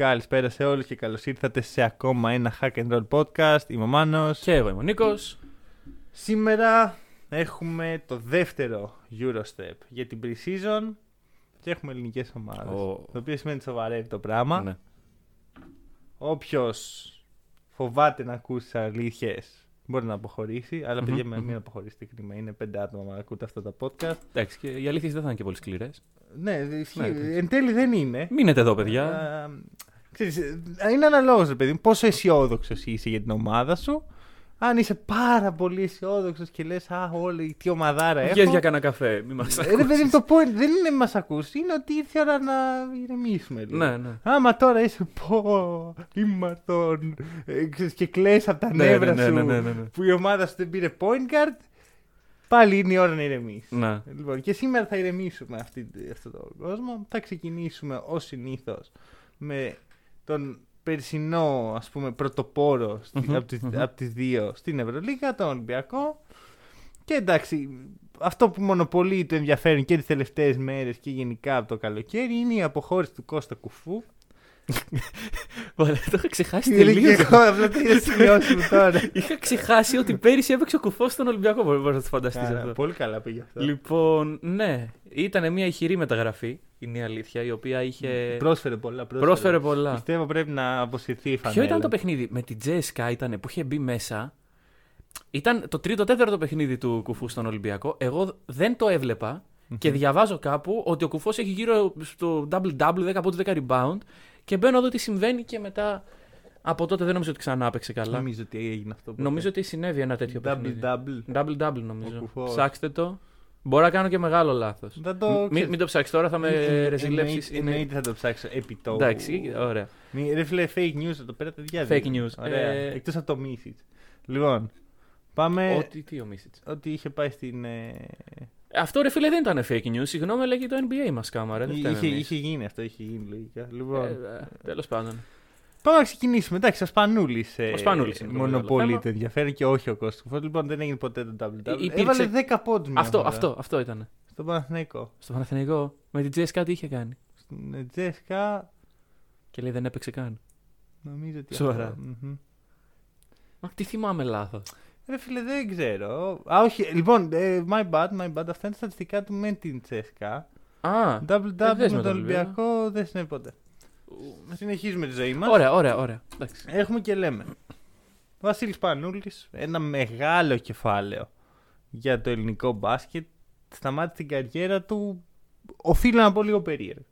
Καλησπέρα σε όλους και καλώς ήρθατε σε ακόμα ένα Hack and Roll podcast. Είμαι ο Μάνος. Και εγώ είμαι ο Νίκος. Σήμερα έχουμε το δεύτερο Eurostep για την pre-season και έχουμε ελληνικές ομάδες. Ο- Το οποίο σημαίνει σοβαρεύει το πράγμα. Ναι. Όποιος φοβάται να ακούσει αλήθειες μπορεί να αποχωρήσει. Αλλά Μμμ, παιδιά μμμ. μην αποχωρήσετε κρίμα. Είναι πέντε άτομα να ακούτε αυτά τα podcast. Εντάξει, και οι αλήθειες δεν θα είναι και πολύ σκληρές. Ναι, ισχύει. Ναι, εντάξει. εν τέλει δεν είναι. Μείνετε εδώ, παιδιά. Α, ξέρεις, ε, είναι αναλόγως, ρε παιδί μου, πόσο αισιόδοξος είσαι για την ομάδα σου. Αν είσαι πάρα πολύ αισιόδοξος και λες, Α, όλη τι ομαδάρα έχω. Βγες για κανένα καφέ. Μην μας Ε, ρε παιδί μου, το point δεν είναι μας ακούσεις, είναι ότι ήρθε η ώρα να ηρεμήσουμε λίγο. Ναι, ναι. Άμα τώρα είσαι πω, ήμαρτον ε, ξέρεις, και κλαις από τα Ναι, νεύρα ναι, σου ναι, ναι, ναι, ναι. που η ομάδα σου δεν πήρε point guard, πάλι είναι η ώρα να ηρεμήσει. Ναι. Λοιπόν, και σήμερα θα ηρεμήσουμε αυτή, αυτόν τον κόσμο. Θα ξεκινήσουμε ως συνήθως με τον περσινό ας πούμε πρωτοπόρο στη- Μμμ, από, τις, μμμ. από τις δύο στην Ευρωλίγα, τον Ολυμπιακό. Και εντάξει, αυτό που μονοπολεί το ενδιαφέρον και τις τελευταίες μέρες και γενικά από το καλοκαίρι είναι η αποχώρηση του Κώστα Κουφού. Ωραία, το είχα ξεχάσει Είναι και τελείω. εγώ, απλά το είδα σημειώσει μου τώρα. Είχα ξεχάσει ότι πέρυσι έπαιξε ο κουφός στον Ολυμπιακό. Μπορείς να το φανταστείς Καλά, αυτό. Πολύ καλά πήγε αυτό. Λοιπόν, ναι. Ήταν μια ηχηρή μεταγραφή. Είναι η αλήθεια. Η οποία είχε. Πρόσφερε πολλά. Πρόσφερε, Πρόσφερε πολλά. Πιστεύω πρέπει να αποσυρθεί η φανέλα. Ποιο ήταν το παιχνίδι με την Τζέσκα ήταν που είχε μπει μέσα; Ήταν το τρίτο τέταρτο παιχνίδι του κουφού στον Ολυμπιακό. Εγώ δεν το έβλεπα και διαβάζω κάπου ότι ο κουφός έχει γύρω στο double-double, 10 πόντους 10 rebound. Και μπαίνω εδώ τι συμβαίνει και μετά. Από τότε δεν νομίζω ότι ξανά έπαιξε καλά. Νομίζω ότι έγινε αυτό. ποτέ. Νομίζω ότι συνέβη ένα τέτοιο παιχνίδι. Double-double. Double-double Ο νομίζω. Κουφός. Ψάξτε το. Μπορώ να κάνω και μεγάλο λάθος. Θα το Μην, ξέρεις. μην το ψάξεις τώρα, θα με Ε, ρεζιλέψεις. εννοείται- Εννοείται θα το ψάξω επί το. Εντάξει, ωραία. Μη- Ρε φίλε, fake news εδώ πέρα τα Fake διάδια. news. Ωραία. Ε, Εκτός από το Misic. Λοιπόν, πάμε Ότι τι ο Μίσιτς. ότι είχε πάει στην... ε, Αυτό ρε φίλε δεν ήταν fake news. Συγγνώμη, λέγει το NBA μας κάμαρα. Δεν φταίμε είχε, εμείς. είχε γίνει αυτό, είχε γίνει λογικά. Λοιπόν, Ε, Τέλος πάντων. Πάμε να ξεκινήσουμε. Εντάξει, ο Σπανούλης, ε, Ο Σπανούλης είναι το μονοπολεί μεγάλο το ενδιαφέρον και όχι ο Κώστας. Λοιπόν, δεν έγινε ποτέ το double-double. Υ- υπήρξε- Έβαλε 10 πόντους μια Αυτό, φορά. αυτό, αυτό ήταν. Στον Παναθηναϊκό. Στο Παναθηναϊκό με την Τζέσκα τι είχε κάνει; Στην ε, Τζέσκα, Και λέει δεν έπαιξε καν. νομίζω ότι... Σοβαρά. αυτό, μμμ. Μα τι θυμάμαι λάθος. Ρε φίλε, δεν ξέρω. Α, όχι. Λοιπόν, ε, my bad, my bad. Αυτά είναι τα στατιστικά του με την Τσέσκα. Α, Double δεν double δες με με τον τον Ολυμπιακό δεν συνέβη ποτέ. Συνεχίζουμε τη ζωή μας. ωραία, ωραία, ωραία. Εντάξει. Έχουμε και λέμε. Βασίλης Πανούλης, ένα μεγάλο κεφάλαιο για το ελληνικό μπάσκετ. Σταμάτησε την καριέρα του. Οφείλω να πω λίγο περίεργο.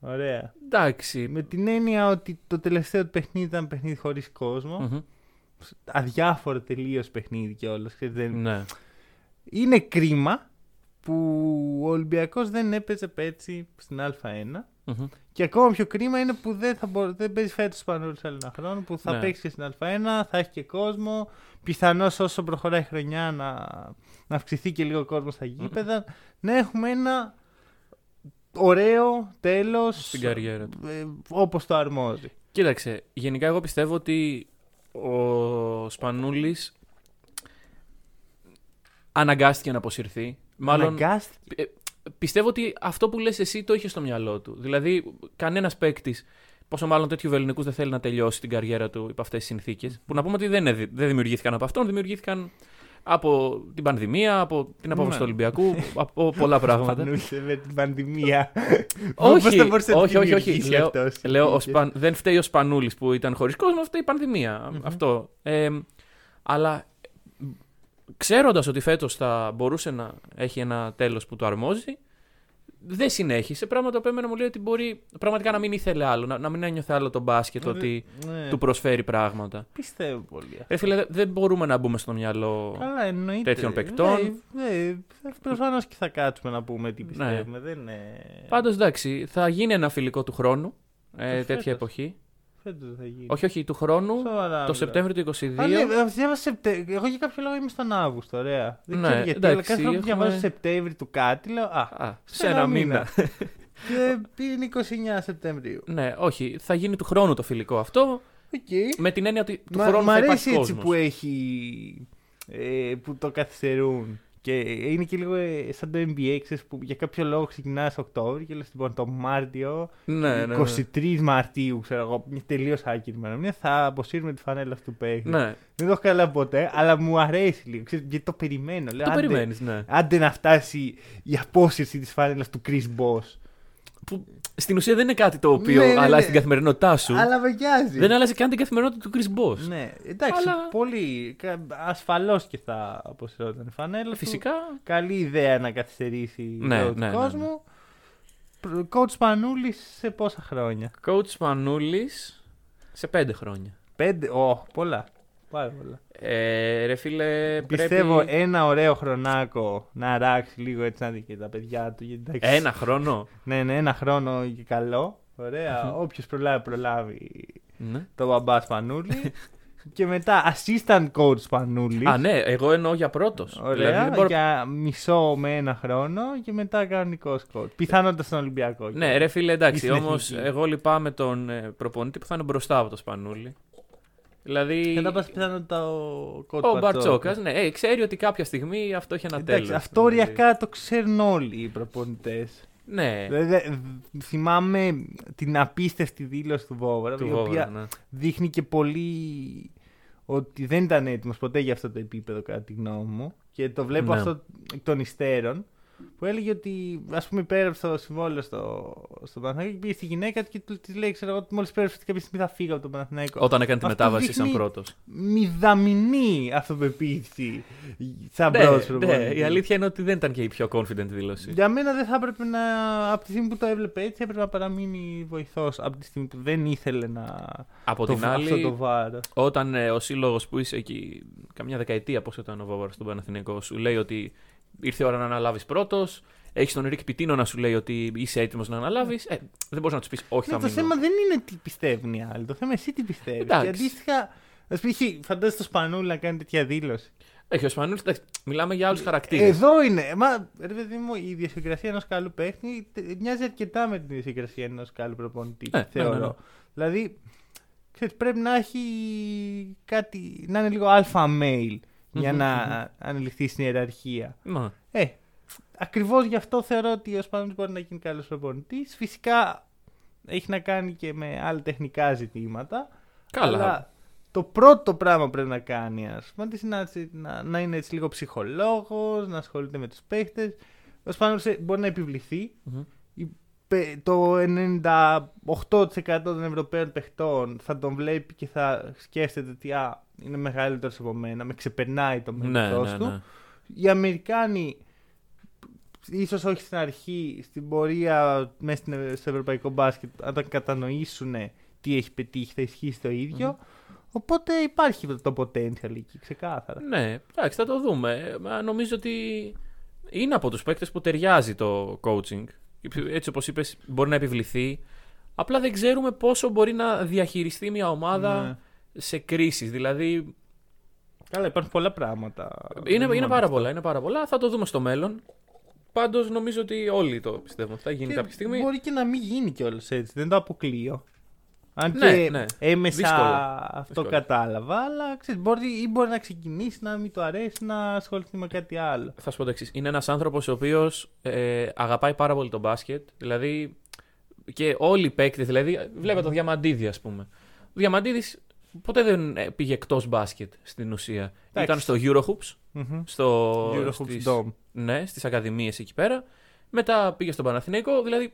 Ωραία. Εντάξει. Με την έννοια ότι το τελευταίο του παιχνίδι ήταν παιχνίδι χωρίς κόσμο. Μμμ. Αδιάφορο τελείως παιχνίδι κιόλας. Δεν... Ναι. Είναι κρίμα που ο Ολυμπιακός δεν έπαιζε πέτσι στην Α1. Μμμ. Και ακόμα πιο κρίμα είναι που δεν, θα μπο... δεν παίζει φέτος Σπανούλη άλλο ένα χρόνο. Που θα Ναι. παίξει και στην Α1, θα έχει και κόσμο. Πιθανώς όσο προχωράει η χρονιά να, να αυξηθεί και λίγο κόσμος στα γήπεδα. Να έχουμε ένα ωραίο τέλος. Στην καριέρα του. Ε, Όπως το αρμόζει. Κοίταξε, γενικά εγώ πιστεύω ότι ο Σπανούλης αναγκάστηκε να αποσυρθεί. Μάλλον Αναγκάστηκε; Ε, πιστεύω ότι αυτό που λες εσύ το είχες στο μυαλό του. Δηλαδή, κανένας παίκτης, πόσο μάλλον τέτοιου βεληνικού δεν θέλει να τελειώσει την καριέρα του υπό αυτές τις συνθήκες. Που να πούμε ότι δεν, είναι- δεν δημιουργήθηκαν από αυτόν, δημιουργήθηκαν από την πανδημία, από την απόφαση Ναι. του Ολυμπιακού, από πολλά πράγματα. Πανούσε με την πανδημία. Όχι, Πώς θα μπορούσε να όχι, τη όχι, όχι. δημιουργήσει Λέω, αυτός. λέω ο Σπαν, δεν φταίει ο Σπανούλης που ήταν χωρίς κόσμο, φταίει η πανδημία. Μμμ. Αυτό. Ε, αλλά ξέροντας ότι φέτος θα μπορούσε να έχει ένα τέλος που το αρμόζει, δεν συνέχισε. Πράγμα το οποίο εμένα μου λέει ότι μπορεί πραγματικά να μην ήθελε άλλο, να, να μην ένιωθε άλλο το μπάσκετ, ότι Ναι, του προσφέρει πράγματα. Πιστεύω πολύ. αυτό. Ρε φίλε, δε- δεν μπορούμε να μπούμε στο μυαλό. Καλά, εννοείται. τέτοιων παικτών. Ναι, Προφανώς και θα κάτσουμε να πούμε τι πιστεύουμε. Δεν είναι. Πάντως εντάξει, θα γίνει ένα φιλικό του χρόνου, ε, Ε, τέτοια φέτος. εποχή. Φέτος δεν θα γίνει. Όχι, όχι, του χρόνου, Σοβαρά το μιλάω. Σεπτέμβριο του 22. Α, ναι, ε, διάβασα Σεπτε- Εγώ για κάποιο λόγο είμαι στον Αύγουστο, ωραία. Δεν Ναι, ξέρω γιατί, εντάξει, αλλά κάθε φορά που έχουμε- διαβάζω Σεπτέμβρη του κάτι, λέω Α, Α, σε ένα μήνα. και είναι 29 Σεπτεμβρίου. ναι, όχι, θα γίνει του χρόνου το φιλικό αυτό. Οκ. Με την έννοια ότι του Μα- χρόνου Μ' θα αρέσει υπάρχει έτσι κόσμος. που έχει. ε, που το καθυστερούν Και είναι και λίγο ε, σαν το NBA, ξέρεις, που για κάποιο λόγο ξεκινάς Οκτώβριο και λες λοιπόν το Μάρτιο, Ναι, ναι, ναι. 23 Μαρτίου, ξέρω εγώ, μια τελείως άκυρη ημερομηνία, θα αποσύρουμε τη φανέλα αυτού του παίκτη. Ναι, Δεν το έχω καλά ποτέ, αλλά μου αρέσει λίγο. Ξέρεις, γιατί το περιμένω. Λέω, το άντε- περιμένεις, ναι. Άντε να φτάσει η απόσυρση της φάνελα του Chris Boss. Που στην ουσία δεν είναι κάτι το οποίο Ναι, ναι, αλλάζει ναι. την καθημερινότητά σου. Αλλά με νοιάζει. Δεν αλλάζει καν την καθημερινότητα του Chris Boss. Ναι, εντάξει, Αλλά- πολύ. Ασφαλώς και θα αποσυρώταν η φανέλα. του. Φυσικά. Καλή ιδέα να καθυστερήσει Ναι, ναι, ναι, του ναι, ναι. κόσμου. Προ- Coach Πανούλη σε πόσα χρόνια; Coach Σπανούλη σε πέντε χρόνια. Πέντε, ω, πολλά. Πάρα πολλά. Ε, ρε φίλε, Πιστεύω πρέπει... ένα ωραίο χρονάκο να αράξει λίγο έτσι να δει και τα παιδιά του. γιατί εντάξει, Ένα χρόνο; Ναι, ναι, ένα χρόνο και καλό. Ωραία. Όποιος προλάβει, προλάβει ναι. το μπαμπά Σπανούλη. και μετά assistant coach Σπανούλη. Α, ναι, εγώ εννοώ για πρώτος. Ωραία. δεν μπορώ... Για μισό με ένα χρόνο και μετά κανονικός coach. Πιθανότητα στον Ολυμπιακό. Ναι, ρε φίλε, εντάξει, Ή στην όμως εθνική. εγώ λυπάμαι τον ε, προπονητή που θα είναι μπροστά από το Σπανούλι. Δηλαδή. Και θα πας πιθανότητα ο coach Ο Μπαρτσόκας, ναι, ε, ξέρει ότι κάποια στιγμή αυτό έχει ένα δηλαδή. Εντάξει, τέλος. αυτό οριακά το ξέρουν όλοι οι προπονητές. Ναι, Δηλαδή, θυμάμαι την απίστευτη δήλωση του Βόβρα, του η Βόβρα, οποία ναι. δείχνει και πολύ ότι δεν ήταν έτοιμος ποτέ για αυτό το επίπεδο, κατά τη γνώμη μου. Και το βλέπω Ναι. αυτό εκ των υστέρων. Που έλεγε ότι, ας πούμε, υπέγραψε το συμβόλαιο στο, στο Παναθηναϊκό και πήγε στη γυναίκα του και του της λέει: Ξέρω εγώ, μόλις υπέγραψε ότι κάποια στιγμή θα φύγω από τον Παναθηναϊκό. Όταν έκανε τη Αυτό μετάβαση σαν δείχνει πρώτος. Μηδαμινή αυτοπεποίθηση σαν Ναι, πρώτος ναι, η αλήθεια είναι ότι δεν ήταν και η πιο confident δήλωση. Για μένα δεν θα έπρεπε να. Από τη στιγμή που το έβλεπε έτσι, έπρεπε να παραμείνει βοηθός. Από τη στιγμή που δεν ήθελε να. Από το, την αυτό άλλη, το βάρος. όταν ε, ο σύλλογος που είσαι εκεί, καμιά δεκαετία πώς ήταν ο Βόβαρα στον Παναθηναϊκό, σου λέει ότι ήρθε η ώρα να αναλάβεις πρώτος, έχεις τον Ρικ Πιτίνο να σου λέει ότι είσαι έτοιμος να αναλάβεις. Ε, δεν μπορείς να τους πεις Όχι, Ναι, θα το μείνω. θέμα δεν είναι τι πιστεύουν οι άλλοι. Το θέμα εσύ τι πιστεύεις. Και Εντάξει. αντίστοιχα, ας πούμε, είχε- φαντάζεσαι το Σπανούλη να κάνει τέτοια δήλωση. Έχει ο Σπανούλης, εντάξει, μιλάμε για άλλους χαρακτήρες. Εδώ είναι. Μα ρε παιδί μου, η ιδιοσυγκρασία ενός καλού παίχνη τε- μοιάζει αρκετά με την ιδιοσυγκρασία ενός καλού προπονητή. Ναι, ναι, θεωρώ. ναι, ναι. Δηλαδή, ξέρεις, πρέπει να έχει κάτι. να είναι λίγο αλφα male για Μμμ, να μμμ. ανελιχθεί στην ιεραρχία. Μα, Ε, ακριβώς γι' αυτό θεωρώ ότι ο Σπανούλη μπορεί να γίνει καλός προπονητής. Φυσικά έχει να κάνει και με άλλα τεχνικά ζητήματα. Καλά. Αλλά το πρώτο πράγμα που πρέπει να κάνει ένα προπονητή είναι να, να, να είναι έτσι λίγο ψυχολόγος, να ασχολείται με τους παίχτες. Ο Σπανούλη μπορεί να επιβληθεί. Μμμ. Η- πε- Το 98% των Ευρωπαίων παιχτών θα τον βλέπει και θα σκέφτεται ότι α, είναι μεγαλύτερος από μένα, με ξεπερνάει το ναι, μέγεθός ναι, του. ναι. Οι Αμερικάνοι, ίσως όχι στην αρχή, στην πορεία μέσα στην- στο ευρωπαϊκό μπάσκετ, όταν κατανοήσουν τι έχει πετύχει, θα ισχύσει το ίδιο. Οπότε υπάρχει το potential εκεί, ξεκάθαρα. Ναι, εντάξει, θα το δούμε. Μα Νομίζω ότι είναι από τους παίκτες που ταιριάζει το coaching. Έτσι όπως είπες, μπορεί να επιβληθεί. Απλά δεν ξέρουμε πόσο μπορεί να διαχειριστεί μια ομάδα Ναι. Σε κρίσεις. Δηλαδή, Καλά, υπάρχουν πολλά πράγματα. είναι, Δεν είναι μόνο πάρα αυτό. πολλά, είναι πάρα πολλά. Θα το δούμε στο μέλλον. Πάντως νομίζω ότι όλοι το πιστεύουν. ότι Θα γίνει Και κάποια στιγμή. Μπορεί και να μην γίνει κιόλας έτσι, δεν το αποκλείω. Αν Ναι, και ναι. έμεσα Δύσκολο. αυτό Δύσκολο. κατάλαβα, αλλά ξέρεις, μπορεί, ή μπορεί να ξεκινήσει να μην του αρέσει να ασχοληθεί με κάτι άλλο. Θα σου πω το εξής. Είναι ένας άνθρωπος ο οποίος ε, αγαπάει πάρα πολύ τον μπάσκετ. Δηλαδή, και όλοι οι παίκτες, δηλαδή, βλέπετε το Διαμαντίδη, ας πούμε. Ο Διαμαντίδης ποτέ δεν ε, πήγε εκτός μπάσκετ στην ουσία. Εντάξει. Ήταν στο Eurohoops, Μμμ. στο, Eurохoops στις, Dome. ναι, στις ακαδημίες εκεί πέρα. Μετά πήγε στον Παναθηναϊκό. Δηλαδή,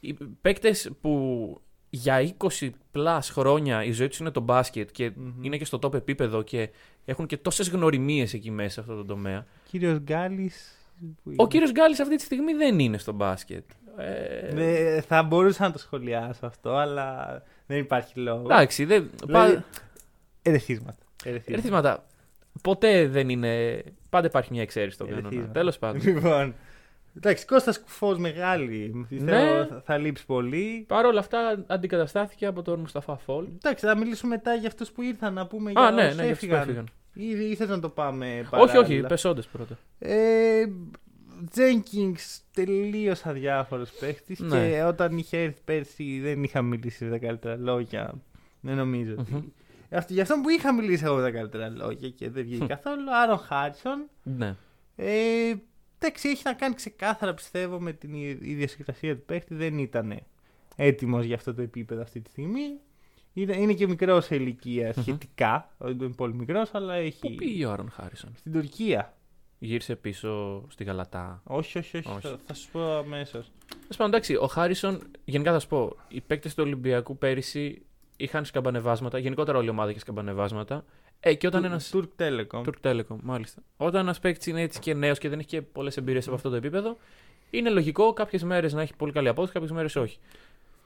οι παίκτες που για 20 πλάς χρόνια η ζωή τους είναι το μπάσκετ και Μμμ. είναι και στο top επίπεδο και έχουν και τόσες γνωριμίες εκεί μέσα σε αυτό το τομέα. Κύριος Γκάλης... που Ο είναι; κύριος Γκάλης αυτή τη στιγμή δεν είναι στο μπάσκετ. Ε, Δε- θα μπορούσα να το σχολιάσω αυτό, αλλά δεν υπάρχει λόγος. εντάξει, δεν, Δηλαδή, πα- ερεθίσματα. ερεθίσματα. ερεθίσματα. Ποτέ δεν είναι. Πάντα υπάρχει μια εξαίρεση στον κανόνα. Ερεθίσματα. Τέλος πάντων. Λοιπόν, εντάξει, Κώστας Κουφός μεγάλη. Πιστεύω Ναι. θα, θα λείψει πολύ. Παρ' όλα αυτά αντικαταστάθηκε από τον Μουσταφά Φολ. Εντάξει, θα μιλήσουμε μετά για αυτούς που ήρθαν να πούμε Α, για ναι, όσους ναι, για αυτούς που έφυγαν. Ή, ή θες να το πάμε Όχι, παράλληλα. όχι, πεσόντες πρώτα. Ε, Jenkins τελείως αδιάφορος παίχτης Ναι. και όταν είχε έρθει πέρσι δεν είχα μιλήσει με τα καλύτερα λόγια. Δεν νομίζω ότι. Μμμ. Αυτό, για αυτόν που είχα μιλήσει εγώ με τα καλύτερα λόγια και δεν βγήκε καθόλου. Άρον Χάρισον. Ναι. Ε, εντάξει, έχει να κάνει ξεκάθαρα πιστεύω με την ιδιοσυγκρασία του παίχτη. Δεν ήταν έτοιμος για αυτό το επίπεδο αυτή τη στιγμή. Είναι, είναι και μικρός σε ηλικία Μμμ. σχετικά. Δεν είναι πολύ μικρός, αλλά έχει. Πού πήγε ο Άρον Χάρισον; Στην Τουρκία. Γύρισε πίσω στη Γαλατά. Όχι, όχι, όχι. Όχι. Θα, θα σου πω αμέσως. Τέλο πάντων, εντάξει, ο Χάρισον, γενικά θα σου πω, οι παίκτες του Ολυμπιακού πέρυσι είχαν σκαμπανεβάσματα. Γενικότερα όλη η ομάδα είχε σκαμπανεβάσματα. Ε, και όταν ένα. Turk Telecom. Turk Telecom, μάλιστα. Όταν ένας παίκτης είναι έτσι και νέος και δεν έχει και πολλές εμπειρίες από αυτό το επίπεδο, είναι λογικό κάποιες μέρες να έχει πολύ καλή απόδοση, κάποιες μέρες όχι.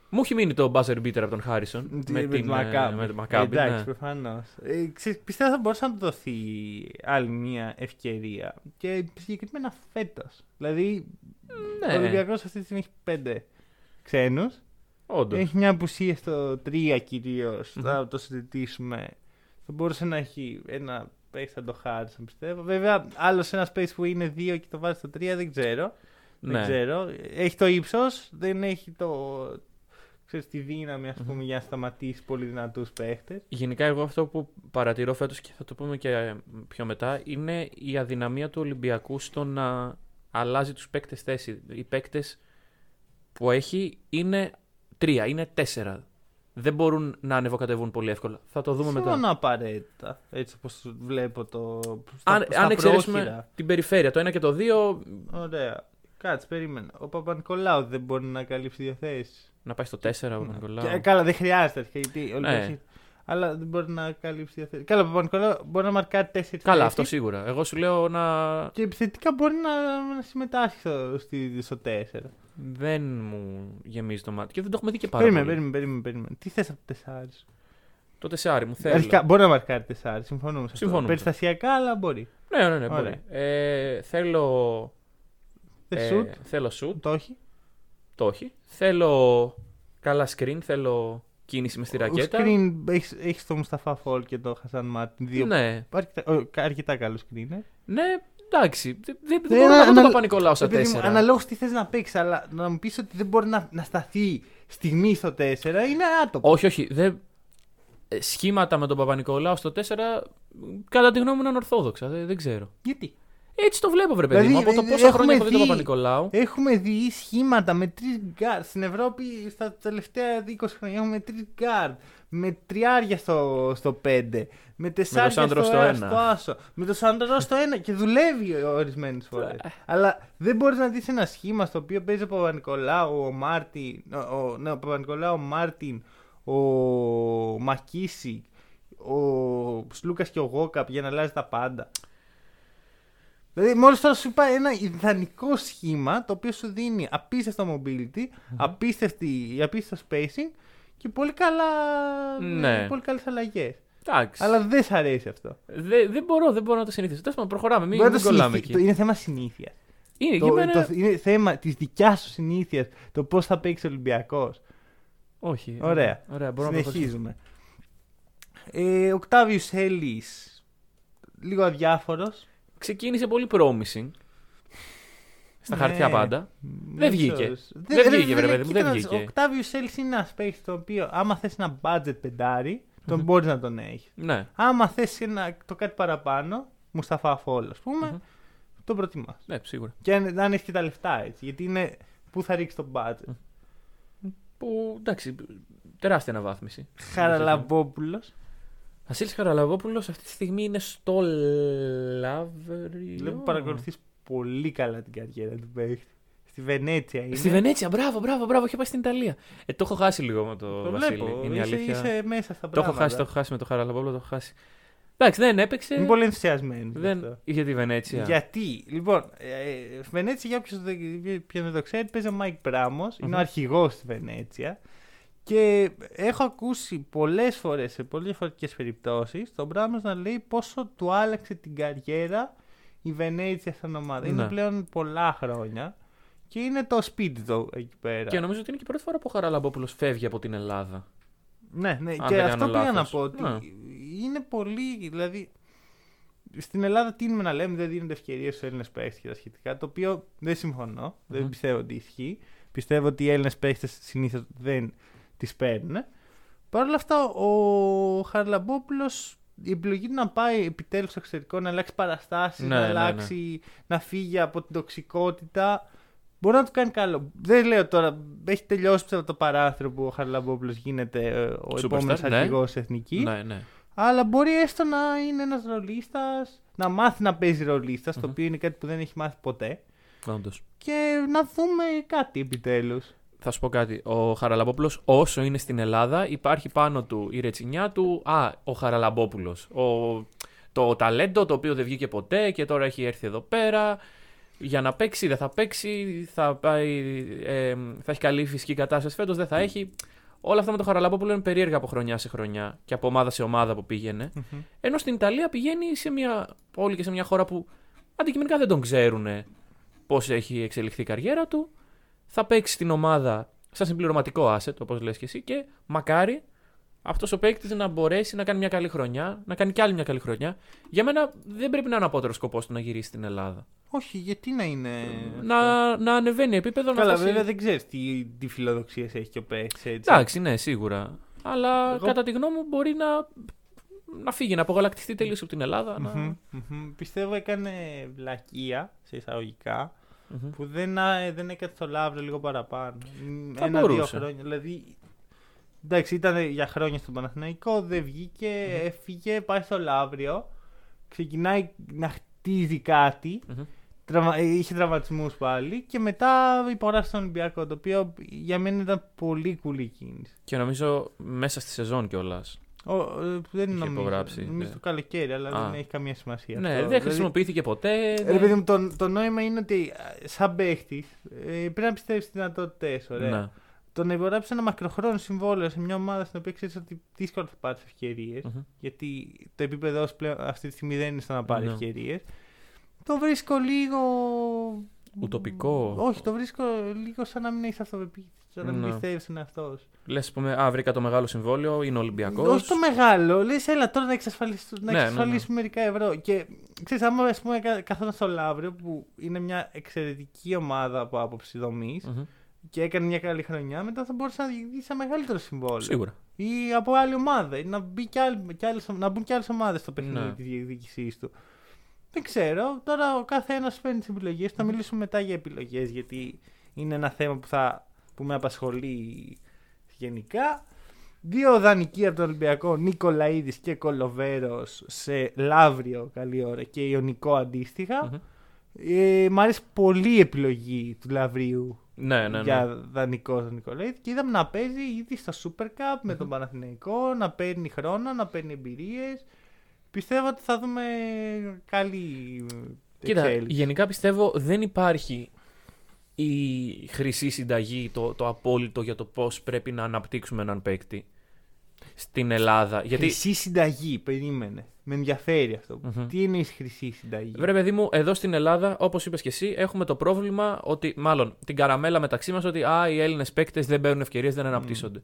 Μου έχει μείνει το buzzer beater από τον Χάρισον. Τι- με, την, το ε, Maccabi. με το Maccabi, Εντάξει, ναι. προφανώς. Ε, ξέρεις, πιστεύω θα μπορούσε να του δοθεί άλλη μια ευκαιρία. Και συγκεκριμένα φέτος. Δηλαδή, Ναι. ο Ολυμπιακός αυτή τη στιγμή έχει πέντε ξένους. Όντως. Έχει μια απουσία στο 3 κυρίως. Μμμ. Θα το συζητήσουμε. Θα μπορούσε να έχει ένα space σαν το Χάρισον πιστεύω. Βέβαια, άλλος ένας space που είναι 2 και το βάζει στο 3 δεν ξέρω. Δεν Ναι. ξέρω. Έχει το ύψος, δεν έχει το. Ξέρεις, τη δύναμη ας πούμε, Μμμ. για να σταματήσει πολύ δυνατούς παίχτες. Γενικά, εγώ αυτό που παρατηρώ φέτος και θα το πούμε και ε, πιο μετά είναι η αδυναμία του Ολυμπιακού στο να αλλάζει τους παίκτες θέση. Οι παίκτες που έχει είναι τρία, είναι τέσσερα. Δεν μπορούν να ανεβοκατεβούν πολύ εύκολα. Θα το δούμε μετά. Μόνο απαραίτητα. Έτσι όπως βλέπω το. Στα, Αν, στα αν εξαιρέσουμε πρόχειρα. την περιφέρεια, το ένα και το δύο, Ωραία. Κάτσε, περίμενε. Ο Παπα-Νικολάου δεν μπορεί να καλύψει δύο θέσεις. Να πάει στο 4 ο Νικολάου. Και, καλά, δεν χρειάζεται αρχικά. Γιατί ο Ναι. Ολυμπιακός έχει- Αλλά δεν μπορεί να καλύψει δύο θέσει. Καλά, ο Παπα-Νικολάου μπορεί να μαρκάρει τέσσερις Καλά, αυτό σίγουρα. Εγώ σου λέω να. Και επιθετικά μπορεί να, να συμμετάσχει στο, στη- στο 4. Δεν μου γεμίζει το μάτι. Και δεν το έχουμε δει και πάρα Περίμενε, πολύ. περίμενε, περίμενε, περίμενε. Τι θες από τεσσάρι. Το τεσάρι μου θέλω. Αρχικά μπορεί να μαρκάρει τεσσάρι, συμφωνούμε. σε αυτό. Συμφωνούμε. Περιστασιακά, αλλά μπορεί. Ναι, ναι, ναι. Ωραία. Μπορεί. Ε, θέλω. Δεν ε, σουτ, Θέλω shoot. το όχι. Το όχι. Θέλω καλά screen. Θέλω κίνηση μες στη Ο ρακέτα. screen έχεις, έχεις το Μουσταφά Φολ και το Χασάν Μάρτιν. Δύο... Ναι, Αρκετά, ο, αρκετά καλό screen. Ε. ναι, εντάξει. Δεν, δεν, δεν Ναι, μπορώ να ανα- δω τον ανα- Παπα-Νικολάου στα Επειδή μου, τέσσερα. Αναλόγως τι θες να παίξεις, αλλά να μου πεις ότι δεν μπορεί να, να σταθεί στιγμή στο 4 είναι άτομο. Όχι, όχι. Δεν... ε, Σχήματα με τον Παπα-Νικολάου στο 4 κατά τη γνώμη μου είναι ανορθόδοξα. Δεν, δεν ξέρω. Γιατί; Έτσι το βλέπω, βρε παιδί Δηλαδή, μου. Από το ε, πόσα έχουμε χρόνια έχω δει τον δει- Παπα-Νικολάου. Έχουμε δει σχήματα με τρεις γκάρ. Στην Ευρώπη στα τελευταία 20 χρόνια έχουμε τρεις γκάρ. Με τριάρια στο, στο 5. Με τεσσάρια Σάντρο στο, στο α- ένα. στο άσο. Με το Σάντρο στο 1. Και δουλεύει ορισμένες φορές. Ε. Αλλά δεν μπορείς να δεις ένα σχήμα στο οποίο παίζει ο Παπα-Νικολάου, ο Μάρτιν. Ο, ο, ναι, ο Παπα-Νικολάου, ο Μάρτιν, ο ΜακΚίσικ, ο Σλούκας και ο Γουόκαπ για να αλλάζει τα πάντα. Δηλαδή, μόλις τώρα σου είπα ένα ιδανικό σχήμα το οποίο σου δίνει απίστευτο mobility, απίστευτη, απίστευτο spacing και πολύ καλά. Ναι. Πολύ καλές αλλαγές. Εντάξει. Αλλά δεν σ' αρέσει αυτό. Δεν, δεν, μπορώ, δεν μπορώ να το συνηθίσω. Τέλος πάντων, προχωράμε. Μην, Μπορεί να μην το κολλάμε συνηθί- εκεί. το- Είναι θέμα συνήθειας. Είναι, Το, για μένα- το- είναι θέμα της δικιάς σου συνήθειας το πώς θα παίξεις ο Ολυμπιακός. Όχι. Ωραία. Ωραία, μπορώ να το Συνεχίζουμε. Ε, Οκτάβιος Έλλης. Λίγο αδιάφορος. Ξεκίνησε πολύ promising. Στα χαρτιά πάντα. Δεν βγήκε. Δεν, Δεν βγήκε, βρε παιδί μου, δεν βγήκε. Ο Οκτάβιο Έλλη είναι ένας παίχτη το οποίο άμα θες ένα budget πεντάρι, τον Μμμ. μπορείς να τον έχεις. Ναι. Άμα θες το κάτι παραπάνω, Μουσταφά Φόλ, ας πούμε, Μμμ. τον προτιμάς. Ναι, σίγουρα. Και αν, αν έχεις και τα λεφτά έτσι. Γιατί είναι. Πού θα ρίξεις το budget. Που εντάξει, τεράστια αναβάθμιση. Χαραλαμπόπουλος. Βασίλης Χαραλαβόπουλο αυτή τη στιγμή είναι στο Λαύριο. Βλέπω παρακολουθείς πολύ καλά την καριέρα του παίχτη. Στη Βενέτσια είναι. Στη Βενέτσια, μπράβο, μπράβο, μπράβο, είχε πάει στην Ιταλία. Ε, το έχω χάσει λίγο με το, Το Βασίλη. βλέπω. Είναι η είσαι, αλήθεια. είσαι μέσα στα Το έχω πράγματα. χάσει, το έχω χάσει με το Χαραλαβόπουλο, το έχω χάσει. Εντάξει, δεν έπαιξε. Είμαι πολύ ενθουσιασμένη. γι' Δεν αυτό. είχε τη Βενέτσια. Γιατί, λοιπόν, ε, Βενέτσια, για όποιον δεν, ποιον δεν το ξέρει, παίζει ο Μάικ Μπράμος. Είναι ο Μμμ. αρχηγός της Βενέτσια. Και έχω ακούσει πολλές φορές σε πολύ διαφορετικές περιπτώσεις τον Μπράμος να λέει πόσο του άλλαξε την καριέρα η Βενέτσια σαν ομάδα. Είναι Ναι. πλέον πολλά χρόνια και είναι το σπίτι του εκεί πέρα. Και νομίζω ότι είναι και η πρώτη φορά που ο Χαραλαμπόπουλος φεύγει από την Ελλάδα. Ναι, ναι. Αν και δεν αυτό κάνω πήγα να λάθος. πω ότι Ναι. είναι πολύ. Δηλαδή, στην Ελλάδα τίνουμε να λέμε δεν δίνονται ευκαιρίες στους Έλληνες παίχτες και τα σχετικά. Το οποίο δεν συμφωνώ. Δεν Μμμ. πιστεύω ότι ισχύει. Πιστεύω ότι οι Έλληνες παίχτες συνήθως δεν τις παίρνουν. Παρ' όλα αυτά, ο Χαρλαμπόπουλος η επιλογή του να πάει επιτέλους στο εξωτερικό, να αλλάξει παραστάσεις, Ναι, να ναι, αλλάξει, να φύγει από την τοξικότητα. Μπορεί να του κάνει καλό. Δεν λέω τώρα, έχει τελειώσει πιστεύω το παράθυρο που ο Χαραλαμπόπουλο γίνεται ε, ο Superstar, επόμενος ναι. αρχηγός εθνικής. Ναι, ναι. Αλλά μπορεί έστω να είναι ένας ρολίστας, να μάθει να παίζει ρολίστα, το Μμμ. οποίο είναι κάτι που δεν έχει μάθει ποτέ. Όντως. Και να δούμε κάτι επιτέλους. Θα σου πω κάτι. Ο Χαραλαμπόπουλος, όσο είναι στην Ελλάδα, υπάρχει πάνω του η ρετσινιά του. Α, ο Χαραλαμπόπουλος. Ο... Το ταλέντο το οποίο δεν βγήκε ποτέ και τώρα έχει έρθει εδώ πέρα. Για να παίξει, δεν θα παίξει. Θα, πάει, ε, θα έχει καλή φυσική κατάσταση φέτος, δεν θα έχει. Όλα αυτά με τον Χαραλαμπόπουλο είναι περίεργα από χρονιά σε χρονιά και από ομάδα σε ομάδα που πήγαινε. Ενώ στην Ιταλία πηγαίνει σε μια πόλη και σε μια χώρα που αντικειμενικά δεν τον ξέρουν πώς έχει εξελιχθεί η καριέρα του. Θα παίξει στην ομάδα σαν συμπληρωματικό asset, όπως λες και εσύ, και μακάρι αυτός ο παίκτης να μπορέσει να κάνει μια καλή χρονιά, να κάνει κι άλλη μια καλή χρονιά. Για μένα δεν πρέπει να είναι απότερο σκοπός του να γυρίσει στην Ελλάδα. Όχι, γιατί να είναι. Να, να ανεβαίνει επίπεδο, να Καλά, φτάσει- βέβαια δεν ξέρεις τι, τι φιλοδοξίες έχει και ο παίκτης. έτσι. Εντάξει, ναι, σίγουρα. Αλλά Εγώ- κατά τη γνώμη μου μπορεί να, να φύγει, να απογαλακτιστεί τελείως από την Ελλάδα. να- Μμμ, μμμ. Πιστεύω έκανε βλακεία σε εισαγωγικά Μμμ. που δεν, α- δεν έκανε στο Λαύριο λίγο παραπάνω. Μ, Θα Ένα-δύο μπορούσε. χρόνια. Δηλαδή. Εντάξει, ήταν για χρόνια στον Παναθηναϊκό, δεν βγήκε, έφυγε, πάει στο Λαύριο, ξεκινάει να χτίζει κάτι. Μμμ. Τραυμα... ε, Είχε τραυματισμούς πάλι και μετά υπογράφει στον Ολυμπιακό. Το οποίο για μένα ήταν πολύ κουλή κίνηση. Και νομίζω μέσα στη σεζόν κιόλας. Ο, ε, δεν Είχε νομίζω. υπογράψει, Νομίζω ναι. το καλοκαίρι, αλλά Α. δεν έχει καμία σημασία. Ναι, αυτό. δεν Δηλαδή, χρησιμοποιήθηκε ποτέ. Ρε δεν- παιδί μου, το, το νόημα είναι ότι ε, σαν παίχτης πρέπει να πιστεύεις στι δυνατότητές σου. Ωραία. Ναι. Το να υπογράψεις ένα μακροχρόνιο συμβόλαιο σε μια ομάδα στην οποία ξέρεις ότι δύσκολα θα πάρεις ευκαιρίες, Μμμ. γιατί το επίπεδο σου πλέον αυτή τη στιγμή δεν είναι στο να πάρεις Ναι. ευκαιρίες. Το βρίσκω λίγο. Ουτοπικό. Όχι, το βρίσκω λίγο σαν να μην έχεις αυτοπεποίθηση. Σαν να μην Ναι. πιστεύεις στον εαυτό σου. Λε, πούμε, Α, βρήκα το μεγάλο συμβόλαιο, είναι Ολυμπιακός. Όχι το μεγάλο. Λες, έλα τώρα να εξασφαλίσουμε, να Ναι, ναι, εξασφαλίσουμε μερικά ευρώ. Και ξέρεις, άμα ας πούμε, κα- καθόταν στο Λαύριο, που είναι μια εξαιρετική ομάδα από άποψη δομής, και έκανε μια καλή χρονιά, μετά θα μπορούσε να διεκδικήσει ένα μεγαλύτερο συμβόλαιο. Σίγουρα. Ή από άλλη ομάδα. Ή να, μπει κι άλλη, κι άλλες, να μπουν κι άλλες ομάδες στο παιχνίδι Ναι. της διεκδίκησής του. Δεν ξέρω. Τώρα ο κάθε ένας παίρνει τις επιλογές. Θα μιλήσουμε μετά για επιλογές, γιατί είναι ένα θέμα που, θα, που με απασχολεί γενικά. Δύο δανεικοί από τον Ολυμπιακό, Νικολαίδης και Κολοβέρος σε Λαύριο, καλή ώρα, και Ιωνικό αντίστοιχα. Μμμ. Ε, μ' αρέσει πολύ η επιλογή του Λαβρίου Ναι, ναι, ναι. για δανεικό τον Νικολαίδη και είδαμε να παίζει ήδη στο Super Cup με τον Παναθηναϊκό, να παίρνει χρόνο, να παίρνει εμπειρίες. Πιστεύω ότι θα δούμε καλή Κοίτα, εξέλιξη. γενικά πιστεύω δεν υπάρχει η χρυσή συνταγή, το, το απόλυτο για το πώς πρέπει να αναπτύξουμε έναν παίκτη στην Ελλάδα. Γιατί, Χρυσή συνταγή, περίμενε. Με ενδιαφέρει αυτό. Μμμ. Τι είναι η χρυσή συνταγή; βρε παιδί μου, εδώ στην Ελλάδα, όπως είπες και εσύ, έχουμε το πρόβλημα ότι, μάλλον την καραμέλα μεταξύ μας, ότι α, οι Έλληνες παίκτες δεν παίρνουν ευκαιρίες, δεν αναπτύσσονται.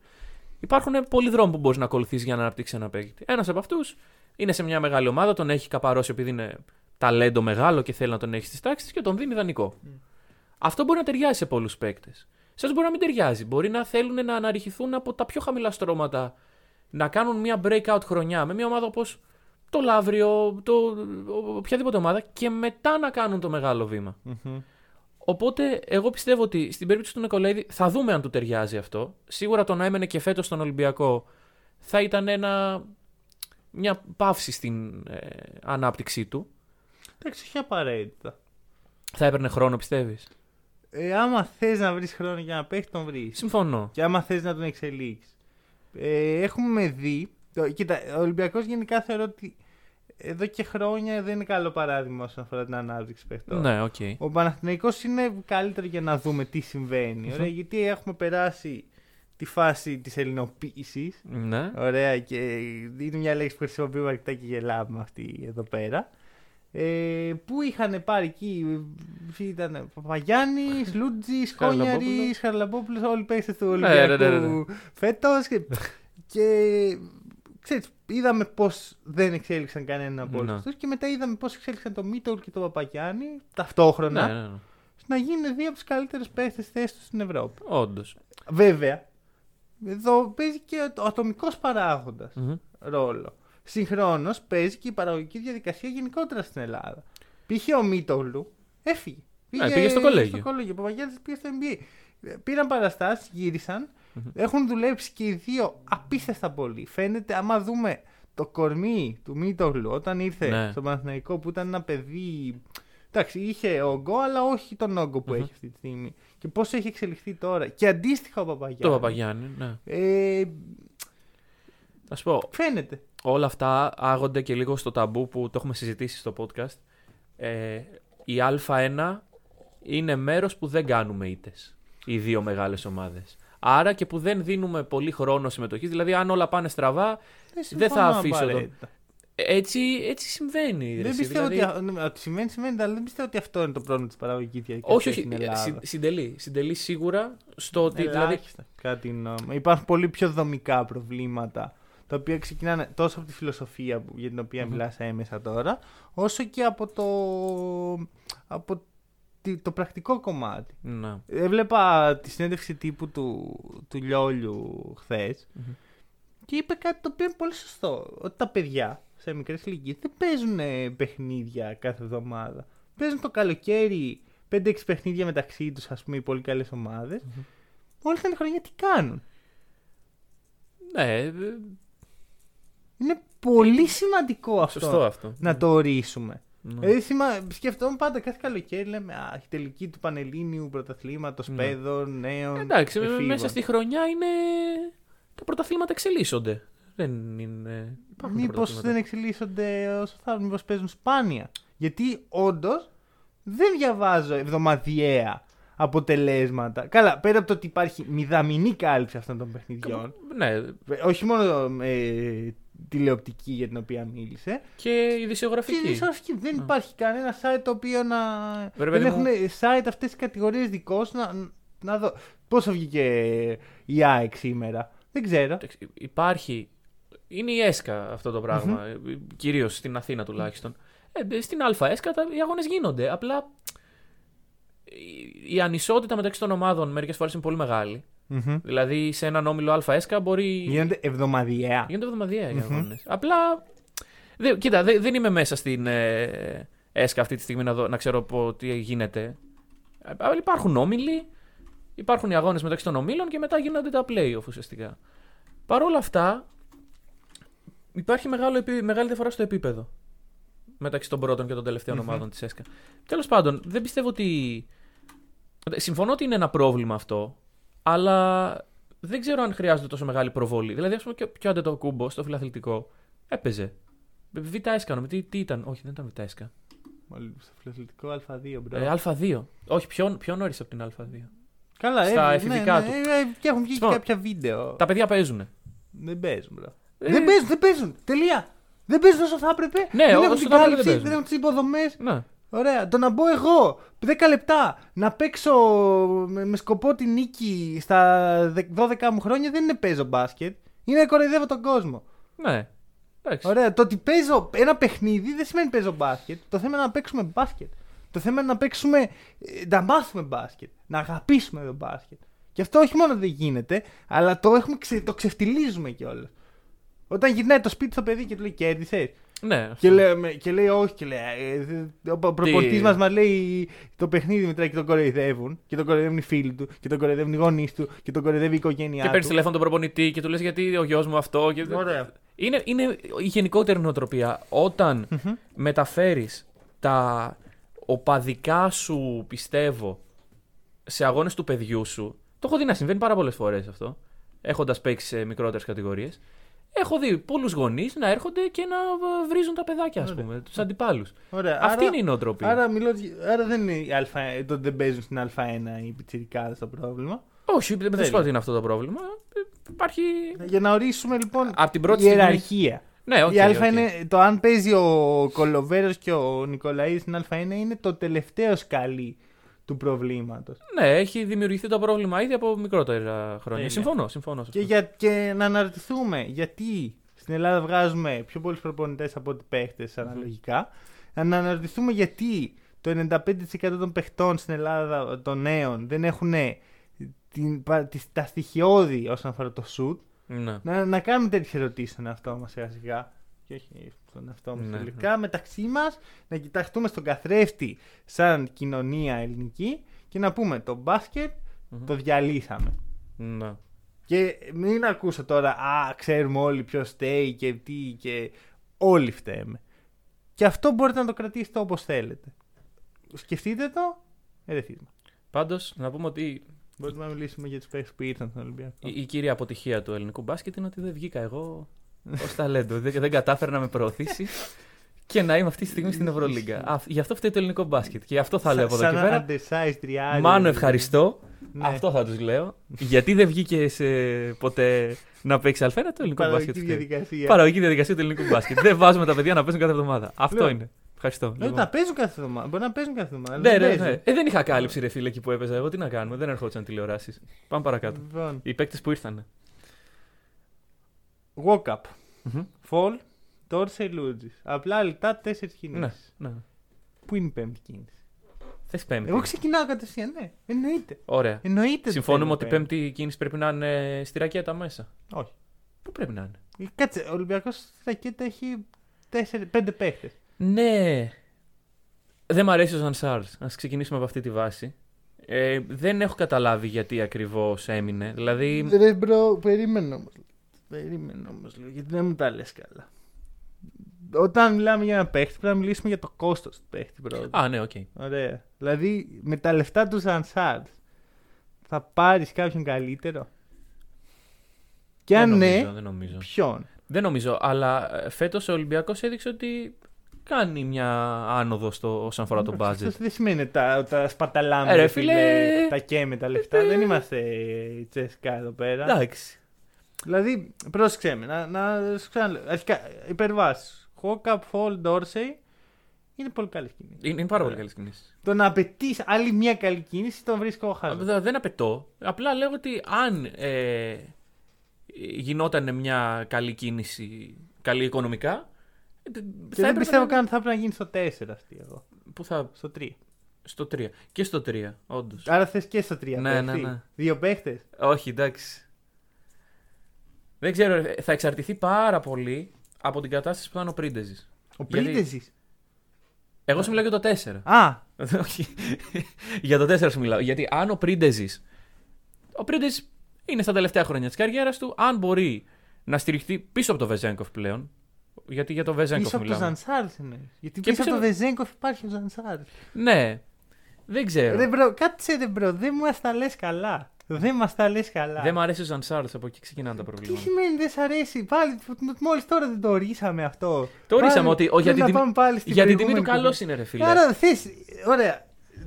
Υπάρχουν πολλοί δρόμοι που μπορείς να ακολουθήσει για να αναπτύξεις ένα παίκτη. Ένας από αυτούς είναι σε μια μεγάλη ομάδα, τον έχει καπαρώσει επειδή είναι ταλέντο μεγάλο και θέλει να τον έχει στις τάξεις και τον δίνει δανεικό. Αυτό μπορεί να ταιριάζει σε πολλούς παίκτες. Σε άλλους μπορεί να μην ταιριάζει. Μπορεί να θέλουν να αναρριχηθούν από τα πιο χαμηλά στρώματα, να κάνουν μια breakout χρονιά με μια ομάδα όπως το Λαύριο, το, οποιαδήποτε ομάδα και μετά να κάνουν το μεγάλο βήμα. Μμμ. Οπότε, εγώ πιστεύω ότι στην περίπτωση του Νικολαίδη θα δούμε αν του ταιριάζει αυτό. Σίγουρα το να έμενε και φέτος στον Ολυμπιακό θα ήταν ένα, μια παύση στην ε, ανάπτυξή του. Εντάξει, όχι απαραίτητα. Θα έπαιρνε χρόνο, πιστεύεις; Ε, άμα θες να βρεις χρόνο για να παίξεις, τον βρεις. Συμφωνώ. Και άμα θες να τον εξελίξεις. Ε, έχουμε δει. Το, κοίτα, ο Ολυμπιακός γενικά θεωρώ ότι εδώ και χρόνια δεν είναι καλό παράδειγμα όσον αφορά την ανάπτυξη παιχτών. Ναι, οκ. Ο Παναθηναϊκός είναι καλύτερο για να δούμε τι συμβαίνει. Ωραία, γιατί έχουμε περάσει τη φάση της ελληνοποίησης. Ναι. Ωραία, και είναι μια λέξη που χρησιμοποιούμε αρκετά και γελάμε αυτή εδώ πέρα. Ε, που είχαν πάρει εκεί, ήταν Παπαγιάννη, Λούντζη, Κόνιαρη, Χαραλαμπόπουλος. Χαραλαμπόπουλος, όλοι παίχτες του Ναι, ναι, Ολυμπιακού ναι, ναι. φέτος Και, και ξέρεις, είδαμε πώς δεν εξέλιξαν κανέναν από όλους Ναι. αυτούς και μετά είδαμε πώς εξέλιξαν το Μίτολ και το Παπαγιάννη ταυτόχρονα Ναι, ναι, ναι. να γίνουν δύο από του καλύτερου παίχτες θέση τους στην Ευρώπη. Όντως. Βέβαια, εδώ παίζει και ο ατομικός παράγοντας ρόλο. Συγχρόνως παίζει και η παραγωγική διαδικασία γενικότερα στην Ελλάδα. Π.χ. ο Μίτογλου έφυγε. Ναι, πήγε στο κολέγιο. Στο κολέγιο. Ο Παπαγιάννη πήγε στο NBA. Πήραν παραστάσεις, γύρισαν. Έχουν δουλέψει και οι δύο απίστευτα πολύ. Φαίνεται, άμα δούμε το κορμί του Μίτογλου όταν ήρθε Ναι. στο Παναθηναϊκό που ήταν ένα παιδί. Εντάξει, είχε όγκο, αλλά όχι τον όγκο που Μμμ. έχει αυτή τη στιγμή. Και πώς έχει εξελιχθεί τώρα. Και αντίστοιχα ο Παπαγιάννης. Το Παπαγιάννη, ναι. Ε, Θα σου πω, φαίνεται. όλα αυτά άγονται και λίγο στο ταμπού που το έχουμε συζητήσει στο podcast. Ε, η Α1 είναι μέρος που δεν κάνουμε ήτες. Οι δύο μεγάλες ομάδες. Άρα και που δεν δίνουμε πολύ χρόνο συμμετοχής. Δηλαδή, αν όλα πάνε στραβά, Δεν θα συμφωνώ αφήσω τον- απαραίτητα. έτσι, έτσι συμβαίνει. ρε Δεν εσύ. πιστεύω Δηλαδή, ότι, α- ότι συμβαίνει, συμβαίνει, αλλά δεν πιστεύω ότι αυτό είναι το πρόβλημα της παραγωγικής διαδικασία. Όχι, όχι. Στην ε, Ελλάδα. συ- Συντελεί. Συντελεί σίγουρα στο ότι. Δηλαδή, Ελάχιστα, κατά τη γνώμη μου. Υπάρχουν πολύ πιο δομικά προβλήματα τα οποία ξεκινάνε τόσο από τη φιλοσοφία που, για την οποία Μμμ. μιλάς έμεσα τώρα, όσο και από το, από τη- το πρακτικό κομμάτι. να. Έβλεπα τη συνέντευξη τύπου του, του Λιόλιου χθες Μμμ. και είπε κάτι το οποίο είναι πολύ σωστό. Ότι τα παιδιά σε μικρές ηλικίες δεν παίζουν ε, παιχνίδια κάθε εβδομάδα. Παίζουν το καλοκαίρι 5-6 παιχνίδια μεταξύ τους, ας πούμε, οι πολύ καλές ομάδες. Μμμ. Όλη την χρονιά τι κάνουν; Ναι, ε, Είναι πολύ σημαντικό αυτό σωστό αυτό. να το ορίσουμε. Ναι. Δηλαδή, θυμά, σκεφτόμουν πάντα κάθε καλοκαίρι, λέμε Α, η τελική του Πανελλήνιου πρωταθλήματος Ναι. παιδών, νέων. Εντάξει, εφήβων». μέσα στη χρονιά είναι. Τα πρωταθλήματα εξελίσσονται. Δεν είναι. υπάρχουν Μήπως πρωταθλήματα. δεν εξελίσσονται όσο θα μήπως παίζουν σπάνια. Γιατί όντως δεν διαβάζω εβδομαδιαία αποτελέσματα. Καλά, πέρα από το ότι υπάρχει μηδαμινή κάλυψη αυτών των παιχνιδιών. Ναι, Ε, Όχι μόνο ε, τηλεοπτική για την οποία μίλησε. και η Και ειδησιογραφική. η ισορροφική. Δεν Ναι. υπάρχει κανένα site το οποίο να. Βρε, δεν παιδί μου. έχουν site αυτές τις κατηγορίες δικός σου να, να δω. Πόσο βγήκε η ΑΕΚ σήμερα; Δεν ξέρω. Εντάξει, Υπάρχει. Είναι η ΕΣΚΑ αυτό το πράγμα. Κυρίως στην Αθήνα τουλάχιστον. Ε, στην ΑΕΣΚΑ τα, οι αγώνες γίνονται. Απλά η, η ανισότητα μεταξύ των ομάδων μερικές φορές είναι πολύ μεγάλη. Μμμ. Δηλαδή σε έναν όμιλο ΑΕΣΚΑ μπορεί. Γίνονται εβδομαδιαία. Γίνονται εβδομαδιαία οι Μμμ. αγώνες. Απλά. Δε, κοίτα, δε- δεν είμαι μέσα στην ε, ΕΣΚΑ αυτή τη στιγμή να, δω, να ξέρω πω, τι γίνεται. Ε, Αλλά υπάρχουν όμιλοι, υπάρχουν οι αγώνες μεταξύ των ομίλων και μετά γίνονται τα playoff ουσιαστικά. Παρ' όλα αυτά, υπάρχει μεγάλο, επί- μεγάλη διαφορά στο επίπεδο μεταξύ των πρώτων και των τελευταίων Μμμ. ομάδων της ΕΣΚΑ. Τέλος πάντων, δεν πιστεύω ότι. Συμφωνώ ότι είναι ένα πρόβλημα αυτό, αλλά δεν ξέρω αν χρειάζεται τόσο μεγάλη προβολή. Δηλαδή, ας πούμε, και ποιο άντε το κούμπο στο φιλαθλητικό έπαιζε. Β' ΕΣΚΑΝΑ, τι, τι ήταν; Όχι, δεν ήταν Β' ΕΣΚΑ. Μόλι στο φιλαθλητικό Α2, bro. Ε, Α2. Όχι, πιο, πιο νωρί από την Α2. Καλά, στα ε, εφηβικά ναι, του. ναι, ε, και έχουν βγει και Λοιπόν, κάποια βίντεο. Τα παιδιά παίζουν. Δεν παίζουν, bro. Ε, Δεν παίζουν, δεν παίζουν. Τελεία. Δεν παίζουν όσο θα έπρεπε. Ναι, δεν όσο έχουν την θα έπρεπε δεν κάλυψη, παίζουν. δεν έχουν τις υποδομές. Ναι. Ωραία. Το να μπω εγώ 10 λεπτά να παίξω με, με σκοπό τη νίκη στα δε- 12 μου χρόνια δεν είναι παίζω μπάσκετ. Είναι να κοροϊδεύω τον κόσμο. Ναι. Εντάξει. Ωραία. Το ότι παίζω ένα παιχνίδι δεν σημαίνει παίζω μπάσκετ. Το θέμα είναι να παίξουμε μπάσκετ. Το θέμα είναι να παίξουμε. ε, να μάθουμε μπάσκετ. Να αγαπήσουμε το μπάσκετ. Και αυτό όχι μόνο δεν γίνεται, αλλά το, έχουμε ξε, το ξεφτιλίζουμε κιόλας. Όταν γυρνάει το σπίτι στο παιδί και του λέει κέρδισες. Ναι. Και, λέμε, και λέει όχι και λέει. ε, δε- Ο προπονητή Τι- μας μας λέει το παιχνίδι μετράει και τον κοροϊδεύουν. Και τον κοροϊδεύουν οι φίλοι του. Και τον κοροϊδεύουν οι γονείς του. Και τον κοροϊδεύει η οικογένειά Και παίρνεις του. τηλέφωνο τον προπονητή και του λες γιατί ο γιος μου αυτό. Και... Ωραία. Είναι, είναι η γενικότερη νοοτροπία. Όταν Μμμ. μεταφέρεις τα οπαδικά σου, πιστεύω, σε αγώνες του παιδιού σου. Το έχω δει να συμβαίνει πάρα πολλές φορές αυτό. Έχοντας παίξει σε μικρότερες κατηγορίες. Έχω δει πολλούς γονείς να έρχονται και να ε, βρίζουν τα παιδάκια, ας Ωραία. πούμε, τους αντιπάλους. Ωραία. Αυτή άρα- είναι η νοοτροπία. Άρα, μιλώ, άρα δεν είναι η Α, το ότι δεν παίζουν στην Α1 οι πιτσιρικάδες το πρόβλημα. Όχι, δεν Δεν δεν σου πω είναι. ότι είναι αυτό το πρόβλημα. Ε, Υπάρχει. Για να ορίσουμε λοιπόν Από την πρώτη στιγμή. ιεραρχία. Ναι, οκ, η Α οκ. είναι, το αν παίζει ο Κολοβέρος και ο Νικολαίδη στην Α1 είναι το τελευταίο σκαλί του προβλήματος. Ναι, έχει δημιουργηθεί το πρόβλημα ήδη από μικρότερα χρόνια. Τέλεια. Συμφωνώ, συμφωνώ. σε Και, αυτό. για, και να αναρωτηθούμε γιατί στην Ελλάδα βγάζουμε πιο πολλούς προπονητές από ότι παίχτες αναλογικά. Να αναρωτηθούμε γιατί το 95% των παιχτών στην Ελλάδα των νέων δεν έχουν την, πα- τις- τα στοιχειώδη όσον αφορά το σουτ. Ναι. Να, να κάνουμε τέτοιες ερωτήσεις στον εαυτό μας σιγά σιγά. Και όχι στον εαυτό μας Ναι, τελικά, μεταξύ μας να κοιταχτούμε στον καθρέφτη σαν κοινωνία ελληνική και να πούμε το μπασκετ Μμμ. το διαλύσαμε. Ναι. Και μην ακούσω τώρα, α, ξέρουμε όλοι ποιος στέει και τι και όλοι φταίμε. Και αυτό μπορείτε να το κρατήσετε όπως θέλετε. Σκεφτείτε το, ερεθίσμα. Πάντως, να πούμε ότι Μπορούμε να μιλήσουμε για τους παίκτες που ήρθαν στον Ολυμπιακό. η, η κύρια αποτυχία του ελληνικού μπάσκετ είναι ότι δεν βγήκα εγώ ως ταλέντο. δεν, δεν κατάφερα να με προωθήσει και να είμαι αυτή τη στιγμή στην Ευρωλίγκα. Α, γι' αυτό φταίει το ελληνικό μπάσκετ. Και γι' αυτό θα λέω από εδώ και πέρα. undersized τριάρι. Μάνο, ευχαριστώ. Ναι. Αυτό θα τους λέω. Γιατί δεν βγήκε ποτέ να παίξει αλφαίρα το ελληνικό Παραγωγική μπάσκετ. φταίει. διαδικασία. Παραγωγική διαδικασία του ελληνικού μπάσκετ. δεν βάζουμε τα παιδιά να παίζουν κάθε εβδομάδα. Αυτό Λέω. είναι. Ευχαριστώ. Ε, Λοιπόν. να παίζουν κάθε εβδομάδα. Μπορεί να παίζουν κάθε εβδομάδα. Ναι, δεν ναι, παίζουν. ναι. Ε, δεν είχα κάλυψη, ρε φίλε, εκεί που έπαιζα. Εγώ τι να κάνουμε, δεν ερχόντουσαν τηλεοράσεις. Πάμε παρακάτω. Λοιπόν, Οι παίκτες που ήρθαν. Walk up. Fall, Dorsey, Lugis. Απλά λιτά τέσσερις Ναι, κινήσει. ναι. Πού είναι η πέμπτη κίνηση; Θες πέμπτη. Εγώ ξεκινάω κατευθείαν, ναι. Εννοείται. Ωραία. Εννοείται. Συμφωνούμε ότι θέλω η πέμπτη κίνηση πρέπει να είναι στη ρακέτα μέσα. Όχι. Πού πρέπει να είναι; Ε, Κάτσε, ο Ολυμπιακός στη ρακέτα έχει τέσσερι, πέντε παίχτες. Ναι. Δεν μ' αρέσει ο Ζαν-Σαρλ. Α ξεκινήσουμε από αυτή τη βάση. Ε, δεν έχω καταλάβει γιατί ακριβώς έμεινε. Δηλαδή. Ρε bro, περίμενε όμως. Περίμενε όμως λίγο, γιατί δεν μου τα λες καλά. Όταν μιλάμε για ένα παίχτη, πρέπει να μιλήσουμε για το κόστος του παίχτη πρώτα. Α, ναι, οκ. Ωραία. Δηλαδή, με τα λεφτά του Ζαν-Σαρλ θα πάρεις κάποιον καλύτερο; Και αν δεν ναι, νομίζω, δεν νομίζω. ποιον; Δεν νομίζω, αλλά φέτος ο Ολυμπιακός έδειξε ότι κάνει μια άνοδο στο, όσον αφορά το budget. Αυτό δεν σημαίνει ότι τα, τα σπαταλάμε. Ε, ρε, ρε φίλε. φίλε, τα καίμε τα λεφτά. δεν είμαστε η Τσέσκα εδώ πέρα. Εντάξει. Δηλαδή, πρόσεξε με, να, να σου ξαναλέω. Αρχικά, υπερβάσεις. Hawkup, Fall, Dorsey είναι πολύ καλή κίνηση. Είναι, είναι πάρα πολύ Ωραία. καλή κίνηση. Το να απαιτείς άλλη μια καλή κίνηση τον βρίσκω χάζο. Α, Δεν απαιτώ. Απλά λέω ότι αν ε, γινόταν μια καλή κίνηση, καλή οικονομικά. ε, Και θα δεν έπρεπε πιστεύω να- καν ότι θα πρέπει να γίνει στο 4 αυτή εγώ. Που θα, Στο 3. στο 3. Και στο 3, όντως. Άρα θες και στο 3. Ναι, ναι, ναι. Δύο παίχτες. Όχι, εντάξει. Δεν ξέρω, ε, θα εξαρτηθεί πάρα πολύ από την κατάσταση που θα είναι ο Πρίντεζης. Ο Γιατί- Πρίντεζης; Εγώ σου μιλάω για το 4. Α, Όχι. για το 4 σου μιλάω. Γιατί αν ο Πρίντεζη. Ο Πρίντεζης είναι στα τελευταία χρόνια της καριέρας του. Αν μπορεί να στηριχθεί πίσω από το Βεζέγκοφ πλέον. Γιατί για το Βεζέγκοφ πίσω από το μιλάμε. Ζαν-Σαρλ εννοείς. Γιατί Και πίσω από πίσω- το Βεζέγκοφ υπάρχει ο Ζαν-Σαρλ. Ναι. Δεν ξέρω. Ρε bro, κάτσε ρε bro, δεν μας τα λες καλά. Δεν μας τα λες καλά. Δεν μου αρέσει ο Ζαν-Σαρλ, από εκεί ξεκινάνε τα Τι προβλήματα. σημαίνει δεν σ' αρέσει, πάλι μόλις τώρα δεν το ορίσαμε αυτό. Το ορίσαμε Πάλι, ότι. Ο, πρέπει για την να τιμή, πάμε πάλι στην για την τιμή του προηγούμενη καλός κουβέντα. είναι, ρε φίλε. Άρα θες. Ωραία.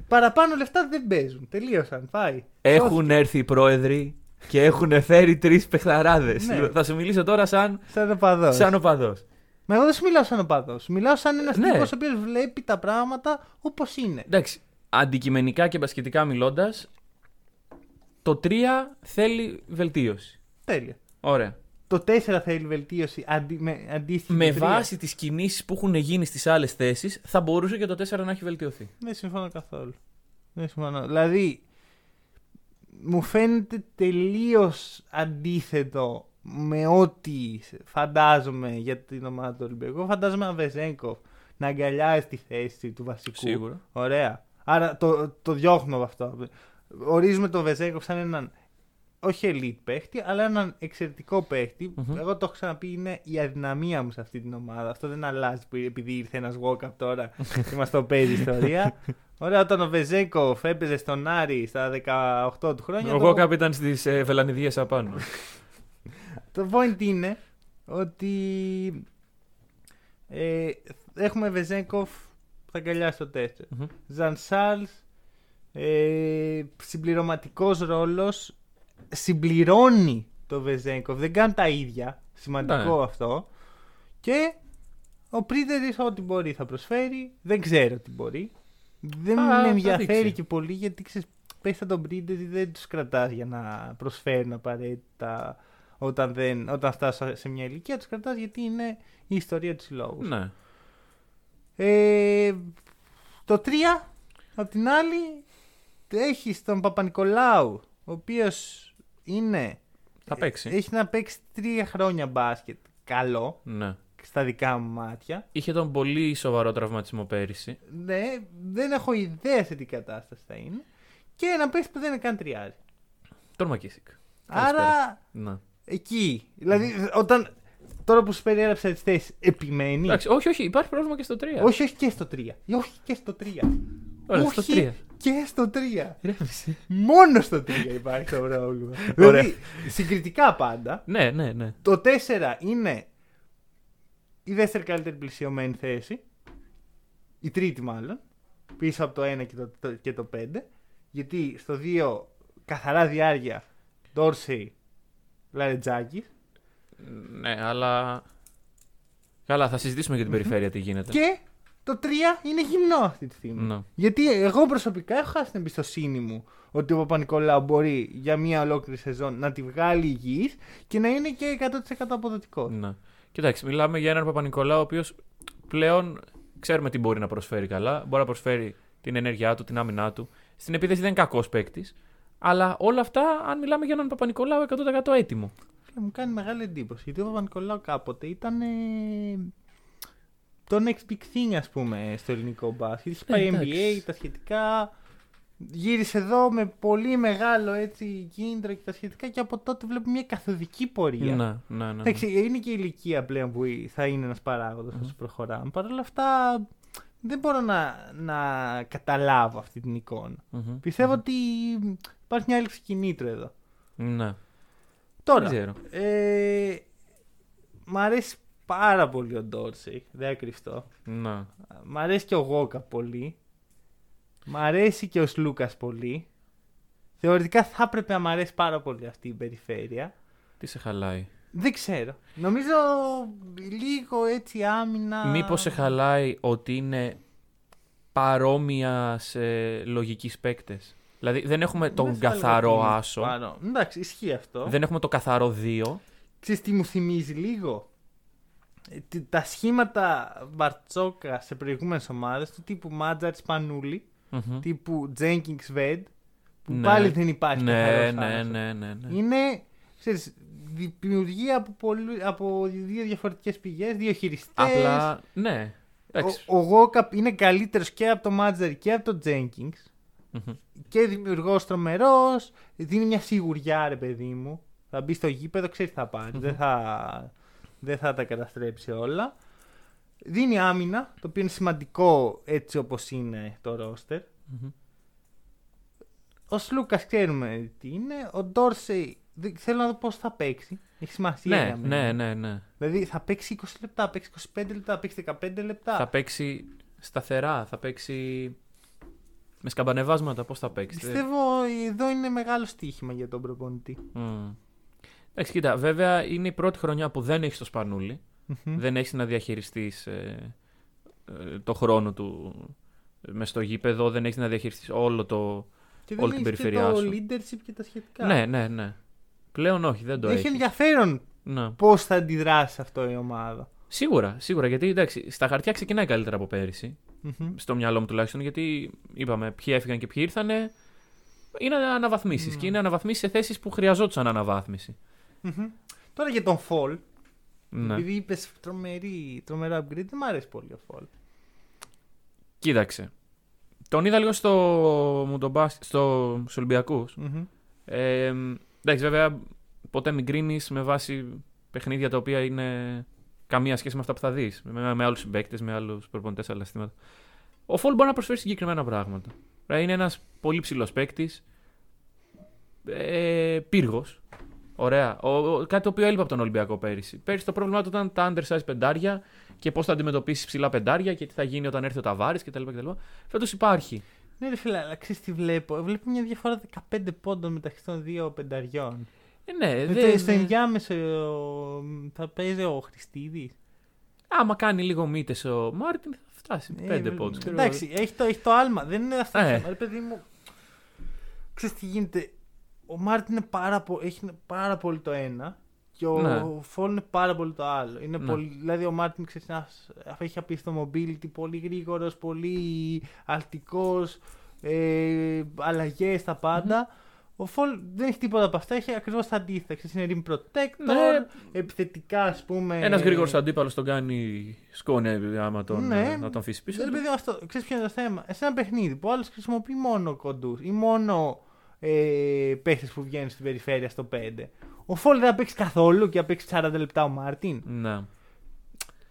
Παραπάνω λεφτά δεν παίζουν. Τελείωσαν. Πάει. Έχουν έρθει οι πρόεδροι και έχουν φέρει τρεις παιχταράδε. Ναι. Θα σου μιλήσω τώρα σαν, Σαν οπαδός. σαν οπαδός. Μα εγώ δεν σου μιλάω σαν οπαδός. Μιλάω σαν ένας Ναι. τύπος ο οποίος βλέπει τα πράγματα όπως είναι. Εντάξει, αντικειμενικά και μπασκετικά μιλώντας, το 3 θέλει βελτίωση. Τέλεια. Ωραία. Το 4 θέλει βελτίωση αντι, με, αντίστοιχη Με το τρία. βάση τις κινήσεις που έχουν γίνει στις άλλες θέσεις, θα μπορούσε και το 4 να έχει βελτιωθεί. Δεν συμφωνώ καθόλου. Δεν συμφωνώ. Δηλαδή, μου φαίνεται τελείως αντίθετο με ό,τι φαντάζομαι για την ομάδα του Ολυμπιακού. Φαντάζομαι ένα Βεζέγκοφ να αγκαλιάζει τη θέση του βασικού. Σίγουρα. Ωραία. Άρα το, το διώχνω από αυτό. Ορίζουμε τον Βεζέγκοφ σαν έναν όχι elite παίχτη, αλλά έναν εξαιρετικό παίχτη. Μμμ. Εγώ το έχω ξαναπεί, είναι η αδυναμία μου σε αυτή την ομάδα. Αυτό δεν αλλάζει που- επειδή ήρθε ένας walk-up τώρα και μας το παίζει ιστορία. Ωραία, όταν ο Βεζέγκοφ έπαιζε στον Άρη στα 18 του χρόνια. Ο το- Γόκαπ ήταν στις ε, βελανιδιέ απάνω. Το point είναι ότι ε, έχουμε Βεζέγκοφ που θα αγκαλιάσει το 4. Μμμ. Ζανσάλ, ε, συμπληρωματικός ρόλος, συμπληρώνει το Βεζέγκοφ, δεν κάνει τα ίδια, σημαντικό Ναι. αυτό. Και ο Πρίντερης ό,τι μπορεί θα προσφέρει, δεν ξέρω τι μπορεί. Δεν Θα- με θα ενδιαφέρει δείξει. και πολύ γιατί ξέρεις, πες τον Πρίντερη δεν τους κρατάς για να προσφέρουν απαραίτητα όταν, δεν, όταν φτάσουν σε μια ηλικία, τους κρατάς γιατί είναι η ιστορία του συλλόγου. ναι. Ε, το 3, απ' την άλλη, έχει τον Παπα-Νικολάου, ο οποίος είναι... Θα παίξει. Έχει να παίξει τρία χρόνια μπάσκετ. Καλό. Ναι. στα δικά μου μάτια. Είχε τον πολύ σοβαρό τραυματισμό πέρυσι. Ναι, δεν έχω ιδέα σε τι κατάσταση θα είναι. Και ένα παίχτη που δεν είναι καν τριάρι. Τον Μακίσικ. Άρα Ναι. εκεί. Δηλαδή, όταν. Τώρα που σου περιέγραψα τις θέσεις, επιμένεις; Εντάξει, όχι, όχι, υπάρχει πρόβλημα και στο 3. Όχι, όχι και στο 3. Όχι και στο 3. Ωραία, όχι στο 3. και στο 3. Ρεύση. Μόνο στο 3 υπάρχει το πρόβλημα. δηλαδή, συγκριτικά πάντα, Ναι, ναι, ναι. το 4 είναι η δεύτερη καλύτερη πλησιωμένη θέση. Η τρίτη μάλλον. Πίσω από το 1 και το, το- και το 5. Γιατί στο 2 καθαρά διάρκεια Ντόρσεϊ Λαρετζάκη. Ναι, αλλά. Καλά, θα συζητήσουμε για την περιφέρεια τι γίνεται. Και το 3 είναι γυμνό αυτή τη στιγμή. Ναι. Γιατί εγώ προσωπικά έχω χάσει την εμπιστοσύνη μου ότι ο Παπα-Νικολάου μπορεί για μια ολόκληρη σεζόν να τη βγάλει υγιής και να είναι και 100% αποδοτικό. Ναι. Κοιτάξτε, μιλάμε για έναν Παπα-Νικολάου ο οποίος πλέον ξέρουμε τι μπορεί να προσφέρει καλά. Μπορεί να προσφέρει την ενέργειά του, την άμυνά του. Στην επίθεση δεν είναι κακός παίκτης. Αλλά όλα αυτά, αν μιλάμε για έναν Παπα-Νικολάου 100% έτοιμο. Φίλε, Μου κάνει μεγάλη εντύπωση γιατί ο Παπα-Νικολάου κάποτε ήταν. ε, το next big thing, ας πούμε, στο ελληνικό μπάσκετ. Είχε πάει Ε, εντάξει. NBA, τα σχετικά. Γύρισε εδώ με πολύ μεγάλο έτσι κίνητρο και τα σχετικά και από τότε βλέπω μια καθοδική πορεία. Ναι, ναι, ναι. ναι. Εντάξει, είναι και η ηλικία πλέον που θα είναι ένας παράγοντας όσο προχωράμε. Παρ' όλα αυτά, δεν μπορώ να, να καταλάβω αυτή την εικόνα. Μμμ. Πιστεύω ότι υπάρχει μια έλλειψη κινήτρου εδώ. Ναι. Τώρα, Δεν ξέρω. ε, μ' αρέσει πάρα πολύ ο Ντόρσεϊ, δεν κρυφτώ. Ναι. Μ' αρέσει και ο Γόκα πολύ. Μ' αρέσει και ο Σλούκας πολύ. Θεωρητικά θα έπρεπε να μ' αρέσει πάρα πολύ αυτή η περιφέρεια. Τι σε χαλάει; Δεν ξέρω. Νομίζω λίγο έτσι άμυνα. Μήπως σε χαλάει ότι είναι παρόμοια σε λογική παίκτες; Δηλαδή δεν έχουμε τον Δεν θα έλεγα καθαρό ότι είναι άσο. πάνω. Εντάξει, ισχύει αυτό. Δεν έχουμε το καθαρό 2. Ξέρεις τι μου θυμίζει λίγο; Ε, τι- Τα σχήματα Μπαρτσόκα σε προηγούμενες ομάδες του τύπου Μάτζαρ Σπανούλη, τύπου Jenkins Ved, που Ναι. πάλι δεν υπάρχει Ναι, καθαρός ναι, άσος. ναι, ναι, ναι. Είναι, ξέρεις, δημιουργία από, πολλού- από δύο διαφορετικές πηγές, δύο χειριστές. Απλά, ναι. Εντάξει. Ο, ο Γόκαπ είναι καλύτερος και από το Μάτζαρ και από το Jenkins. Μμμ. και δημιουργό τρομερό. Δίνει μια σιγουριά, ρε παιδί μου. Θα μπει στο γήπεδο, ξέρει τι θα πάρει. δεν, θα, δεν θα τα καταστρέψει όλα. Δίνει άμυνα, το οποίο είναι σημαντικό έτσι όπως είναι το ρόστερ. Μμμ. Ο Σλούκας ξέρουμε τι είναι. Ο Ντόρσεϊ δεν- θέλω να δω πώς θα παίξει. Έχει σημασία. Ναι, για μένα. ναι, ναι, ναι. Δηλαδή θα παίξει 20 λεπτά, θα παίξει 25 λεπτά, θα παίξει 15 λεπτά. Θα παίξει σταθερά, θα παίξει με σκαμπανεβάσματα. Πώς θα παίξει. Πιστεύω εδώ είναι μεγάλο στοίχημα για τον προπονητή. Μμ. Εντάξει, κοίτα, βέβαια είναι η πρώτη χρονιά που δεν έχεις το σπανούλι. Μμμ. Δεν έχεις να διαχειριστείς το χρόνο του μες στο γήπεδο, δεν έχεις να διαχειριστείς όλο το. Και όλη δεν την έχεις περιφερειά και το σου. leadership και τα σχετικά. Ναι, ναι, ναι. Πλέον όχι, δεν το Έχει έχεις. ενδιαφέρον Ναι. πώς θα αντιδράσει αυτό η ομάδα. Σίγουρα, σίγουρα. Γιατί εντάξει, στα χαρτιά ξεκινάει καλύτερα από πέρυσι. Μμμ. Στο μυαλό μου τουλάχιστον. Γιατί είπαμε ποιοι έφυγαν και ποιοι ήρθανε. Είναι αναβαθμίσεις. Και είναι αναβαθμίσεις σε θέσεις που χρειαζόντουσαν αναβάθμιση. Μμμ. Τώρα για τον Fall. Ναι. Επειδή είπες τρομερό upgrade, δεν μου αρέσει πολύ ο Fall. Κοίταξε. Τον είδα λίγο στο, μου τον μπάσκετ- στο, στους Ολυμπιακούς. Μμμ. Ε, εντάξει, βέβαια, ποτέ μην κρίνεις με βάση παιχνίδια τα οποία είναι καμία σχέση με αυτά που θα δεις. Με, με άλλους συμπαίκτες, με άλλους προπονητές, άλλα συστήματα. Ο Φολ μπορεί να προσφέρει συγκεκριμένα πράγματα. Δηλαδή, είναι ένας πολύ ψηλός παίκτης. Ε, Πύργος. Ωραία. Ο, ο- κάτι το οποίο έλειπε από τον Ολυμπιακό πέρυσι. Πέρυσι το πρόβλημά του ήταν τα undersize πεντάρια και πώς θα αντιμετωπίσεις ψηλά πεντάρια και τι θα γίνει όταν έρθει ο Ταβάρης κτλ. κτλ. Φέτος υπάρχει. Ναι, ρε φίλε, αλλά ξέρεις τι βλέπω. Βλέπω μια διαφορά 15 πόντων μεταξύ των δύο πενταριών. Ε, ναι, Ε, δεν- στο ενδιάμεσο ο- θα παίζει ο Χριστίδης. Άμα κάνει λίγο μύτες ο Μάρτιν, θα φτάσει. Πέντε πόντους. Ε, Εντάξει, έχει το, έχει το άλμα. Δεν είναι αυτό. το Ε. θέμα. Ρε παιδί μου, ξέρεις τι γίνεται. Ο Μάρτιν είναι πάρα πο- έχει πάρα πολύ το ένα και ο Ναι. Φολ είναι πάρα πολύ το άλλο. Είναι Ναι. πολύ, δηλαδή ο Μάρτιν ξέρεις, ένας- έχει απίστευτο mobility, πολύ γρήγορος, πολύ αλτικός, ε, αλλαγές στα πάντα. Ο Φολ δεν έχει τίποτα από αυτά, έχει ακριβώς τα αντίθετα. Ξέρεις, Είναι rim protector, Ναι. επιθετικά ας πούμε. Ένας γρήγορος αντίπαλος τον κάνει σκόνη άμα τον, Ναι. να τον αφήσει πίσω. Δεν του. παιδί, αυτό, ξέρεις ποιο είναι το θέμα; Σε ένα παιχνίδι που άλλος χρησιμοποιεί μόνο κοντούς ή μόνο ε, παίχτες που βγαίνουν στην περιφέρεια στο 5. Ο Φόλ δεν θα παίξει καθόλου και θα παίξει 40 λεπτά ο Μάρτιν. Ναι.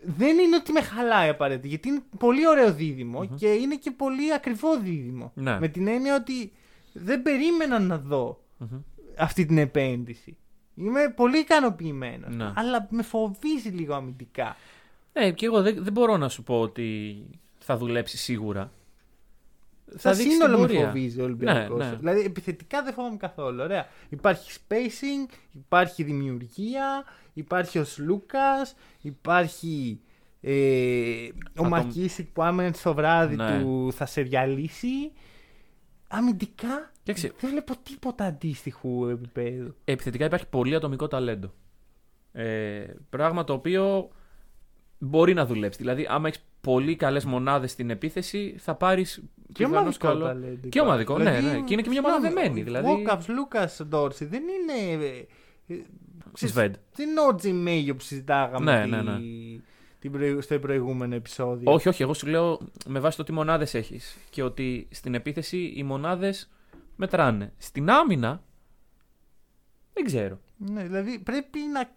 Δεν είναι ότι με χαλάει απαραίτητα, γιατί είναι πολύ ωραίο δίδυμο και είναι και πολύ ακριβό δίδυμο. Ναι. Με την έννοια ότι δεν περίμενα να δω Μμμ. αυτή την επένδυση. Είμαι πολύ ικανοποιημένος. Ναι. Αλλά με φοβίζει λίγο αμυντικά. Ναι, και εγώ δεν, δεν μπορώ να σου πω ότι θα δουλέψει σίγουρα. Στα δείξει την σύνολο με πορεία. φοβίζει ο Ολυμπιακός. Ναι, ναι. Δηλαδή επιθετικά δεν φοβάμαι καθόλου. Ωραία. Υπάρχει spacing, υπάρχει δημιουργία, υπάρχει ο Λούκα, υπάρχει ε, ο τον- Μακίσικ που άμα είναι στο βράδυ Ναι. του θα σε διαλύσει. Αμυντικά Κοίταξε, δεν βλέπω τίποτα αντίστοιχου επίπεδου. επιθετικά υπάρχει πολύ ατομικό ταλέντο. Ε, πράγμα το οποίο μπορεί να δουλέψει. Δηλαδή, άμα έχεις πολύ καλές μονάδες στην επίθεση, θα πάρεις. Και ομαδικό ταλέντο. Και υπάρχει. ομαδικό, ναι, ναι. Και είναι και μια ομάδα δεμένη. Δηλαδή, Βόκαψ, Λούκας, Ντόρση δεν είναι. ε, ε, ξέρεις, Σβέντ. Δεν είναι ο Τζι Μέγιο που συζητάγαμε Ναι, τη- ναι, ναι. την προηγου- στο προηγούμενο επεισόδιο. Όχι, όχι. Εγώ σου λέω με βάση το τι μονάδες έχεις. Και ότι στην επίθεση οι μονάδες μετράνε. Στην άμυνα. Δεν ξέρω. Ναι, δηλαδή πρέπει να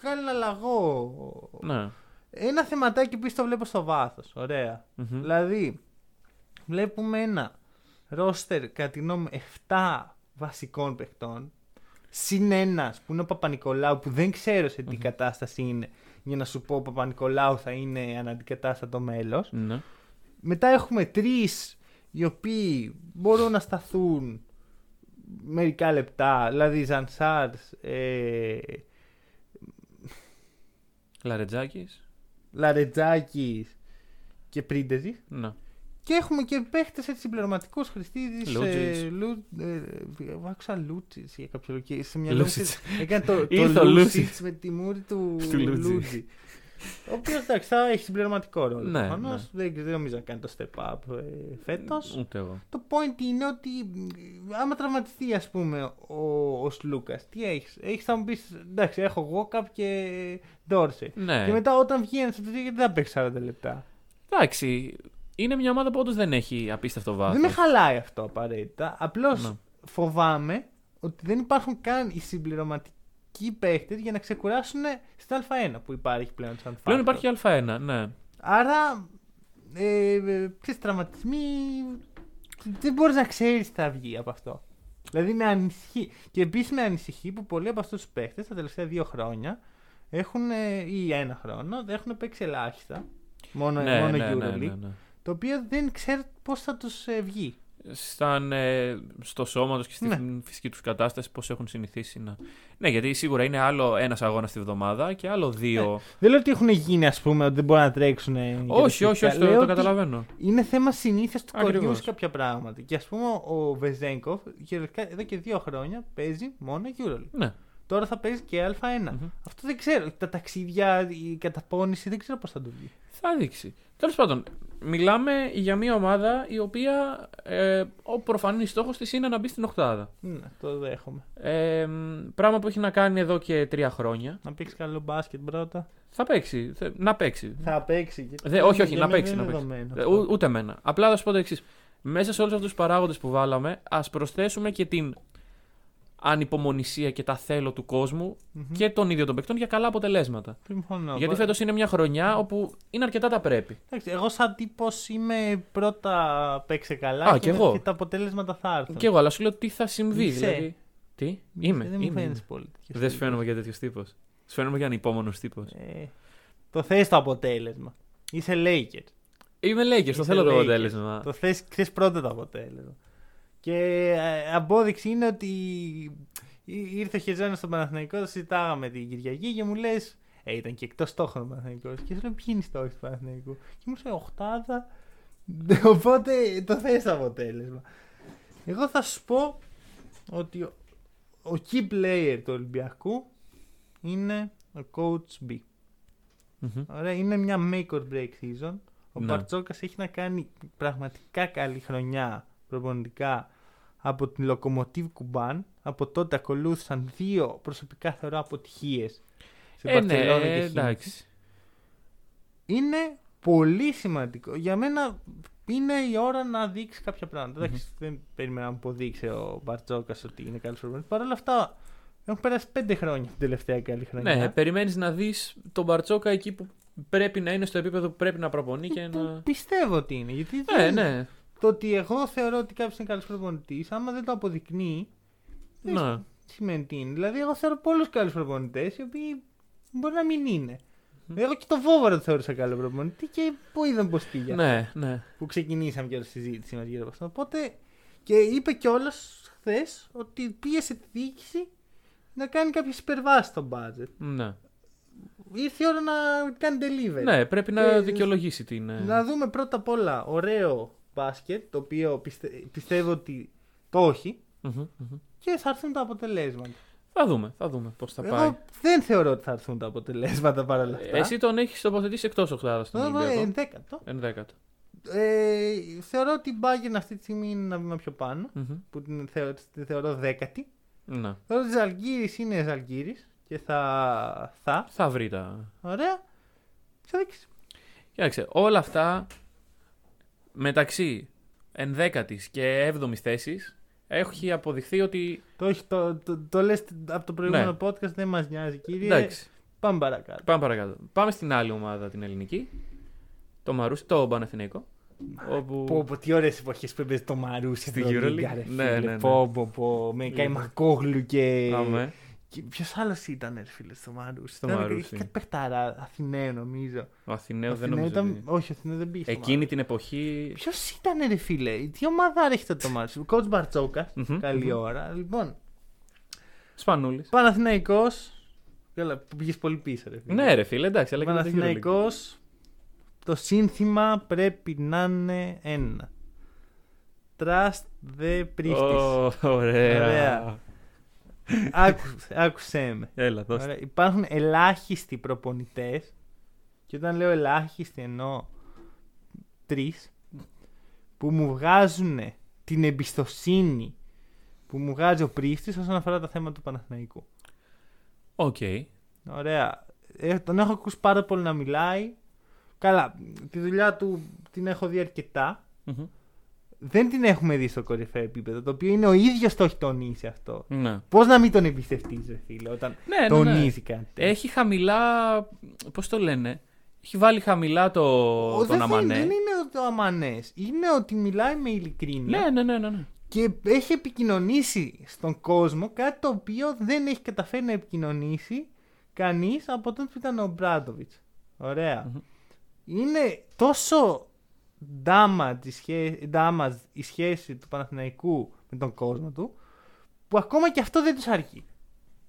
βγάλει ένα λαγό. Ναι. Ένα θεματάκι που το βλέπω στο βάθος. Ωραία. Μμμ. Δηλαδή, βλέπουμε ένα ρόστερ κατά τη γνώμη μου 7 βασικών παιχτών. Συν ένας που είναι ο Παπα-Νικολάου που δεν ξέρω σε τι κατάσταση είναι για να σου πω ο Παπα-Νικολάου θα είναι αναντικατάστατο μέλος. Ναι. Μετά έχουμε τρεις οι οποίοι μπορούν να σταθούν μερικά λεπτά. Δηλαδή Ζανσάρ, ε, Λαρετζάκης. Λαρετζάκης και Πρίντεζη. Ναι. Και έχουμε και παίχτες έτσι συμπληρωματικού Χριστίδης. Λούτζιτς. Ε, Λου, ε, άκουσα Λούτσι για κάποιο λόγο. και Σε μια Λούτσιτς. Έκανε το, Ήρθε το ο Λούτσιτς Λούτσιτς. με τη μούρη του Του Λούτζι. Λούτζι. Ο οποίος εντάξει θα έχει συμπληρωματικό ρόλο. Ναι, προφανώς. Δεν, δεν νομίζω να κάνει το step up ε, φέτος. Ούτε εγώ. Το point είναι ότι μ, άμα τραυματιστεί, ας πούμε, ο, ο Σλούκα, τι έχεις; Έχεις θα μου πεις, εντάξει, έχω Γόκαπ και Ντόρσε. Ναι. Και μετά όταν βγει ένας από τους δύο, γιατί δεν θα παίξει 40 λεπτά; Εντάξει. Είναι μια ομάδα που όντως δεν έχει απίστευτο βάθος. Δεν με χαλάει αυτό απαραίτητα. Απλώς Ναι. φοβάμαι ότι δεν υπάρχουν καν οι συμπληρωματικοί παίχτες για να ξεκουράσουν στην Α1 που υπάρχει πλέον σαν Πλέον factor. υπάρχει Α1, ναι. Άρα, ε, ε, ξέρεις, τραυματισμοί, δεν μπορείς να ξέρεις τι θα βγει από αυτό. Δηλαδή με ανησυχεί. Και επίσης με ανησυχεί που πολλοί από αυτούς τους παίχτες τα τελευταία δύο χρόνια έχουν, ε, ή ένα χρόνο έχουν παίξει ελάχιστα. Μόνο, ναι, μόνο ναι, EuroLeague. ναι, ναι, ναι. Το οποίο δεν ξέρω πώς θα τους βγει. Σαν ε, στο σώμα τους και στη Ναι. φυσική τους κατάσταση, πώς έχουν συνηθίσει να. Ναι, γιατί σίγουρα είναι άλλο ένας αγώνας τη βδομάδα και άλλο δύο. Δεν λέω ότι έχουν γίνει, ας πούμε, ότι δεν μπορούν να τρέξουν. ε, για όχι, τα όχι, φυσικά. όχι, το, Λέω το ότι καταλαβαίνω. Είναι θέμα συνήθειας του κοριού Ακριβώς. σε κάποια πράγματα. Και ας πούμε, ο Βεζέγκοφ κυριολεκτικά εδώ και δύο χρόνια παίζει μόνο EuroLeague. Ναι. Τώρα θα παίζεις και Α1. Μμμ. Αυτό δεν ξέρω. Τα ταξίδια, η καταπώνηση δεν ξέρω πώς θα το βγει. Θα δείξει. Τέλος πάντων, μιλάμε για μια ομάδα η οποία ε, ο προφανής στόχος της είναι να μπει στην Οχτάδα. Ναι, το δέχομαι. Ε, μ, πράγμα που έχει να κάνει εδώ και τρία χρόνια. Να παίξει καλό μπάσκετ πρώτα. Θα παίξει. θε- να παίξει. Θα παίξει. και- Δε, όχι, όχι, για να μένα παίξει. δεν Να είναι παίξει. δεδομένο Ε, αυτό. ού- ούτε εμένα. Απλά θα σου πω το εξής. Μέσα σε όλους αυτούς τους παράγοντες που βάλαμε, ας προσθέσουμε και την ανυπομονησία και τα θέλω του κόσμου Μμμ. και των ίδιων των παικτών για καλά αποτελέσματα. Συμφωνώ. Γιατί φέτος είναι μια χρονιά όπου είναι αρκετά τα πρέπει. Εντάξει, εγώ σαν τύπος είμαι πρώτα παίξε καλά Α, και, κι εγώ. και τα αποτέλεσματα θα έρθουν. Και εγώ, αλλά σου λέω τι θα συμβεί. Είσαι. Δηλαδή. Τι, είμαι. δεν μου είμαι, φαίνεται είμαι. πολύ. τέτοιος Δεν σου τύπος. φαίνομαι για τέτοιος τύπος. Σου φαίνομαι για ανυπόμονος τύπος. Ε, το θες το αποτέλεσμα. Είσαι Lakers. Είμαι Lakers, το Είσαι θέλω το Lakers. αποτέλεσμα. Το θες, θες πρώτα το αποτέλεσμα. Και ε, απόδειξη είναι ότι ή- ήρθε ο Χεζόνος στον Παναθηναϊκό, το συζητάγαμε την Κυριακή και μου λες ε, ήταν και εκτός στόχων ο Παναθηναϊκός. Και σου λέω ποιοι είναι οι στόχοι του Παναθηναϊκού. Και μου λέει οχτάδα. Οπότε το θες το αποτέλεσμα. Εγώ θα σου πω ότι ο, ο key player του Ολυμπιακού είναι ο coach B. Μμμ. Ωραία, είναι μια make or break season. Ο Ναι. Μπαρτζόκα έχει να κάνει πραγματικά καλή χρονιά προπονητικά από την Λοκομοτίβ Κουμπάν. Από τότε ακολούθησαν δύο προσωπικά θεωρώ αποτυχίες. Σε Ε, ναι, Μπαρτσελόνα και Χίμκι. εντάξει. Είναι πολύ σημαντικό. Για μένα είναι η ώρα να δείξει κάποια πράγματα. Εντάξει, δεν περίμενα να μου αποδείξει ο Μπαρτζόκας ότι είναι καλός προπονητής. Παρ' όλα αυτά, έχουν περάσει πέντε χρόνια την τελευταία καλή χρονιά. Ναι, περιμένεις να δεις τον Μπαρτσόκα εκεί που πρέπει να είναι στο επίπεδο που πρέπει να προπονεί και Που να. Πιστεύω ότι είναι. Γιατί Ναι, δεν- ναι. Το ότι εγώ θεωρώ ότι κάποιος είναι καλός προπονητής, άμα δεν το αποδεικνύει, δεν ναι. σημαίνει τι είναι. Δηλαδή, εγώ θεωρώ πολλούς καλούς προπονητές οι οποίοι μπορεί να μην είναι. Εγώ και τον Βόβαρο το θεώρησα καλό προπονητή και που είδαμε πώ πήγε. Ναι, ναι. Που ξεκινήσαμε και όλη τη συζήτηση μας γύρω από αυτό. Οπότε και είπε κιόλα χθες ότι πίεσε τη διοίκηση να κάνει κάποιες υπερβάσεις στο budget. ναι. Ήρθε η ώρα να κάνει delivery. Ναι, πρέπει να Και- δικαιολογήσει την. ε, Να δούμε πρώτα απ' όλα ωραίο μπάσκετ, το οποίο πιστε... πιστεύω ότι το έχει μμμ, μμμ. και θα έρθουν τα αποτελέσματα. Θα δούμε, θα δούμε πώς θα πάει. Εγώ δεν θεωρώ ότι θα έρθουν τα αποτελέσματα παρόλα αυτά. Εσύ τον έχεις τοποθετήσει εκτός οχτάδα στον Εγώ, ε, Ολυμπιακό. ενδέκατο. Ενδέκατο. Ε, θεωρώ ότι η Bayern αυτή τη στιγμή είναι ένα βήμα πιο πάνω, Μμμ. που την θεωρώ, την θεωρώ δέκατη. Ναι. Θεωρώ ότι Ζαλγκύρης είναι Ζαλγκύρης και θα... θα. Θα βρει τα. Ωραία. Θα δείξεις. Κοίταξε, όλα αυτά μεταξύ ενδέκατης και έβδομης θέσης έχει αποδειχθεί ότι. Το, έχει- το, το, το λες από το προηγούμενο Ναι. podcast, δεν μας νοιάζει κύριε. Εντάξει, Πάμε παρακάτω. πάμε παρακάτω. Πάμε στην άλλη ομάδα, την ελληνική. Το Μαρούσι, το Παναθηναϊκό. Όπου... Πω, πω, τι ωραίες εποχές που έπαιζε το Μαρούσι Στη στην EuroLeague. Ευρωλίγκα, ρε Ναι, φίλε. ναι, ναι. Πω, πω, πω, με Λοιπόν. Καϊμακόγλου και... Άμε. Και ποιος άλλος ήταν, ρε φίλε, στο Μαρούσι; Στο Ήταν- Μαρούσι. είχε Κάτι παιχταρά, Αθηναίο νομίζω. Ο Αθηναίο δεν Αθηναίο νομίζω. ήταν... ότι- Όχι, ο Αθηναίο δεν πήγε στο Εκείνη την εποχή. Ποιος ήταν, ρε φίλε, τι ομάδα έχετε το Μαρούσι; Coach Μπαρτσόκα. Μμμ, Καλή μμμ. ώρα. Λοιπόν, Σπανούλης. Παναθηναϊκός. Καλά, που πήγες πολύ πίσω, ρε φίλε. Ναι, ρε φίλε, εντάξει, αλλά και με το EuroLeague. Παναθηναϊκός, το σύνθημα πρέπει να είναι ένα. Trust the priestess. Ω, Ωραία. Ωραία. Άκουσε, άκουσέ με. Έλα, δώστε. Ωραία. Υπάρχουν ελάχιστοι προπονητές. Και όταν λέω ελάχιστοι εννοώ τρεις που μου βγάζουν την εμπιστοσύνη που μου βγάζει ο Πρίφτης όσον αφορά τα θέματα του Παναθηναϊκού. Οκ. Ωραία. Ε, τον έχω ακούσει πάρα πολύ να μιλάει. Καλά, τη δουλειά του την έχω δει αρκετά. Μμμ. Δεν την έχουμε δει στο κορυφαίο επίπεδο, το οποίο είναι ο ίδιος το έχει τονίσει αυτό. Ναι. Πώς να μην τον εμπιστευτείς, ρε φίλε, όταν Ναι, ναι, ναι. τονίζει κάτι. τέτοιο. Έχει χαμηλά. Πώς το λένε. Έχει βάλει χαμηλά το, Ο, τον δεν, Αμανέ. δεν είναι το αμανές. Είναι ότι μιλάει με ειλικρίνεια Ναι, ναι, ναι, ναι. ναι. και έχει επικοινωνήσει στον κόσμο κάτι το οποίο δεν έχει καταφέρει να επικοινωνήσει κανείς από τότε που ήταν ο Μπράντοβιτς. Ωραία. Μμμ. Είναι τόσο damage η, σχέ- damage η σχέση του Παναθηναϊκού με τον κόσμο του που ακόμα και αυτό δεν τους αρκεί.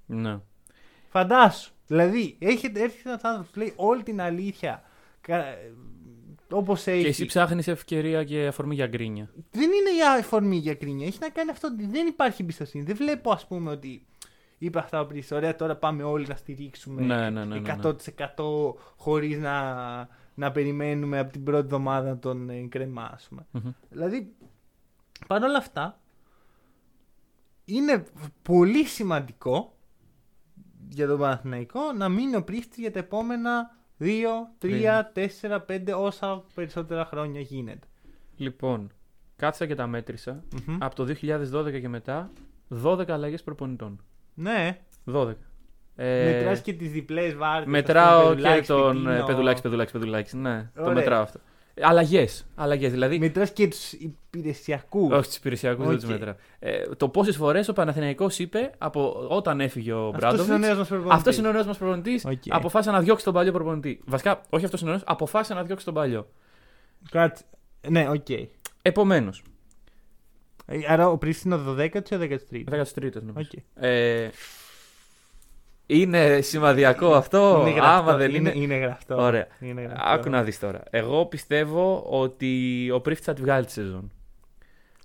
ναι. Φαντάσου. Δηλαδή, έχετε έρθει ένας άνθρωπος που λέει όλη την αλήθεια όπως έχει. Και εσύ ψάχνεις ευκαιρία και αφορμή για γκρίνια. Δεν είναι η αφορμή για κρίνια. Έχει να κάνει αυτό ότι δεν υπάρχει εμπιστοσύνη. Δεν βλέπω, ας πούμε, ότι είπε αυτά ο Πρίστη. Ωραία, τώρα πάμε όλοι να στηρίξουμε Ναι, ναι, ναι, ναι, ναι. 100% χωρίς να, να περιμένουμε από την πρώτη εβδομάδα να τον ε, κρεμάσουμε. Μμμ. Δηλαδή, παρόλα αυτά, είναι πολύ σημαντικό για τον Παναθηναϊκό να μείνει ο Πρίστη για τα επόμενα 2, 3, 4, 5, όσα περισσότερα χρόνια γίνεται. Λοιπόν, κάθισα και τα μέτρησα. Μμμ. Από το 2012 και μετά, 12 αλλαγές προπονητών. Ναι, 12. Ε, μετράς και τις διπλές βάρδιες. μετράω και τον ε, Πεδουλάκη, Πεδουλάκη, Πεδουλάκη. Ναι, το Ωραία. μετράω αυτό. Αλλαγές. Αλλαγές, δηλαδή. Μετράς και τους υπηρεσιακούς. Όχι τους υπηρεσιακούς, δεν Οκ. του μετράω. Ε, το πόσες φορές ο Παναθηναϊκός είπε από όταν έφυγε ο Αυτός είναι Ομπράντοβιτς. νέος μας προπονητής. Αυτός είναι ο νέος μας προπονητής. Οκ. Αποφάσισε να διώξει τον παλιό προπονητή. Βασικά, όχι αυτός είναι ο νέος, αποφάσισε να διώξει τον παλιό. Κάτσε. Ναι, οκ. Επομένως, Ε, Άρα ο Πρίφτης είναι ο 12ος ή ο 13ος. 13ο νομίζω. Οκ. Ε, είναι σημαδιακό αυτό; Είναι γραφτό, Άμα δεν είναι. είναι γραφτό. Ωραία. Είναι γραφτό. Άκου να δεις τώρα. Εγώ πιστεύω ότι ο Πρίφτης θα τη βγάλει τη σεζόν.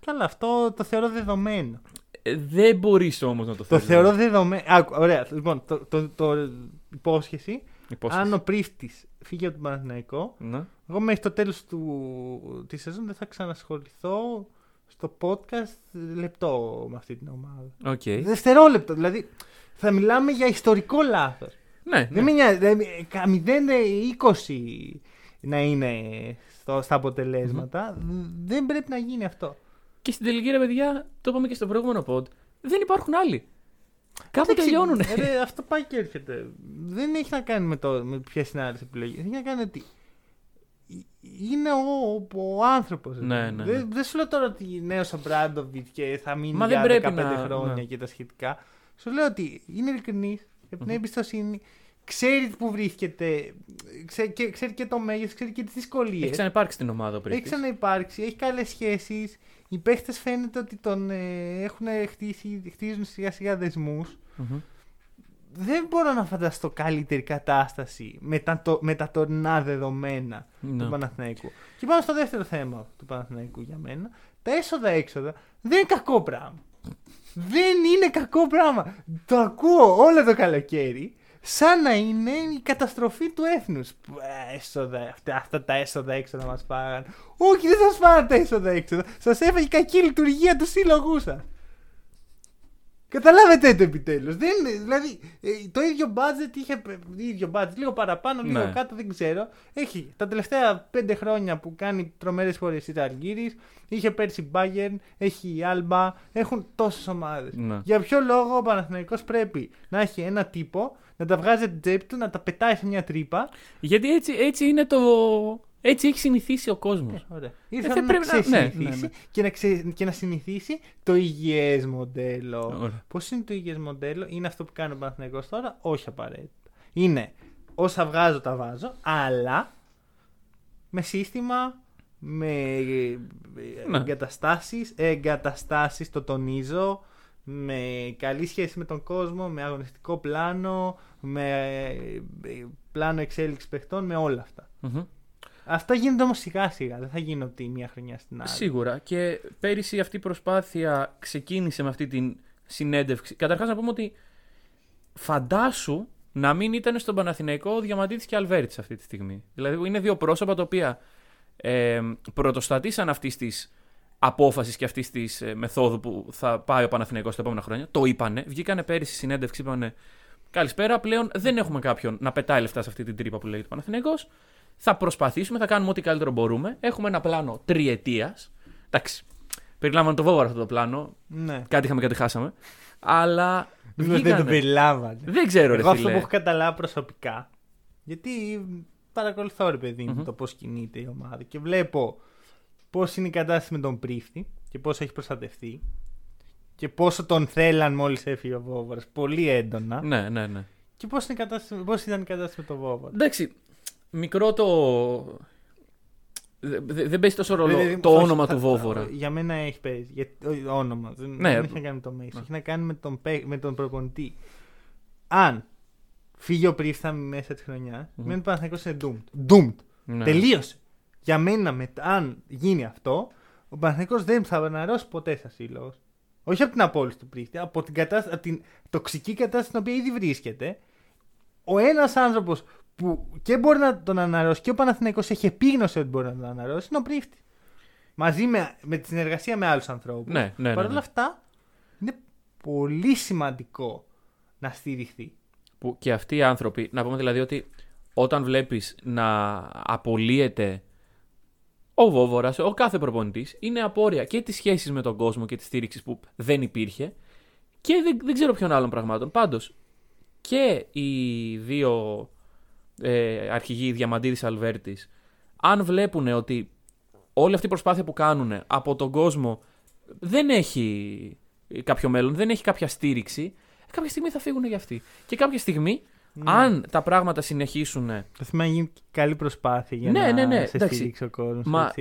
Καλά, αυτό το θεωρώ δεδομένο. Ε, δεν μπορείς όμως να το Το θεωρείς. θεωρώ δεδομένο. Άκου, ωραία. Λοιπόν, το, το, το, υπόσχεση. Υπόσχεση. Αν ο Πρίφτης φύγει από τον Παναθηναϊκό, Ναι. εγώ μέχρι το τέλος της σεζόν δεν θα ξανασχοληθώ στο podcast λεπτό με αυτή την ομάδα. Οκ. Δευτερόλεπτο. Δηλαδή θα μιλάμε για ιστορικό λάθος. Ναι, Δεν ναι. με νοιάζει. δηλαδή, κα- 0-20 να είναι στο, στα αποτελέσματα. Δεν πρέπει να γίνει αυτό. Και στην τελική, ρε παιδιά, το είπαμε και στο προηγούμενο pod, δεν υπάρχουν άλλοι. Κάπου Εντάξει, τελειώνουν. ρε, αυτό πάει και έρχεται. Δεν έχει να κάνει με, το, με ποιες είναι άλλες επιλογές. Έχει να κάνει ότι είναι ο, ο, ο άνθρωπο. Ναι, ναι, δεν, ναι. δεν σου λέω τώρα ότι νέος ο Μπράντοβιτς και θα μείνει Μα δεν για πρέπει 15 να- χρόνια ναι. και τα σχετικά. Σου λέω ότι είναι ειλικρινής, έχει εμπιστοσύνη, ξέρει που βρίσκεται, ξέ, και, ξέρει και το μέγεθος, ξέρει και τις δυσκολίες. Έχει ξαναυπάρξει στην ομάδα πριν. Έχει ξαναυπάρξει, έχει καλές σχέσεις. Οι παίχτε φαίνεται ότι τον ε, έχουν χτίσει, χτίζουν σιγά σιγά δεσμούς Μμμ. Δεν μπορώ να φανταστώ καλύτερη κατάσταση με τα, το, με τα τωρινά δεδομένα Ναι. του Παναθηναϊκού. Και πάμε στο δεύτερο θέμα του Παναθηναϊκού για μένα. Τα έσοδα-έξοδα δεν είναι κακό πράγμα. δεν είναι κακό πράγμα. Το ακούω όλο το καλοκαίρι σαν να είναι η καταστροφή του έθνους. Που, ε, Έσοδα, αυτά, αυτά τα έσοδα-έξοδα μας πάγαν. Όχι, δεν σας πάγαν τα έσοδα-έξοδα. Σας έφαγε η κακή λειτουργία του σύλλογού σας. Καταλάβετε το επιτέλους. Δηλαδή, ε, το ίδιο budget είχε. ε, ίδιο budget, λίγο παραπάνω, λίγο Ναι. κάτω, δεν ξέρω. Έχει τα τελευταία πέντε χρόνια που κάνει τρομερές φορές η Ζαλγκύρη. Είχε πέρσι Bayern, έχει η Alba. Έχουν τόσες ομάδες. Ναι. Για ποιο λόγο ο Παναθηναϊκός πρέπει να έχει ένα τύπο, να τα βγάζει από την τσέπη του, να τα πετάει σε μια τρύπα; Γιατί έτσι, έτσι είναι το. Έτσι έχει συνηθίσει ο κόσμος. Ε, ωραία. θα Ήρθε να πρέπει να- ναι, ξεσυνηθίσει ναι, ναι. Και, να ξε... και να συνηθίσει το υγιές μοντέλο. Ωραία. Πώς είναι το υγιές μοντέλο, είναι αυτό που κάνει ο Παναθηναϊκός τώρα, όχι απαραίτητα. Είναι όσα βγάζω τα βάζω, αλλά με σύστημα, με Ναι. εγκαταστάσεις, εγκαταστάσεις το τονίζω, με καλή σχέση με τον κόσμο, με αγωνιστικό πλάνο, με ε, πλάνο εξέλιξης παιχτών, με όλα αυτά. Μμμ. Αυτά γίνονται όμως σιγά σιγά, δεν θα γίνουν από τη μία χρονιά στην άλλη. Σίγουρα. Και πέρυσι αυτή η προσπάθεια ξεκίνησε με αυτή την συνέντευξη. Καταρχάς να πούμε ότι φαντάσου να μην ήταν στον Παναθηναϊκό ο Διαμαντήτης και Αλβέρτης αυτή τη στιγμή. Δηλαδή είναι δύο πρόσωπα τα οποία ε, πρωτοστατήσαν αυτής της απόφασης και αυτής της ε, μεθόδου που θα πάει ο Παναθηναϊκός τα επόμενα χρόνια. Το είπανε. Βγήκανε πέρυσι στη συνέντευξη, είπανε Καλησπέρα. Πλέον δεν έχουμε κάποιον να πετάει λεφτά σε αυτή την τρύπα που λέγεται Παναθηναϊκός. Θα προσπαθήσουμε, θα κάνουμε ό,τι καλύτερο μπορούμε. Έχουμε ένα πλάνο τριετίας. Εντάξει. Περιλάμβανε το βόβαρο αυτό το πλάνο. Ναι. Κάτι είχαμε, κάτι χάσαμε. Αλλά. Δηλαδή δεν το βγήκανε. περιλάμβανε. Δεν ξέρω, ρε Εγώ αυτό φίλε. που έχω καταλάβει προσωπικά. Γιατί παρακολουθώ, ρε παιδί μου, Μμμ. το πώς κινείται η ομάδα και βλέπω πώς είναι η κατάσταση με τον πρίφτη και πώς έχει προστατευτεί. Και πόσο τον θέλαν μόλις έφυγε ο Βόβαρο. Πολύ έντονα. Ναι, ναι, ναι. Και πώς πώς ήταν η κατάσταση με τον Βόβαρο. Εντάξει. Μικρό το. δε- δε- Δεν παίζει τόσο ρόλο Δηλαδή, το όχι, όνομα θα- του Βόβορα. Για μένα έχει παίζει. Γιατί, όχι, όνομα. Δεν, Ναι. δεν έχει να κάνει με το μέγεθο. Ναι. Έχει να κάνει με τον, παί- με τον προπονητή. Αν φύγει ο Πρίφθα μέσα της χρονιάς, Μμμ. μένει ο Παναθηναϊκός είναι doomed. Doomed. Ναι. Τελείωσε. Για μένα, με, αν γίνει αυτό, ο Παναθηναϊκός δεν θα αναρρώσει ποτέ σαν σύλλογος. Όχι από την απόλυση του Πρίφτη, από την, κατάσταση, από την τοξική κατάσταση στην οποία ήδη βρίσκεται. Ο ένας άνθρωπος που και μπορεί να τον αναρρώσει και ο Παναθηναϊκός έχει επίγνωση ότι μπορεί να τον αναρρώσει είναι ο Πρίφτη. Μαζί με, με τη συνεργασία με άλλους ανθρώπους. Ναι, ναι, ναι, Παρ' όλα ναι. αυτά, είναι πολύ σημαντικό να στηριχθεί. Που και αυτοί οι άνθρωποι, να πούμε δηλαδή ότι όταν βλέπεις να απολύεται ο Βόβορας, ο κάθε προπονητής, είναι απόρρια και τις σχέσεις με τον κόσμο και τη στήριξη που δεν υπήρχε και δεν, δεν ξέρω ποιον άλλων πραγμάτων. Πάντως, και οι δύο ε, αρχηγοί Διαμαντίδης Αλβέρτης, αν βλέπουν ότι όλη αυτή η προσπάθεια που κάνουν από τον κόσμο δεν έχει κάποιο μέλλον, δεν έχει κάποια στήριξη, κάποια στιγμή θα φύγουν για αυτοί. Και κάποια στιγμή, Ναι. αν τα πράγματα συνεχίσουν, Το θέμα είναι γίνει και καλή προσπάθεια για Ναι, να ναι, ναι, σε εντάξει. στηρίξει ο κόσμος. Μα-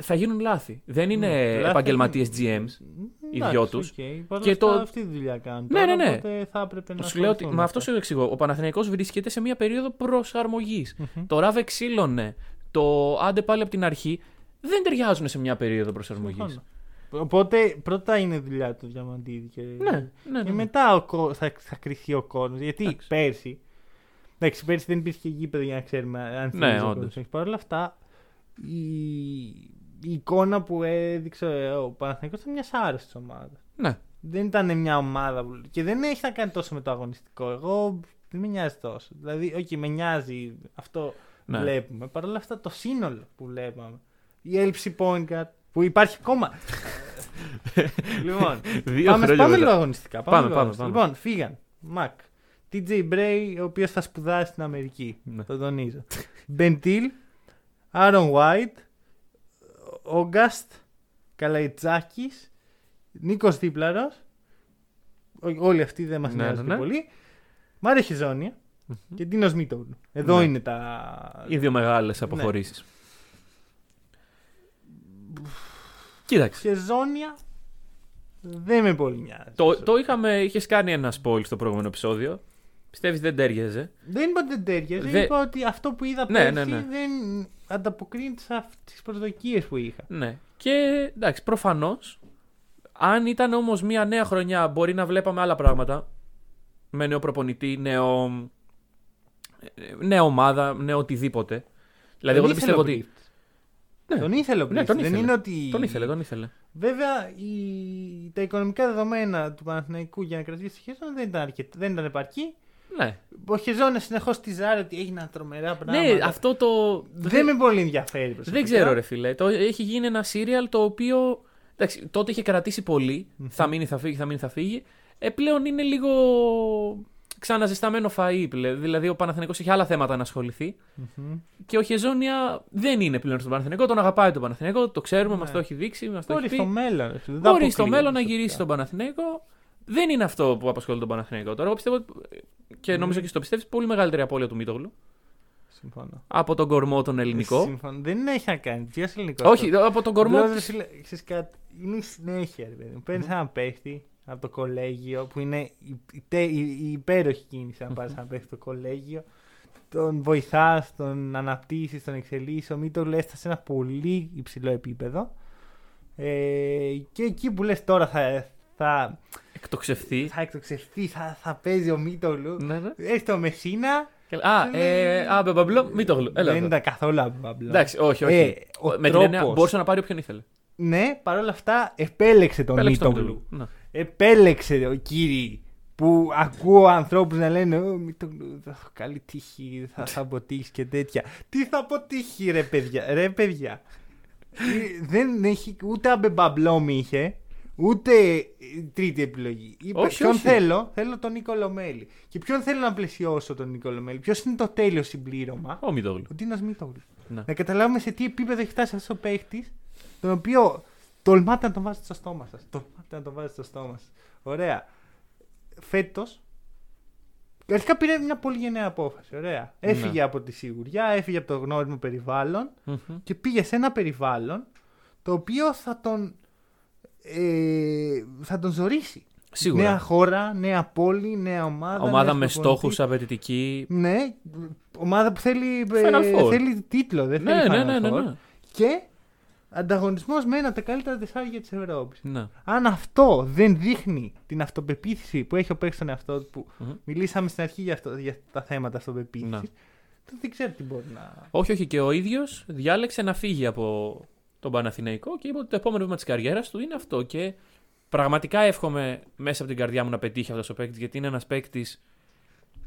θα γίνουν λάθη. Δεν είναι Ναι, λάθη επαγγελματίες είναι- GMs. οι Εντάξει, δυο τους. οκ. Παρ' όλα Και αυτά το- αυτή τη δουλειά κάνουν. Ναι, τώρα, ναι, ναι. Οπότε θα έπρεπε να. Σου λέω ότι, ασχοληθούν με αυτό αυτά. σου εξηγώ. Ο Παναθηναϊκός βρίσκεται σε μια περίοδο προσαρμογής. Μμμ. Το ράβε ξήλωνε. Το άντε πάλι από την αρχή. Δεν ταιριάζουν σε μια περίοδο προσαρμογής. Συμφωνώ. Οπότε πρώτα είναι δουλειά του Διαμαντίδη και, Ναι, ναι, ναι. και ναι. μετά ο, κο- θα, θα κριθεί ο κόσμος. Γιατί Εντάξει. πέρσι. Εντάξει, πέρσι δεν υπήρχε γήπεδο για να ξέρουμε αν Ναι, θυμίζει ο όντως. κόσμος. Παρ' όλα αυτά, η, η εικόνα που έδειξε ο Παναθηναϊκός ήταν μια άρρωστη ομάδα. Ναι. Δεν ήταν μια ομάδα που... και δεν έχει να κάνει τόσο με το αγωνιστικό. Εγώ δεν με νοιάζει τόσο. Δηλαδή, όχι, με νοιάζει αυτό Ναι. βλέπουμε. Παρ' όλα αυτά το σύνολο που βλέπαμε. Η έλλειψη point guard που υπάρχει ακόμα. λοιπόν, Δύο πάμε, χρόνια πάμε μετά. λίγο αγωνιστικά. Πάμε, λίγο πάμε, αγωνιστικά. πάμε. Λοιπόν, φύγαν. Μακ. TJ Bray, ο οποίος θα σπουδάσει στην Αμερική. Ναι. Το τονίζω. Μπεντήλ, Άρον White, Όγκαστ, Καλαϊτζάκης, Νίκος Δίπλαρος. Όλοι αυτοί δεν μας Ναι, νοιάζουν ναι, ναι. πολύ. Μάρε Χιζόνια και Ντίνος Μίτογλου. Εδώ Ναι. είναι τα. Οι δύο μεγάλες αποχωρήσεις. Κοίταξε. Χεζόνια δεν με πολύ νοιάζει. Το, το είχαμε, είχες κάνει ένα spoil στο προηγούμενο επεισόδιο. Πιστεύεις δεν τέριαζε; Δεν είπα ότι δεν τέριαζε. Δε- Είπα ότι αυτό που είδα Ναι, πέρσι ναι, ναι. δεν ανταποκρίνεται στι προσδοκίες που είχα. Ναι. Και εντάξει, προφανώς. Αν ήταν όμως μια νέα χρονιά, μπορεί να βλέπαμε άλλα πράγματα. Με νέο προπονητή, νέο. ε, νέα ομάδα, νέο οτιδήποτε. Δηλαδή, εγώ δεν ήθελε πιστεύω ο ότι. Μπρίφτ. Ναι. Τον ήθελε ο Ναι, Μπρίφτ. τον Δεν ήθελε. είναι ότι. Τον ήθελε, τον ήθελε. Βέβαια, η... τα οικονομικά δεδομένα του Παναθηναϊκού για να κρατήσει τη Χεζόνα δεν ήταν, αρκετ... δεν ήταν επαρκή. Ναι, Ο Χεζόνα συνεχώς τη ζάρε ότι έγιναν τρομερά πράγματα. ναι αυτό το. Δεν με πολύ ενδιαφέρει προσωπικά. Δεν ξέρω, ρε φίλε. Το, έχει γίνει ένα serial το οποίο. Εντάξει, τότε είχε κρατήσει πολύ. Θα μείνει, θα φύγει, θα μείνει, θα φύγει. Ε, πλέον είναι λίγο ξαναζεσταμένο φαΐ πλέον. Δηλαδή ο Παναθηναϊκός έχει άλλα θέματα να ασχοληθεί. Μμμ. Και ο Χεζόνια δεν είναι πλέον στον Παναθηναϊκό. Τον αγαπάει τον Παναθηναϊκό, το ξέρουμε, Ναι. μα το έχει δείξει. Μας το Μπορεί έχει στο πει. μέλλον. ρε φίλε, δεν Μπορεί στο αποκλείω μέλλον να προσωπικά. γυρίσει στον Παναθηναϊκό. Δεν είναι αυτό που απασχολεί τον Παναθηναϊκό. Τώρα εγώ πιστεύω. Και νομίζω και στο πιστεύεις πολύ μεγαλύτερη απώλεια του Μίτογλου Συμφωνώ. από τον κορμό τον ελληνικό. Συμφωνώ. Δεν έχει να κάνει. Ποιος ελληνικός. Όχι, από τον κορμό. Απλώς, ρε φίλε, ξέρεις κάτι, είναι η συνέχεια, ρε παιδί μου. Παίρνεις έναν παίχτη από το κολέγιο που είναι η, η, τε- η- η υπέροχη κίνηση να πάρεις έναν παίχτη στο κολέγιο. Τον βοηθάς, τον αναπτύσσεις, τον εξελίσσεις. Ο Μίτογλου έφτασε σε ένα πολύ υψηλό επίπεδο. Ε, και εκεί που λες τώρα θα, θα, Εκτοξευθεί. θα εκτοξευθεί, θα, θα παίζει ο Μίτογλου. Ναι, ναι. Έρχεται ο Μεσίνα. Και- Α, ε, α, μπαμπλό, μην το γλου. Έλα. δεν εδώ. ήταν καθόλου αμπαμπλό. Εντάξει, όχι, όχι. Ε, ο Με την έννοια τρόπος- μπορούσε να πάρει όποιον ήθελε. Ναι, παρόλα αυτά επέλεξε τον Επέλεξε τον Μίτογλου. Μίτογλου. Ναι. επέλεξε ο κύριοι που ακούω ανθρώπους να λένε «Ω, μη το, θα- καλή τύχη, θα, θα αποτύχεις και τέτοια. Τι θα αποτύχει ρε παιδιά, ρε παιδιά. Ε, Δεν έχει, ούτε αμπεμπαμπλόμ είχε, ούτε τρίτη επιλογή. Είπε Όχι, ποιον όχι. θέλω, θέλω τον Νίκο Λομέλη. Και ποιον θέλω να πλαισιώσω τον Νίκο Λομέλη. Ποιος είναι το τέλειος συμπλήρωμα; Ο Μίτογλου. Ο Ντίνος Μίτογλου. Ναι. Να καταλάβουμε σε τι επίπεδο έχει φτάσει αυτός ο παίχτης, τον οποίο τολμάτε να τον βάζετε στο στόμα σας. Τολμάτε να τον βάζετε στο στόμα σας. Ωραία. Φέτος. Αρχικά πήρε μια πολύ γενναία απόφαση. Ωραία. Ναι. Έφυγε από τη σιγουριά, έφυγε από το γνώριμο περιβάλλον Μμμ. και πήγε σε ένα περιβάλλον το οποίο θα τον. Ε, θα τον ζωρίσει. Σίγουρα. Νέα χώρα, νέα πόλη, νέα ομάδα. Ομάδα νέος με προπονητής. στόχους απαιτητική. Ναι, ομάδα που θέλει, Final ε, Four. θέλει τίτλο, δεν Ναι, θέλει ναι, Final ναι, ναι, Four. ναι. Και ανταγωνισμός με ένα από τα καλύτερα τεσσάρια της Ευρώπης. Ναι. Αν αυτό δεν δείχνει την αυτοπεποίθηση που έχει ο παίκτης στον εαυτό του, που Μμμ. μιλήσαμε στην αρχή για, αυτό, για τα θέματα αυτοπεποίθησης, Ναι. τότε δεν ξέρω τι μπορεί να. Όχι, όχι. Και ο ίδιος διάλεξε να φύγει από τον Παναθηναϊκό και είπε ότι το επόμενο βήμα της καριέρας του είναι αυτό. Και πραγματικά εύχομαι μέσα από την καρδιά μου να πετύχει αυτός ο παίκτης, γιατί είναι ένας παίκτης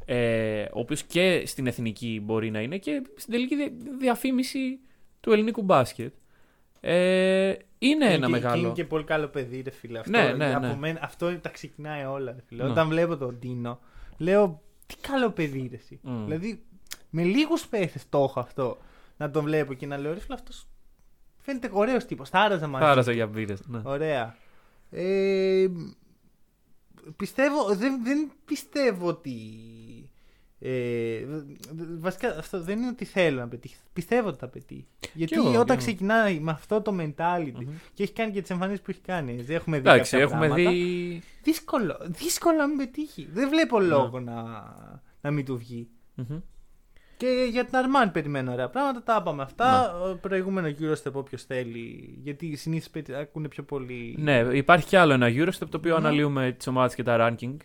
ε, ο οποίος και στην εθνική μπορεί να είναι και στην τελική δια- διαφήμιση του ελληνικού μπάσκετ. Ε, είναι ένα και, και μεγάλο. είναι και πολύ καλό παιδί, ρε φίλε. Αυτό, Ναι, ναι, από ναι. μένα- αυτό τα ξεκινάει όλα, ρε φίλε. Ναι. Όταν βλέπω τον Ντίνο, λέω τι καλό παιδί, ρε, εσύ. Μμ. Δηλαδή, με λίγους παίχτες το έχω αυτό να τον βλέπω και να λέω ρε φίλε, αυτός φαίνεται ωραίος τύπος. Θα άραζα μαζί. Χάρασα για μπύρες. Ναι. Ωραία. Ε, πιστεύω, δεν, δεν πιστεύω ότι. Ε, βασικά αυτό δεν είναι ότι θέλω να πετύχει. Πιστεύω ότι θα πετύχει. Γιατί εγώ, όταν κι εγώ. ξεκινάει με αυτό το mentality Μμμ. και έχει κάνει και τις εμφανίσεις που έχει κάνει. έτσι, Έχουμε δει Εντάξει, κάποια έχουμε πράγματα, δει. Δύσκολο, δύσκολο να μην πετύχει. Δεν βλέπω λόγο να, να μην του βγει. Μμμ. Και για την Αρμάν περιμένω ωραία πράγματα. Τα είπαμε αυτά. Ο Προηγούμενο γύρο στο όποιος θέλει. Γιατί συνήθως ακούνε πιο πολύ. Ναι, υπάρχει κι άλλο ένα Eurostep το οποίο Ναι. αναλύουμε τις ομάδες και τα ranking.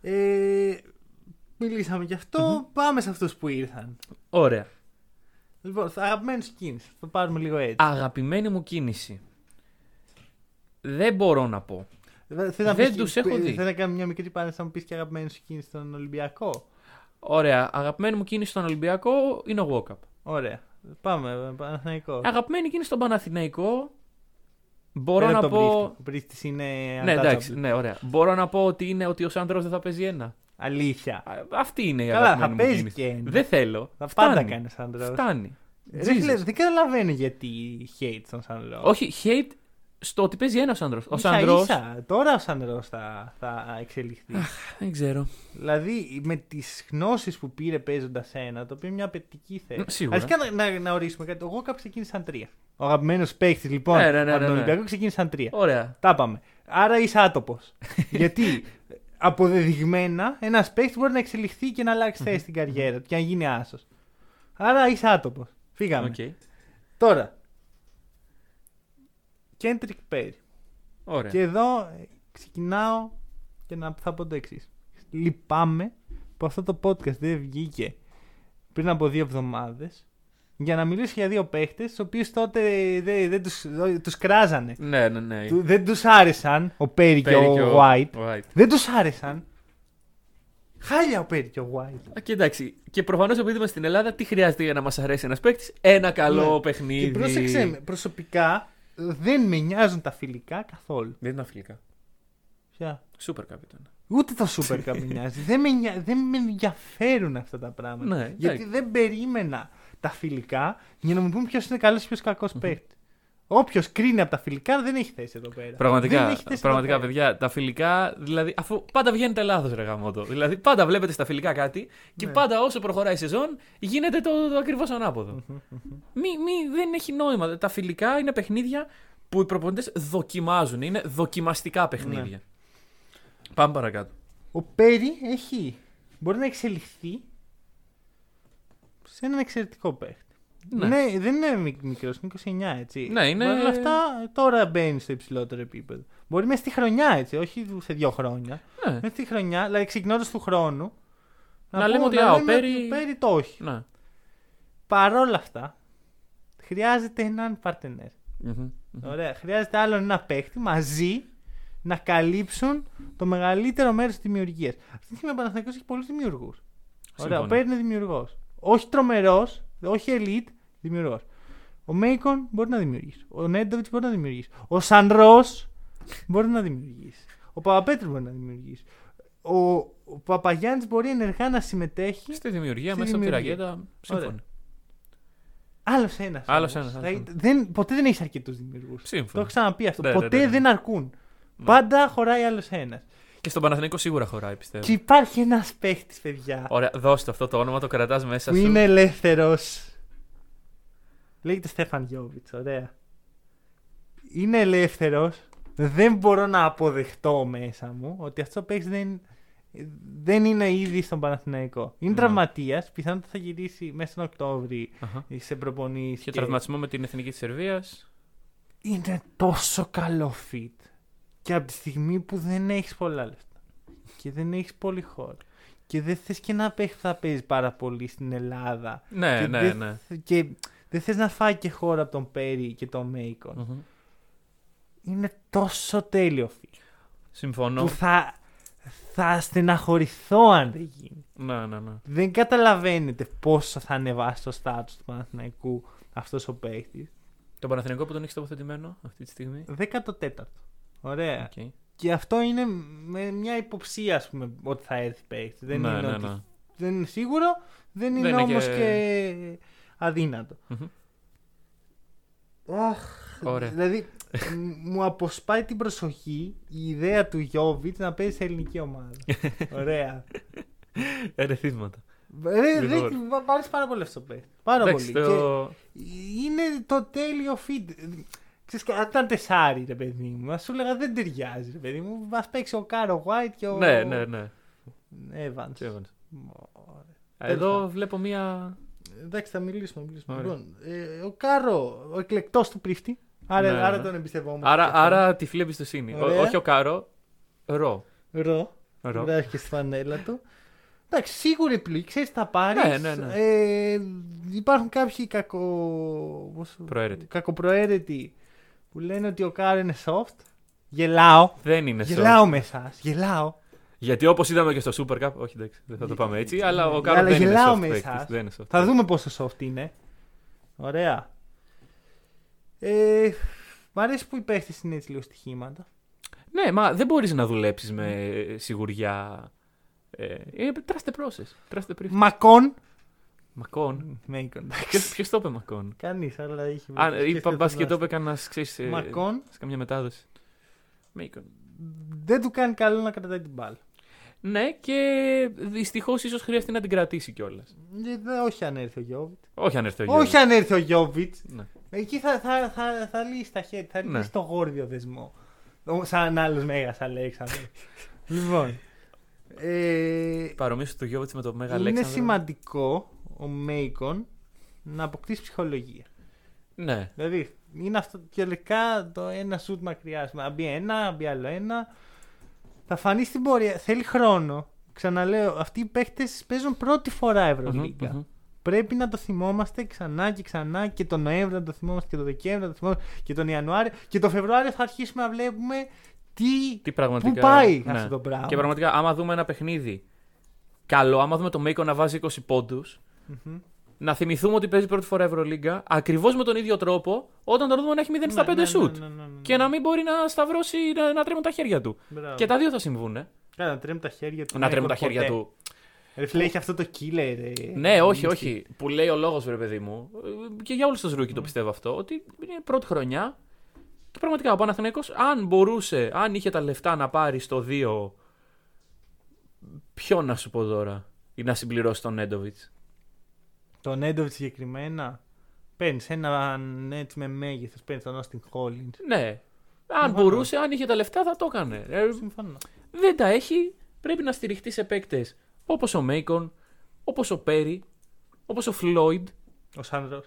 Ε, μιλήσαμε γι' αυτο Πάμε σε αυτούς που ήρθαν. Ωραία. Λοιπόν, θα αγαπημένη σου κίνηση. Θα το πάρουμε λίγο έτσι. Αγαπημένη μου κίνηση. Δεν μπορώ να πω. Θες να δεν πεις- τους έχω δει. Θέλω να κάνω μια μικρή πάνεση να μου πεις και αγαπημένη σου κίνηση στον Ολυμπιακό; Ωραία. Αγαπημένη μου κίνηση στον Ολυμπιακό είναι ο Walkup. Ωραία. Πάμε, Παναθηναϊκό. Αγαπημένη κίνηση στον Παναθηναϊκό. Μπορώ Πέρα να από τον πω. Πρίστη. Ο Πρίστης είναι Ναι, untouchable. εντάξει, ναι, ωραία. Μπορώ να πω ότι είναι ότι ο Σάντρο δεν θα παίζει ένα. Αλήθεια. Α, Αυτή είναι η Καλά, αγαπημένη θα μου παίζει κίνηση. και ένα. Δεν θέλω. Θα Φτάνει. πάντα κάνει σαν τρόπο. Φτάνει. Ρε φίλε, Jesus. δεν καταλαβαίνω γιατί hate στον Σαντρό. Όχι, hate στο ότι παίζει ένας ο Σάντρο. Ο Ίσα Σάντρο. ίσα, τώρα ο Σαντρό θα, θα εξελιχθεί. Δεν ξέρω. δηλαδή με τις γνώσεις που πήρε παίζοντας ένα, το οποίο είναι μια απαιτητική θέση. Μ, σίγουρα. Αρχικά να, να, να ορίσουμε κάτι. Εγώ κάποιο ξεκίνησαν τρία. Ο αγαπημένος παίκτης λοιπόν Ναι, ναι, ναι, από τον ναι, ναι. Ολυμπιακό ξεκίνησαν τρία. Ωραία. Τα πάμε. Άρα είσαι άτοπος. Γιατί αποδεδειγμένα ένας παίκτης μπορεί να εξελιχθεί και να αλλάξει θέση στην καριέρα του και να γίνει άσος. Άρα είσαι άτοπος. Φύγαμε. Οκ. Τώρα. Κέντρικ Πέρι. Ωραία. Και εδώ ε, ξεκινάω και να θα πω το εξής. Λυπάμαι που αυτό το podcast δεν βγήκε πριν από δύο εβδομάδες για να μιλήσω για δύο παίχτες, τους οποίους τότε δεν δεν τους, τους κράζανε. Ναι, ναι, ναι. Του- Δεν τους άρεσαν ο Πέρι και Πέρι ο White. White. Δεν τους άρεσαν. Χάλια ο Πέρι και ο White. Α, Και εντάξει, και προφανώς επειδή είμαστε στην Ελλάδα, τι χρειάζεται για να μας αρέσει ένας παίκτης, ένα καλό Ναι. παιχνίδι. Και πρόσεξε με, προσωπικά δεν με νοιάζουν τα φιλικά καθόλου. Δεν ήταν φιλικά. Ποια; Super Cup ήταν. Ούτε το Super Cup με νοιάζει. δεν, με, νοιά- δεν με ενδιαφέρουν αυτά τα πράγματα. Ναι, Γιατί εντάξει. δεν περίμενα τα φιλικά για να μου πούν ποιος είναι καλός και ποιος κακός παίκτη. Όποιος κρίνει από τα φιλικά δεν έχει θέση εδώ πέρα. δεν Πραγματικά, έχει θέση πραγματικά εδώ πέρα. παιδιά, τα φιλικά, δηλαδή, αφού πάντα βγαίνετε λάθο, ρε γαμότο. Δηλαδή, πάντα βλέπετε στα φιλικά κάτι και Ναι. πάντα όσο προχωράει η σεζόν γίνεται το, το ακριβώς ανάποδο. μη, μη, δεν έχει νόημα. Τα φιλικά είναι παιχνίδια που οι προπονητές δοκιμάζουν. Είναι δοκιμαστικά παιχνίδια. Ναι. Πάμε παρακάτω. Ο Πέρι έχει. Μπορεί να εξελιχθεί σε έναν εξαιρετικό παίκτη. Ναι. Ναι. δεν είναι μικρός, είναι 29 έτσι. Ναι, είναι- Παρ' όλα αυτά τώρα μπαίνει στο υψηλότερο επίπεδο. Μπορεί μέσα στη χρονιά έτσι, όχι σε δύο χρόνια. Ναι. Μέσα στη χρονιά, δηλαδή ξεκινώντας του χρόνου. Να λέμε ότι, να α, ο λέμε Πέρι- ότι ο Πέρι το όχι. ναι. Παρ' όλα αυτά, χρειάζεται έναν παρτενέρ. Μμμ. Ωραία. Χρειάζεται άλλον ένα παίχτη μαζί να καλύψουν το μεγαλύτερο μέρος της δημιουργίας. Αυτή τη στιγμή ο Παναθηναϊκός έχει πολλούς δημιουργούς. Ωραία. Ο Συμφωνώ. Πέρι είναι δημιουργός. Όχι τρομερός, όχι elite, δημιουργός. Ο Μέικον μπορεί να δημιουργήσει. Ο Νέντοβιτ μπορεί να δημιουργήσει. Ο Σανρό μπορεί να δημιουργήσει. Ο Παπαπέτρου μπορεί να δημιουργήσει. Ο, ο Παπαγιάννης μπορεί ενεργά να συμμετέχει. Στη δημιουργία, Στη μέσα από τη δημιουργία. ραγέτα. Σύμφωνοι. Άλλος ένας. Άλλος ένας, άλλος ένας. Δεν, ποτέ δεν έχεις αρκετούς δημιουργούς. Το Σύμφωνοι. έχω ξαναπεί αυτό. Ναι, ναι, ποτέ ναι, ναι. δεν αρκούν. Ναι. Πάντα χωράει άλλος ένας. Και στον Παναθηναϊκό σίγουρα χωράει, πιστεύω. Και υπάρχει ένας παίχτης, παιδιά, Ωραία, δώστε αυτό το όνομα, το κρατάς μέσα που σου. είναι ελεύθερος. Λέγεται Στέφαν Γιώβιτς, ωραία. Είναι ελεύθερος. Δεν μπορώ να αποδεχτώ μέσα μου ότι αυτός ο παίχτη δεν, δεν είναι ήδη στον Παναθηναϊκό. Είναι Ναι. τραυματίας. Πιθανότατα θα γυρίσει μέσα τον Οκτώβρη Αχα. σε προπονήσεις. Και τραυματισμό με την εθνική της Σερβίας. είναι τόσο καλό fit. Και από τη στιγμή που δεν έχεις πολλά λεφτά και δεν έχεις πολύ χώρο και δεν θες και να παίχτη που θα παίζεις πάρα πολύ στην Ελλάδα. Ναι, και ναι, δεν, ναι. Και δεν θες να φάει και χώρο από τον Πέρι και τον Μέικον. Μμμ. Είναι τόσο τέλειο fit. Συμφωνώ. Που θα, θα στεναχωρηθώ αν δεν γίνει. Ναι, ναι, ναι. Δεν καταλαβαίνετε πόσο θα ανεβάσει το στάτους του Παναθηναϊκού αυτός ο παίχτης. Το Παναθηναϊκό που τον έχεις τοποθετημένο αυτή τη στιγμή; 14ο. Ωραία. Οκ. Και αυτό είναι με μια υποψία, ας πούμε, ότι θα έρθει παίχτης. Δεν, Ναι, είναι ναι, ότι- ναι. δεν είναι σίγουρο, δεν είναι είναι όμως και- και... αδύνατο. Μμμ. Αχ, Ωραία. Δηλαδή, μ- μου αποσπάει την προσοχή η ιδέα του Γιόβιτς να παίζει σε ελληνική ομάδα. Ωραία. Ερεθίσματα. Ρε, Λοιπόν. δεν μ' αρέσει πάρα πολύ αυτός ο παίχτης. Πάρα Εντάξει, πολύ. το... Και είναι το τέλειο fit. Ξέρεις, αν ήταν τεσάρι, ρε παιδί μου, ας σου έλεγα δεν ταιριάζει, ρε παιδί μου. Μας παίξει ο Οκάρο White και ο Ναι, ναι, ναι. Evans. Evans. Ωραία. Εδώ πάντων. βλέπω μία. Εντάξει, θα μιλήσουμε. Θα μιλήσουμε. Ωραία. Λοιπόν, ε, ο Κάρο, ο εκλεκτός του Πρίφτη. Άρα, Ναι, άρα ναι. τον εμπιστευόμαστε. Άρα, και αυτόν. άρα τυφλή εμπιστοσύνη. Ο- Ωραία. όχι ο Κάρο. Ρο. Ρο. Ρο. Γράφει και στη φανέλα του. Εντάξει, σίγουρη επιλογή. Ξέρεις, θα πάρεις. Ναι, ναι, ναι. Ε, υπάρχουν κάποιοι κακο... πώς- Προαίρετοι. κακοπροαίρετοι που λένε ότι ο Κάρο είναι soft. Γελάω. Δεν είναι soft. Γελάω με εσάς. Γελάω. Γιατί όπως είδαμε και στο Super Cup. Όχι, εντάξει, δεν θα το πάμε έτσι. Αλλά ο Κάρο Αλλά δεν είναι γελάω soft. με παίκτης, εσάς. Δεν είναι soft. Θα δούμε πόσο soft είναι. Ωραία. Ε, μ' αρέσει που οι παίχτες είναι έτσι λίγο στοιχήματα. Ναι, μα δεν μπορείς να δουλέψεις με σιγουριά. Ε, ε, trust the process. Trust the process. Μακόν. Μακόν. Μέικον. Ποιο το είπε Μακόν; Κανείς, αλλά είχε. Αν σκέφτεται είπα, μπα και το τον είπε κανένας, ξέρεις. Μακόν. Σε καμιά μετάδοση. Μέικον. Δεν του κάνει καλό να κρατάει την μπάλα. Ναι, και δυστυχώς ίσως χρειαστεί να την κρατήσει κιόλας. Ε, δε- όχι αν έρθει ο Γιώβιτ. Όχι αν έρθει ο Όχι αν έρθει ο Γιώβιτ. Ναι. Εκεί θα, θα, θα, θα λύσει τα χέρια, θα Ναι. λύσει το γόρδιο δεσμό. Ο- Σαν άλλος μέγας Αλέξανδρος. λοιπόν. Ε, Παρομοίωσε το Γιώβιτ με το Μέγα είναι Αλέξανδρο. σημαντικό ο Μέικον να αποκτήσει ψυχολογία. Ναι. Δηλαδή, είναι αυτό κυριολεκτικά το ένα σουτ μακριά. Να μπει ένα, να μπει άλλο ένα. Θα φανεί στην πορεία. Θέλει χρόνο. Ξαναλέω, αυτοί οι παίχτε παίζουν πρώτη φορά Ευρωλίγκα. Μμμ, μμμ. Πρέπει να το θυμόμαστε ξανά και ξανά και τον Νοέμβριο να το θυμόμαστε και τον Δεκέμβριο να το θυμόμαστε και τον Ιανουάριο. Και τον Φεβρουάριο θα αρχίσουμε να βλέπουμε τι. Τι πραγματικά. Πού πάει ναι. αυτό το πράγμα. Και πραγματικά, άμα δούμε ένα παιχνίδι καλό, άμα δούμε το Μέικο να βάζει 20 πόντους, Μμμ. να θυμηθούμε ότι παίζει πρώτη φορά Ευρωλίγκα ακριβώς με τον ίδιο τρόπο όταν το δούμε να έχει 0 στα 5 Ναι, ναι, σουτ. ναι, ναι, ναι, ναι. Και να μην μπορεί να σταυρώσει, να, να τρέμουν τα χέρια του. Μπράβο. Και τα δύο θα συμβούν. Ε. Κάνα, να τρέμουν τα χέρια του. Να τρέμουν τα Μέικον χέρια ποτέ. του. Ρε φίλε, έχει αυτό το killer. ε, Ναι, όχι, μυστή. όχι. Που λέει ο λόγος, βρε παιδί μου. ε, Και για όλους τους rookie το πιστεύω αυτό. Ότι είναι πρώτη χρονιά. Και πραγματικά ο Παναθηναϊκός αν μπορούσε, αν είχε τα λεφτά να πάρει στο 2. Ποιο να σου πω τώρα. Ή να συμπληρώσει τον Νέντοβιτς; Τον Νέντοβιτ συγκεκριμένα. Παίρνεις έναν έτσι με μέγεθος. Παίρνεις τον Austin Hollins. Ναι. Αν Συμφωνώ. μπορούσε, αν είχε τα λεφτά θα το έκανε. Ε, Συμφωνώ. δεν τα έχει. Πρέπει να στηριχτεί σε παίκτες όπως ο Μέικον, όπως ο Πέρι, όπως ο Φλόιντ, Ο Σάνδρο.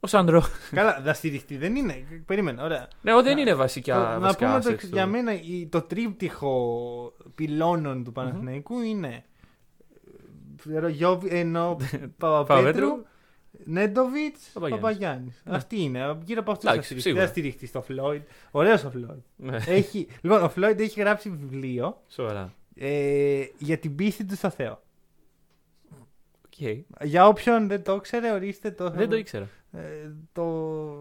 ο Σάντρο. Καλά, να στηριχτεί δεν είναι. Περίμενε, ωραία. ναι, ο, δεν Να- είναι βασικά. Το- να βασικά πούμε το, assets εξής, του. για μένα η- το τρίπτυχο πυλώνων του Παναθηναϊκού είναι ε, Γιώβι- ενώ Παπαπέτρου, Παπαπέτρου, Νέντοβιτς, Παπαγιάννης. Παπαγιάννης. Ναι. Αυτή είναι. Γύρω από αυτούς θα Εντάξει, στηριχτεί. σίγουρα. Δεν θα στηριχτεί στο Φλόιντ. Ωραίος ο Φλόιντ. Ναι, έχει, λοιπόν, ο Φλόιντ έχει γράψει βιβλίο σοβαρά. ε, για την πίστη του στο Θεό. Οκ. Για όποιον δεν το ήξερε, ορίστε το. Δεν το ήξερα. ε, το,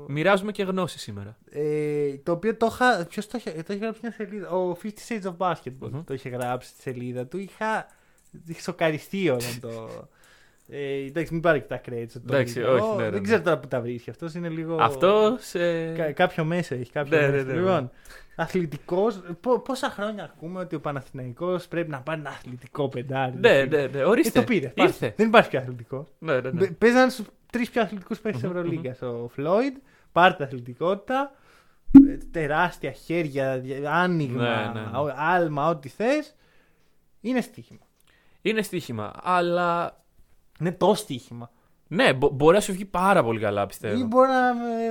Μοιράζουμε και γνώση σήμερα. ε, το οποίο το είχα. Ποιος το είχε, το είχε γράψει μια σελίδα. Ο 50 Shades of Basketball Μμμ. το είχε γράψει στη σελίδα του. Είχα. Είχε σοκαριστεί όταν το. Ε, εντάξει, μην πάρει και τα credits. το Εντάξει, βίντεο. όχι, ναι, ναι, Δεν ναι. ξέρω τώρα που τα βρίσκει. Αυτός είναι λίγο. Αυτό. Κα- κάποιο μέσα έχει. Κάποιο Ναι, ναι, μέσα. ναι, ναι. Λοιπόν, αθλητικός. Πόσα χρόνια ακούμε ότι ο Παναθηναϊκός πρέπει να πάρει ένα αθλητικό πεντάρι. Ναι, ναι, ναι. Ε, Ορίστε. το πήρε. Ήρθε. Δεν υπάρχει πιο αθλητικό. Ναι, ναι, ναι. Παίζανε στους τρεις πιο αθλητικούς παίκτε τη Μμμ, Ευρωλίγκα. Ο Φλόιντ, πάρτε αθλητικότητα, ε, τεράστια χέρια, δια- άνοιγμα, Ναι, ναι, ναι. ο- άλμα, ό,τι θες. Είναι στοίχημα. Είναι στοίχημα. Αλλά. Είναι το στοίχημα. Ναι, μπο- μπορεί να σου βγει πάρα πολύ καλά, Ή πιστεύω. μπορεί να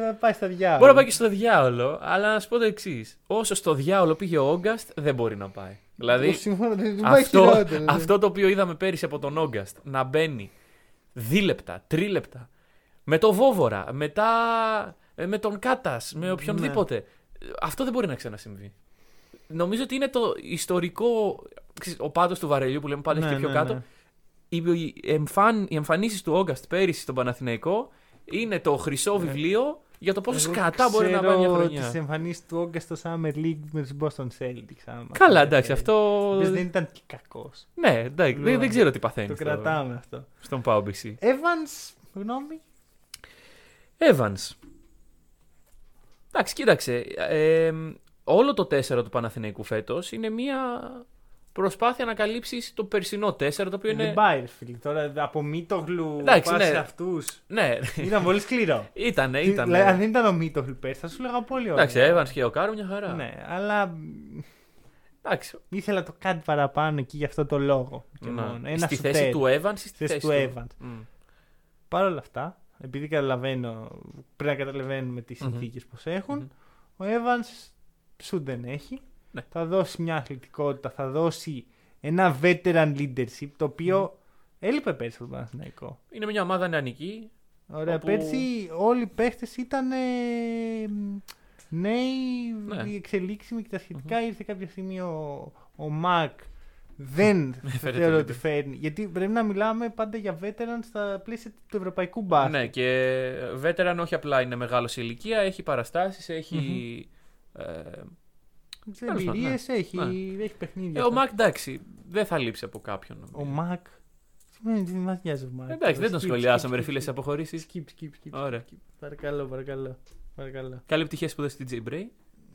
ε, πάει στα διάφορα. Μπορεί να πάει και στο διάολο, αλλά να σου πω το εξής. Όσο στο διάολο πήγε ο Όγκαστ, δεν μπορεί να πάει. Δηλαδή, Συμφωνώ, δεν δεν πάει αυτό, χειρότερο. ναι. αυτό το οποίο είδαμε πέρυσι από τον Όγκαστ να μπαίνει δίλεπτα, τρίλεπτα, με το Βόβορα, μετά ε, με τον Κάτας, με οποιονδήποτε. Ναι. Αυτό δεν μπορεί να ξανασυμβεί. Νομίζω ότι είναι το ιστορικό. Ξέρεις, Ο πάτος του βαρελιού που λέμε πάντα έχει Ναι, και πιο ναι, κάτω. ναι. Οι, οι, εμφαν, οι εμφανίσεις του Όγκαστ πέρυσι στον Παναθηναϊκό είναι το χρυσό βιβλίο για το πόσο Ναι. Εγώ σκατά μπορεί να πάει μια χρονιά. Τις εμφανίσεις του Όγκα στο Summer League με τους Boston Celtics. άμα Καλά, θέλετε. εντάξει, αυτό. Ο οποίος δεν ήταν και κακός. Ναι, εντάξει, δεν, Λοιπόν, δεν ξέρω τι παθαίνεις. Το στο- κρατάμε αυτό. Στον Πάο BC. Evans, γνώμη; Evans. Εντάξει, κοίταξε. ε, όλο το 4 του Παναθηναϊκού φέτος είναι μια προσπάθεια να καλύψεις το περσινό 4, το οποίο Δεν είναι. πάει, ρε φίλε. Τώρα από Μίτογλου Εντάξει, πας ναι. σε αυτούς. Ναι, Ήταν πολύ σκληρό. ήταν, ήταν. Δηλαδή, αν δεν ήταν ο Μίτογλου πέρσι, θα σου λέγα πολύ ωραία. Εντάξει, Evans και ο Κάρο μια χαρά. Ναι, αλλά μ, Εντάξει. ήθελα το κάτι παραπάνω εκεί για αυτό το λόγο. Και Ναι. μόνο. Ένα στη σουτέρ. θέση του Evans ή στη θέση θέση του Evans. Μμ. Παρ' όλα αυτά, επειδή καταλαβαίνω, πρέπει να καταλαβαίνουμε τις Μμμ. συνθήκες πώς έχουν, Μμμ. ο Evans σου δεν έχει. Ναι. Θα δώσει μια αθλητικότητα, θα δώσει ένα veteran leadership το οποίο έλειπε πέρσι από τον Παναθηναϊκό. Είναι μια ομάδα νεανική. Ωραία, Όπου- πέρσι όλοι οι παίχτες ήταν ε, νέοι, Ναι. εξελίξιμοι και τα σχετικα Ήρθε κάποια στιγμή ο, ο Μακ. Δεν Έφερε θεωρώ το ότι φέρνει. Γιατί πρέπει να μιλάμε πάντα για veteran στα πλαίσια του ευρωπαϊκού μπάσκετ. Ναι, και βέτεραν όχι απλά είναι μεγάλος σε ηλικία, έχει παραστάσεις, έχει. ε, Τι Τέλος πάντων, εμπειρίες ναι. έχει, Ναι. έχει παιχνίδια. ε, ο Μακ εντάξει, δεν θα λείψει από κάποιον. Ο νομίζω. Μακ. Τι σημαίνει, τι μα νοιάζει ο Μακ. Εντάξει, δεν τον Skip, σχολιάσαμε, skip, ρε φίλε, skip, σε αποχωρήσεις. Skip, skip, skip. Ωραία. skip. Παρακαλώ, παρακαλώ. παρακαλώ. Καλή επιτυχία σπουδές στην J Bray.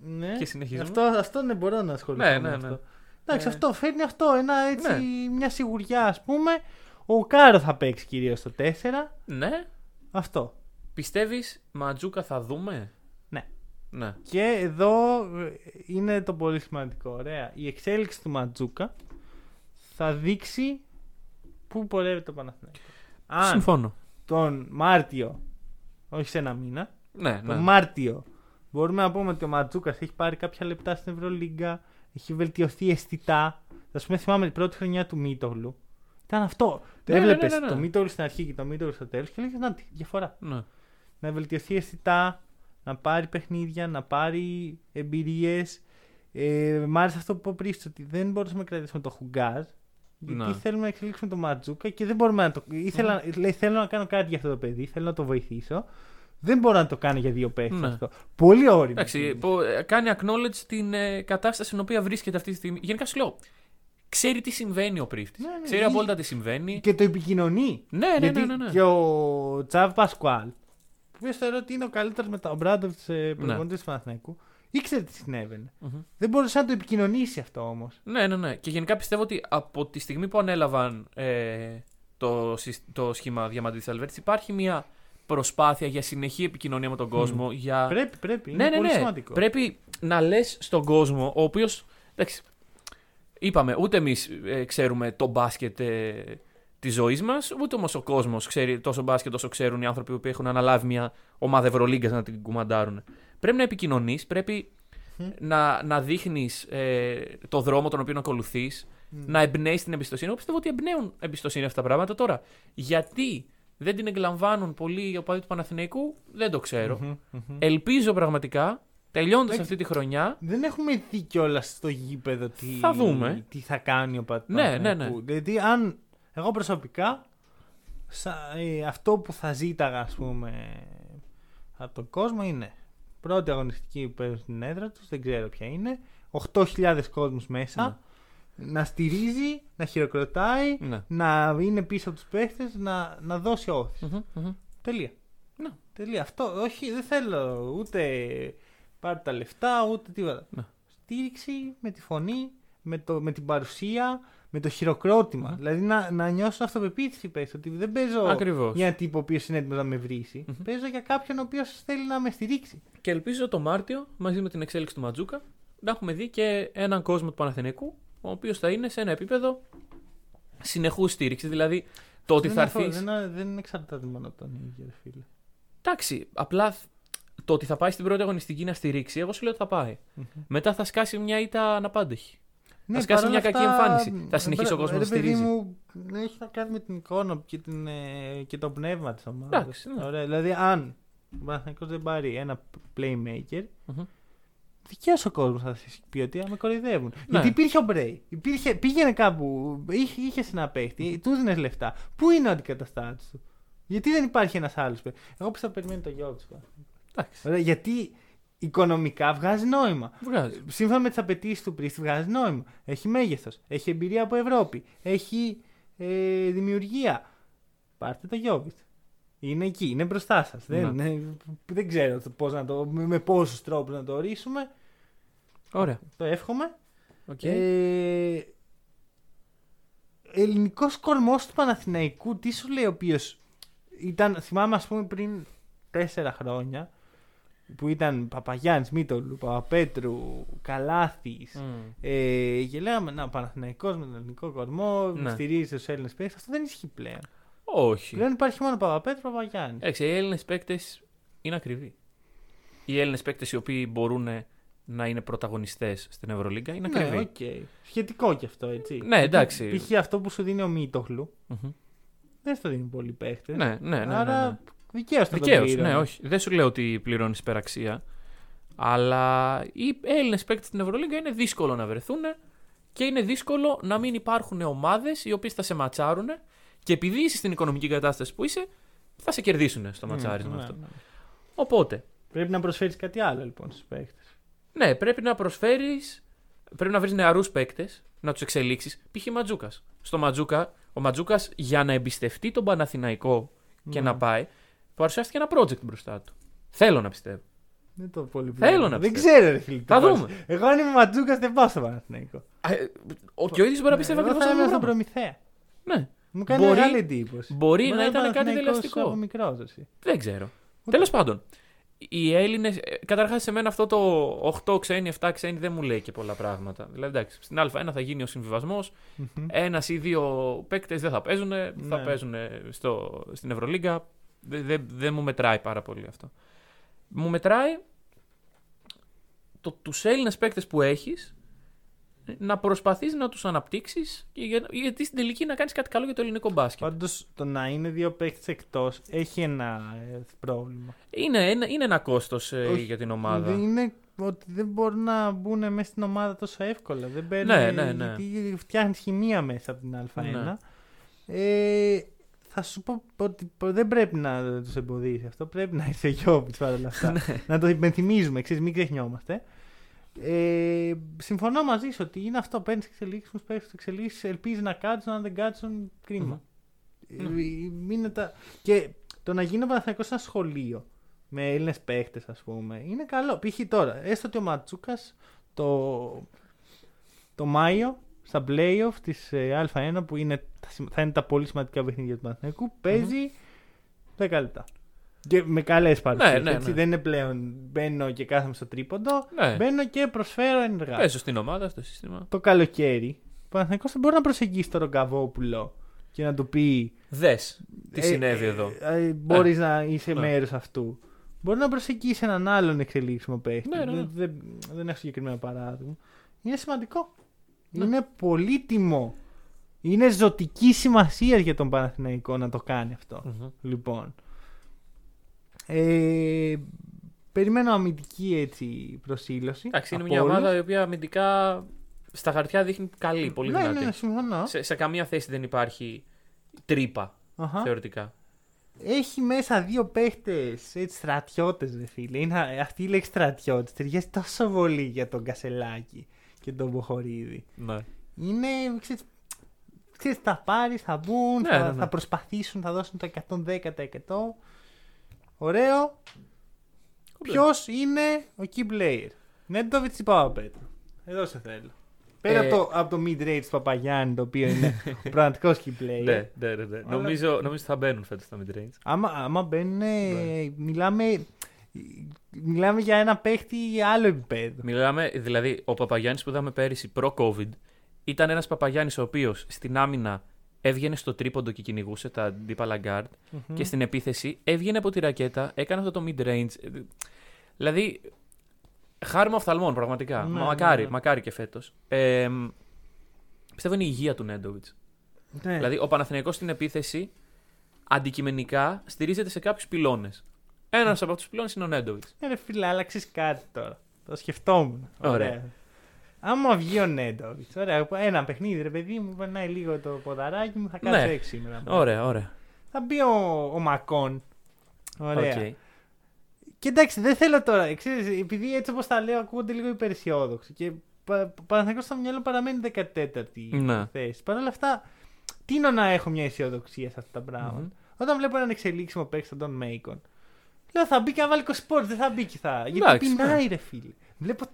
Ναι. Και συνεχίζουμε. Αυτό, αυτό ναι, μπορώ να ασχοληθώ Ναι, με ναι, αυτό. ναι. Εντάξει, Ε. αυτό φέρνει αυτό, ένα έτσι, Ναι. μια σιγουριά ας πούμε. Ο Κάρο θα παίξει κυρίως στο 4. Ναι. Αυτό. Πιστεύεις Ματζούκα θα δούμε; Ναι. Ναι. Και εδώ ε, είναι το πολύ σημαντικό. Ωραία. Η εξέλιξη του Ματζούκα θα δείξει πού πορεύεται το Παναθηναϊκός. Αν Συμφώνω. τον Μάρτιο, όχι σε ένα μήνα, Ναι, ναι. τον Μάρτιο μπορούμε να πούμε ότι ο Ματζούκας έχει πάρει κάποια λεπτά στην Ευρωλίγκα, έχει βελτιωθεί αισθητά. Α πούμε, θυμάμαι την πρώτη χρονιά του Μίτογλου. Ήταν αυτό. Ναι, ναι, Έβλεπες ναι, ναι, ναι. το Μίτογλου στην αρχή και το Μίτογλου στο τέλος και λέγε Να, τι διαφορά. ναι. Να βελτιωθεί αισθητά, να πάρει παιχνίδια, να πάρει εμπειρίες. Ε, μ' άρεσε αυτό που είπα πριν, ότι δεν μπορούσαμε να κρατήσουμε το Χουγκάζ. Γιατί Ναι. θέλουμε να εξελίξουμε το Ματζούκα και δεν μπορούμε να το. Ήθελα, λέει, θέλω να κάνω κάτι για αυτό το παιδί, θέλω να το βοηθήσω. Δεν μπορώ να το κάνω για δύο παίχτε Ναι. αυτό. Πολύ όριμο. Εντάξει, που, ε, κάνει acknowledge την ε, κατάσταση στην οποία βρίσκεται αυτή τη στιγμή. Γενικά σου λέω, ξέρει τι συμβαίνει ο πρίφτη. Ναι, ναι, ξέρει ή- απόλυτα τι συμβαίνει. Και το επικοινωνεί. Ναι, ναι, Γιατί ναι, ναι, ναι. και ο Τσαβ Πασκουάλ, που οποίος θεωρώ ότι είναι ο καλύτερος με τον Μπράντοβιτ Ναι. προπονητής του Παναθηναϊκού, ήξερε τι συνέβαινε. Μμμ. Δεν μπορούσε να το επικοινωνήσει αυτό όμως. Ναι, ναι, ναι. Και γενικά πιστεύω ότι από τη στιγμή που ανέλαβαν ε, το, συσ- το σχήμα Διαμαντή Αλβέρτης υπάρχει μια προσπάθεια για συνεχή επικοινωνία με τον κόσμο. Για... Πρέπει, πρέπει. ναι, είναι ναι, πολύ ναι. σημαντικό. Πρέπει να λες στον κόσμο, ο οποίος. Είπαμε, ούτε εμείς ξέρουμε το μπάσκετ ε, τη ζωής μας, ούτε όμως ο κόσμος ξέρει τόσο μπάσκετ όσο ξέρουν οι άνθρωποι που έχουν αναλάβει μια ομάδα Ευρωλίγκας να την κουμαντάρουν. Πρέπει να επικοινωνείς, πρέπει Μμ. να, να δείχνεις ε, το δρόμο τον οποίο ακολουθείς, Μμ. να εμπνέεις την εμπιστοσύνη. Εγώ πιστεύω ότι εμπνέουν εμπιστοσύνη αυτά τα πράγματα τώρα. Γιατί δεν την εκλαμβάνουν πολλοί οι οπαδοί του Παναθηναϊκού, δεν το ξέρω. Μμμ, μμμ. Ελπίζω πραγματικά, τελειώνοντα Εντάξει. αυτή τη χρονιά, Δεν έχουμε δει κιόλας στο γήπεδο τι Θα δούμε. τι θα κάνει ο Πατ. Ναι, ναι, ναι. Δηλαδή, αν εγώ προσωπικά σα- ε, αυτό που θα ζήταγα, ας πούμε, από τον κόσμο είναι πρώτη αγωνιστική που παίζουν στην έδρα τους, δεν ξέρω ποια είναι, 8.000 κόσμους μέσα, να στηρίζει, να χειροκροτάει, Ναι. να είναι πίσω από τους παίχτες, να, να δώσει όθηση. Μμμ, μμμ. Τελεία. Ναι. Τελεία. Αυτό. Όχι, δεν θέλω ούτε πάρει τα λεφτά, ούτε τίποτα. Ναι. Στήριξη με τη φωνή, με, το, με την παρουσία, με το χειροκρότημα. Μμμ. Δηλαδή να, να νιώσουν αυτοπεποίθηση πες, ότι δεν παίζω Ακριβώς. για έναν τύπο ο οποίο είναι έτοιμος να με βρήσει. Μμμ. Παίζω για κάποιον ο οποίος θέλει να με στηρίξει. Και ελπίζω το Μάρτιο, μαζί με την εξέλιξη του Ματζούκα, να έχουμε δει και έναν κόσμο του Παναθηναϊκού, ο οποίος θα είναι σε ένα επίπεδο συνεχούς στήριξης. Δηλαδή, το ότι δεν, θα είναι αυτό, έρθει. δεν, δεν εξαρτάται μόνο από τον ίδιο, ρε φίλε. Εντάξει, απλά το ότι θα πάει στην πρώτη αγωνιστική να στηρίξει, εγώ σου λέω ότι θα πάει. Μμμ. Μετά θα σκάσει μια ήττα αναπάντεχη. Ναι, σκάσει παρόλα μια κακή εμφάνιση. Θα συνεχίσει ο κόσμος να ρε παιδί στηρίζει. Μου, έχει να κάνει με την εικόνα και, την, ε, και το πνεύμα της ομάδας. Εντάξει, ναι. Ωραία, δηλαδή, αν ο Παναθηναϊκός δεν πάρει ένα playmaker, Μμμ. δικαίως ο κόσμος θα σας πει ότι «Α, με κοροϊδεύουν. Ναι. Γιατί υπήρχε ο Μπρέι. Υπήρχε, πήγαινε κάπου, είχε, είχε ένα παίχτη, του δίνει λεφτά. Πού είναι ο αντικαταστάτης του; Γιατί δεν υπάρχει ένας άλλος παίχτης; Εγώ πιστεύω περιμένει το γιο του. Εντάξει. Γιατί οικονομικά βγάζει νόημα. Βγάζει. Σύμφωνα με τις απαιτήσεις του Πρίστη, βγάζει νόημα. Έχει μέγεθος. Έχει εμπειρία από Ευρώπη. Έχει ε, δημιουργία. Πάρτε το Γιόβιτς. Είναι εκεί, είναι μπροστά σας. Δεν, Ναι. ε, δεν ξέρω το πώς να το, με, με πόσους τρόπους να το ορίσουμε. Ωραία. Το εύχομαι. Οκ. Ε, Ελληνικός κορμός του Παναθηναϊκού, τι σου λέει ο οποίος ήταν, θυμάμαι ας πούμε πριν τέσσερα χρόνια, που ήταν Παπαγιάννης, Μήτογλου, Παπαπέτρου, Καλάθης. Μμ. Ε, και λέγαμε, να, Παναθηναϊκός με τον ελληνικό κορμό, Ναι. στηρίζει τους Έλληνες παίκτες. Αυτό δεν ισχύει πλέον. Όχι. Πλέον υπάρχει μόνο Παπαπέτρου, Παπαγιάννη. Εντάξει, οι Έλληνες παίκτες είναι ακριβοί. Οι Έλληνες παίκτες οι οποίοι μπορούν να είναι πρωταγωνιστές στην Ευρωλίγκα είναι ναι, ακριβοί. ΟΚ. Σχετικό κι αυτό, έτσι. Ναι, εντάξει. Π.χ. αυτό που σου δίνει ο Μήτογλου, Μμμ. δεν στο δίνουν πολλοί παίχτες. Ναι, ναι, ναι. ναι, Άρα ναι. δικαίως θα Δικαίως, το πλήρωνε. ναι, όχι. Δεν σου λέω ότι πληρώνεις υπεραξία. Αλλά οι Έλληνες παίκτες στην Ευρωλίγκα είναι δύσκολο να βρεθούν και είναι δύσκολο να μην υπάρχουν ομάδες οι οποίες θα σε ματσάρουν και επειδή είσαι στην οικονομική κατάσταση που είσαι, θα σε κερδίσουν στο ματσάρισμα Ναι, αυτό. ναι. Οπότε, Πρέπει να προσφέρεις κάτι άλλο λοιπόν στους παίχτε. ναι, πρέπει να προσφέρεις. Πρέπει να βρεις νεαρούς παίκτες, να τους εξελίξεις. Π.χ. Ματζούκας. Στο Ματζούκα, ο Ματζούκας για να εμπιστευτεί τον Παναθηναϊκό και Ναι. να πάει, παρουσιάστηκε ένα project μπροστά του. Θέλω να πιστεύω. Δεν το πολύ Θέλω βλέπω. να Δεν πιστεύω. ξέρω, ρε φίλε. Θα τι δούμε. πας. Εγώ αν είμαι ματζούκα δεν πάω στο Παναθηναϊκό. Α, ε, Ο, και ο ίδιος μπορεί να πιστεύει Εγώ ακριβώς θα αυτό. ήμουν το στον πράγμα. Προμηθέα. Ναι, Μου κάνει Μπορεί- μεγάλη εντύπωση. μπορεί να είναι ήταν κάτι Παναθηναϊκός τελεαστικό. Από μικρός, εσύ. δεν ξέρω. Ούτε. Τέλος πάντων, οι Έλληνες. Καταρχάς, σε μένα αυτό το 8 ξένοι, 7 ξένοι δεν μου λέει και πολλά πράγματα. Δηλαδή, εντάξει, στην Α1 θα γίνει ο συμβιβασμός. Μμμ. Ένας ή δύο παίκτες δεν θα παίζουν. Θα Ναι. παίζουν στο, στην Ευρωλίγκα. Δεν δεν- δεν μου μετράει πάρα πολύ αυτό. Μου μετράει το, τους Έλληνες παίκτες που έχεις να προσπαθείς να τους αναπτύξεις και για- γιατί στην τελική να κάνεις κάτι καλό για το ελληνικό μπάσκετ. Πάντως το να είναι δύο παίχτε εκτός έχει ένα ε, πρόβλημα. Είναι, ένα- είναι ένα κόστος ε, Όχι, για την ομάδα. Είναι ότι δεν μπορούν να μπουν μέσα στην ομάδα τόσο εύκολα. Δεν παίρνουν, Ναι, ναι, ναι. Γιατί φτιάχνεις χημεία μέσα από την Α1. Ναι. Ε, θα σου πω ότι δεν πρέπει να τους εμποδίσει αυτό. Πρέπει να είσαι Γιώπη παρόλα αυτά. Ναι. να το υπενθυμίζουμε, ξέρεις, μην ξεχνιόμαστε. Ε, συμφωνώ μαζί σου ότι είναι αυτό. Παίρνεις εξελίξεις, παίρνεις εξελίξεις, ελπίζεις να κάτσουν. Αν δεν κάτσουν, κρίμα. Μμμ. Ε, είναι τα... Και το να γίνει ο Παναθηναϊκός ένα σχολείο με Έλληνες παίχτες, ας πούμε, είναι καλό. Π.χ. τώρα, έστω ότι ο Ματσούκας το, το Μάιο στα playoff της Α1 που είναι, τα σημα- θα είναι τα πολύ σημαντικά παιχνίδια του Παναθηναϊκού, παίζει 10 λεπτά. Και με καλές παρουσίες. Ναι, ναι, ναι. Δεν είναι πλέον μπαίνω και κάθομαι στο τρίποντο. Ναι. Μπαίνω και προσφέρω ενεργά. Παίζω στην ομάδα, στο σύστημα. Το καλοκαίρι, ο Παναθηναϊκός δεν μπορεί να προσεγγίσει τον Ρογκαβόπουλο και να του πει Δες τι ε, συνέβη ε, εδώ. ε, Μπορείς να είσαι Ναι. μέρος αυτού. Μπορεί να προσεγγίσει έναν άλλον εξελίξιμο παίχτη. Ναι, ναι, ναι. Δεν, δεν, δεν έχω συγκεκριμένο παράδειγμα. Είναι σημαντικό. Ναι. Είναι πολύτιμο. Είναι ζωτική σημασία για τον Παναθηναϊκό να το κάνει αυτό. Μμμ. Λοιπόν. Ε, περιμένω αμυντική έτσι προσήλωση. Εντάξει, είναι από μια όλους. ομάδα η οποία αμυντικά στα χαρτιά δείχνει καλή, πολύ ναι, δυνατή. ναι, συμφωνώ. Σε, σε καμία θέση δεν υπάρχει τρύπα, Αχα. θεωρητικά. Έχει μέσα δύο παίχτες έτσι στρατιώτες, δε φίλε. Είναι, αυτή η λέξη στρατιώτες ταιριάζει τόσο πολύ για τον Κασελάκη και τον Μποχορίδη. Ναι. Είναι. Ξέρεις, ξέρεις, θα πάρεις, θα μπουν, Ναι, θα, ναι, ναι. θα προσπαθήσουν, θα δώσουν το 110%. Ωραίο. Ποιος είναι ο key player; Νέντοβιτς ή Παπαπέτρου. Εδώ σε θέλω. Πέρα Ε, από, το, από το mid-range του Παπαγιάννη, το οποίο είναι ο πραγματικός key player. Ναι, ναι, ναι, ναι. Αλλά- Νομίζω, νομίζω θα μπαίνουν φέτος στα mid-range. Άμα, άμα μπαίνουν, Ναι. μιλάμε, μιλάμε για ένα παίχτη άλλο επίπεδο. Μιλάμε, δηλαδή, ο Παπαγιάννης που είδαμε πέρυσι προ-COVID ήταν ένας Παπαγιάννης ο οποίος στην άμυνα έβγαινε στο τρίποντο και κυνηγούσε τα αντίπαλα guard και στην επίθεση έβγαινε από τη ρακέτα, έκανε αυτό το mid-range. Ε, Δηλαδή, χάρημα οφθαλμών, πραγματικά. Ναι, Μα- ναι, μακάρι, ναι. μακάρι και φέτος. Ε, μ, πιστεύω είναι η υγεία του Νέντοβιτς. Ναι. Δηλαδή, ο Παναθηναϊκός στην επίθεση αντικειμενικά στηρίζεται σε κάποιους πυλώνες. Ένας από αυτού τους πυλώνες είναι ο Νέντοβιτς. Ε, ρε φίλε, άλλαξες κάτι τώρα. Το σκεφτόμουν. Ωραία. Άμα βγει ο Νέντοβιτς, ωραία, ένα παιχνίδι, ρε παιδί μου, περνάει λίγο το ποδαράκι μου, θα κάτσω Ναι. έξι σήμερα. Ωραία, ωραία. Θα μπει ο, ο Μέικον. Ωραία. ΟΚ. Και εντάξει, δεν θέλω τώρα. Ξέρεις, επειδή έτσι όπως τα λέω, ακούγονται λίγο υπεραισιόδοξοι. Και πα- Παναθηναϊκός στο μυαλό παραμένει 14η Ναι. θέση. Παρ' όλα αυτά, τείνω να έχω μια αισιοδοξία σε αυτά τα πραγματα Μμμ. Όταν βλέπω έναν εξελίξιμο παίκτη σαν τον Μέικον, λέω θα μπει και να βάλει 20 πόντ, δεν θα μπει και θα. Γιατί Εντάξει, πεινάει, ρε φίλε. Βλέπω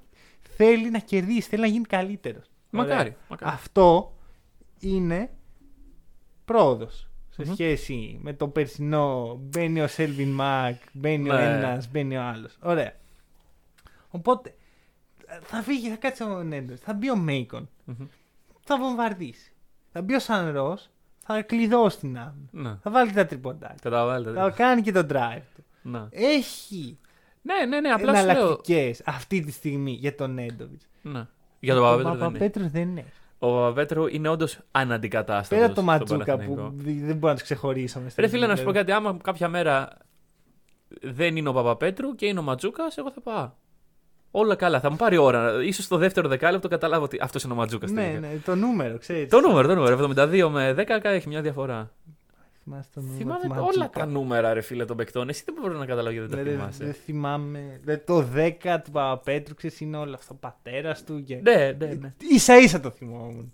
θέλει να κερδίσει, θέλει να γίνει καλύτερος. Μακάρι. μακάρι. Αυτό είναι πρόοδος σε Μμμ. σχέση με το περσινό. Μπαίνει ο Σέλβιν Μακ, μπαίνει ο Ναι. ένας, μπαίνει ο άλλος. Ωραία. Οπότε θα φύγει, θα κάτσει ο Νέντο, θα μπει ο Μέικον, Μμμ. θα βομβαρδίσει. Θα μπει ο Σαν Ρος, θα κλειδώσει την άμυνα. Ναι. Θα βάλει τα τριποντάκια. Καταλαβαίνετε. Θα κάνει και τον drive του. Ναι. Έχει ναι, ναι, ναι, απλά σου λέω. εναλλακτικές αυτή τη στιγμή για τον Νέντοβιτς. Ναι. Για τον Παπαπέτρο δεν είναι. Παπαπέτρου δεν έχει. Ο Παπαπέτρου είναι όντως αναντικατάστατος. Πέρα από το Ματζούκα που δεν μπορώ να τους ξεχωρίσουμε. Ρε φίλε, να σου πω κάτι. Άμα κάποια μέρα δεν είναι ο Παπαπέτρου και είναι ο Ματζούκας, εγώ θα πάω. Όλα καλά, θα μου πάρει ώρα. σω στο δεύτερο δεκάλεπτο καταλάβω ότι αυτός είναι ο Ματζούκας. Ναι, ναι, το νούμερο, ξέρεις. Το νούμερο, το νούμερο. 72 με 10 έχει μια διαφορά. Θυμάσαι το νούμερο. Θυμάμαι όλα τα νούμερα, ρε φίλε, των παικτών. Εσύ δεν μπορεί να καταλάβει γιατί δεν τα θυμάσαι. Δεν θυμάμαι. Δε, το 10 του Παπαπέτρου, ξέρεις, είναι όλο αυτό ο πατέρας του. Και... Ναι, ναι, ναι. σα ίσα το θυμόμουν.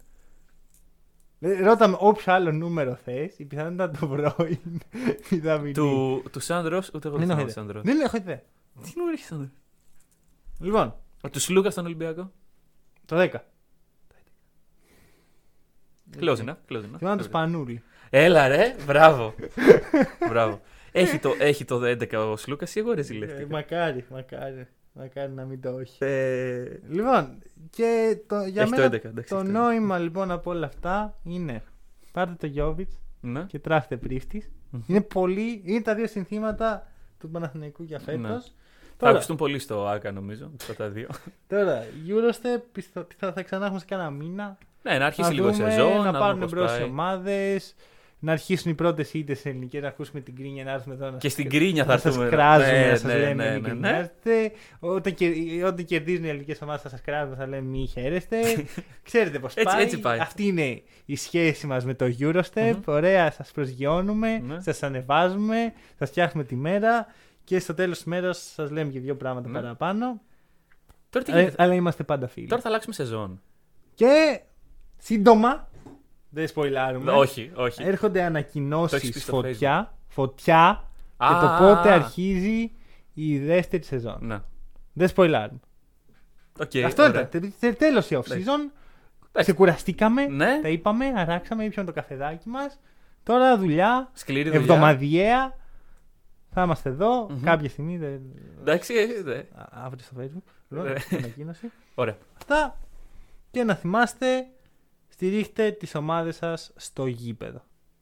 Ρώτα όποιο άλλο νούμερο θες, η πιθανότητα να το βρω είναι Του, του Σάντρο, ούτε εγώ δεν έχω Σάντρο. Δεν έχω ιδέα. Τι νούμερο έχει Σάντρο. Λοιπόν. Ο του Σλούκα στον Ολυμπιακό; Το 10. Close enough. Close enough. Θυμάμαι το Σπανούλι. Έλα ρε, μπράβο. μπράβο. Έχει το, έχει το 11 ο Σλούκας ή εγώ ρε Ε, μακάρι, μακάρι. Μακάρι να μην το έχει. Ε... Λοιπόν, και το, για έχει μένα το, 11, εντάξει, το νόημα λοιπόν από όλα αυτά είναι πάρτε το Γιώβιτς ναι. και τράφτε πρίφτης. Mm-hmm. Είναι, πολύ, είναι τα δύο συνθήματα του Παναθηναϊκού για φέτος. Ναι. Θα ακουστούν πολύ στο ΑΚΑ νομίζω, αυτά τα δύο. Τώρα, Eurostep θα, θα ξανά έχουμε σε κάνα μήνα. Ναι, να αρχίσει λίγο σεζόν. Να, να πάρουν μπρος οι ομάδες να αρχίσουν οι πρώτες ήττες σε ελληνικέ, να ακούσουμε την κρίνια, να έρθουμε εδώ. Και στην κρίνια θα έρθουμε. Να σας κράζουμε, ναι, να σας ναι, λέμε ναι, ναι, ναι. Όταν, όταν κερδίζουν οι ελληνικές ομάδες θα σας κράζουμε, θα λέμε μη χαίρεστε. Ξέρετε πώ πάει. Έτσι πάει. Αυτή είναι η σχέση μας με το Eurostep. Ωραία, σας προσγειώνουμε, ναι. σας ανεβάζουμε, σας φτιάχνουμε τη μέρα και στο τέλος της μέρας σας λέμε και δύο πράγματα ναι. παραπάνω. Τώρα τι αλλά, αλλά είμαστε πάντα φίλοι. Τώρα θα αλλάξουμε σεζόν. Και σύντομα δεν σποιλάρουμε. Όχι, όχι. Έρχονται ανακοινώσεις φωτιά, φωτιά και το πότε αρχίζει η δεύτερη σεζόν. Ναι. Δεν σποιλάρουμε. Okay, Αυτό ήταν. Τέλος η off season. Ξεκουραστήκαμε, ναι. τα είπαμε, αράξαμε, ήπιαμε το καφεδάκι μας. Τώρα δουλειά, Σκληρή δουλειά. εβδομαδιαία. Θα είμαστε εδώ mm-hmm. κάποια στιγμή. Δε... Εντάξει, ναι. Αύριο στο Facebook. Ναι. Ανακοίνωση. Ωραία. Αυτά. Και να θυμάστε Στηρίχτε τις ομάδες σας στο γήπεδο.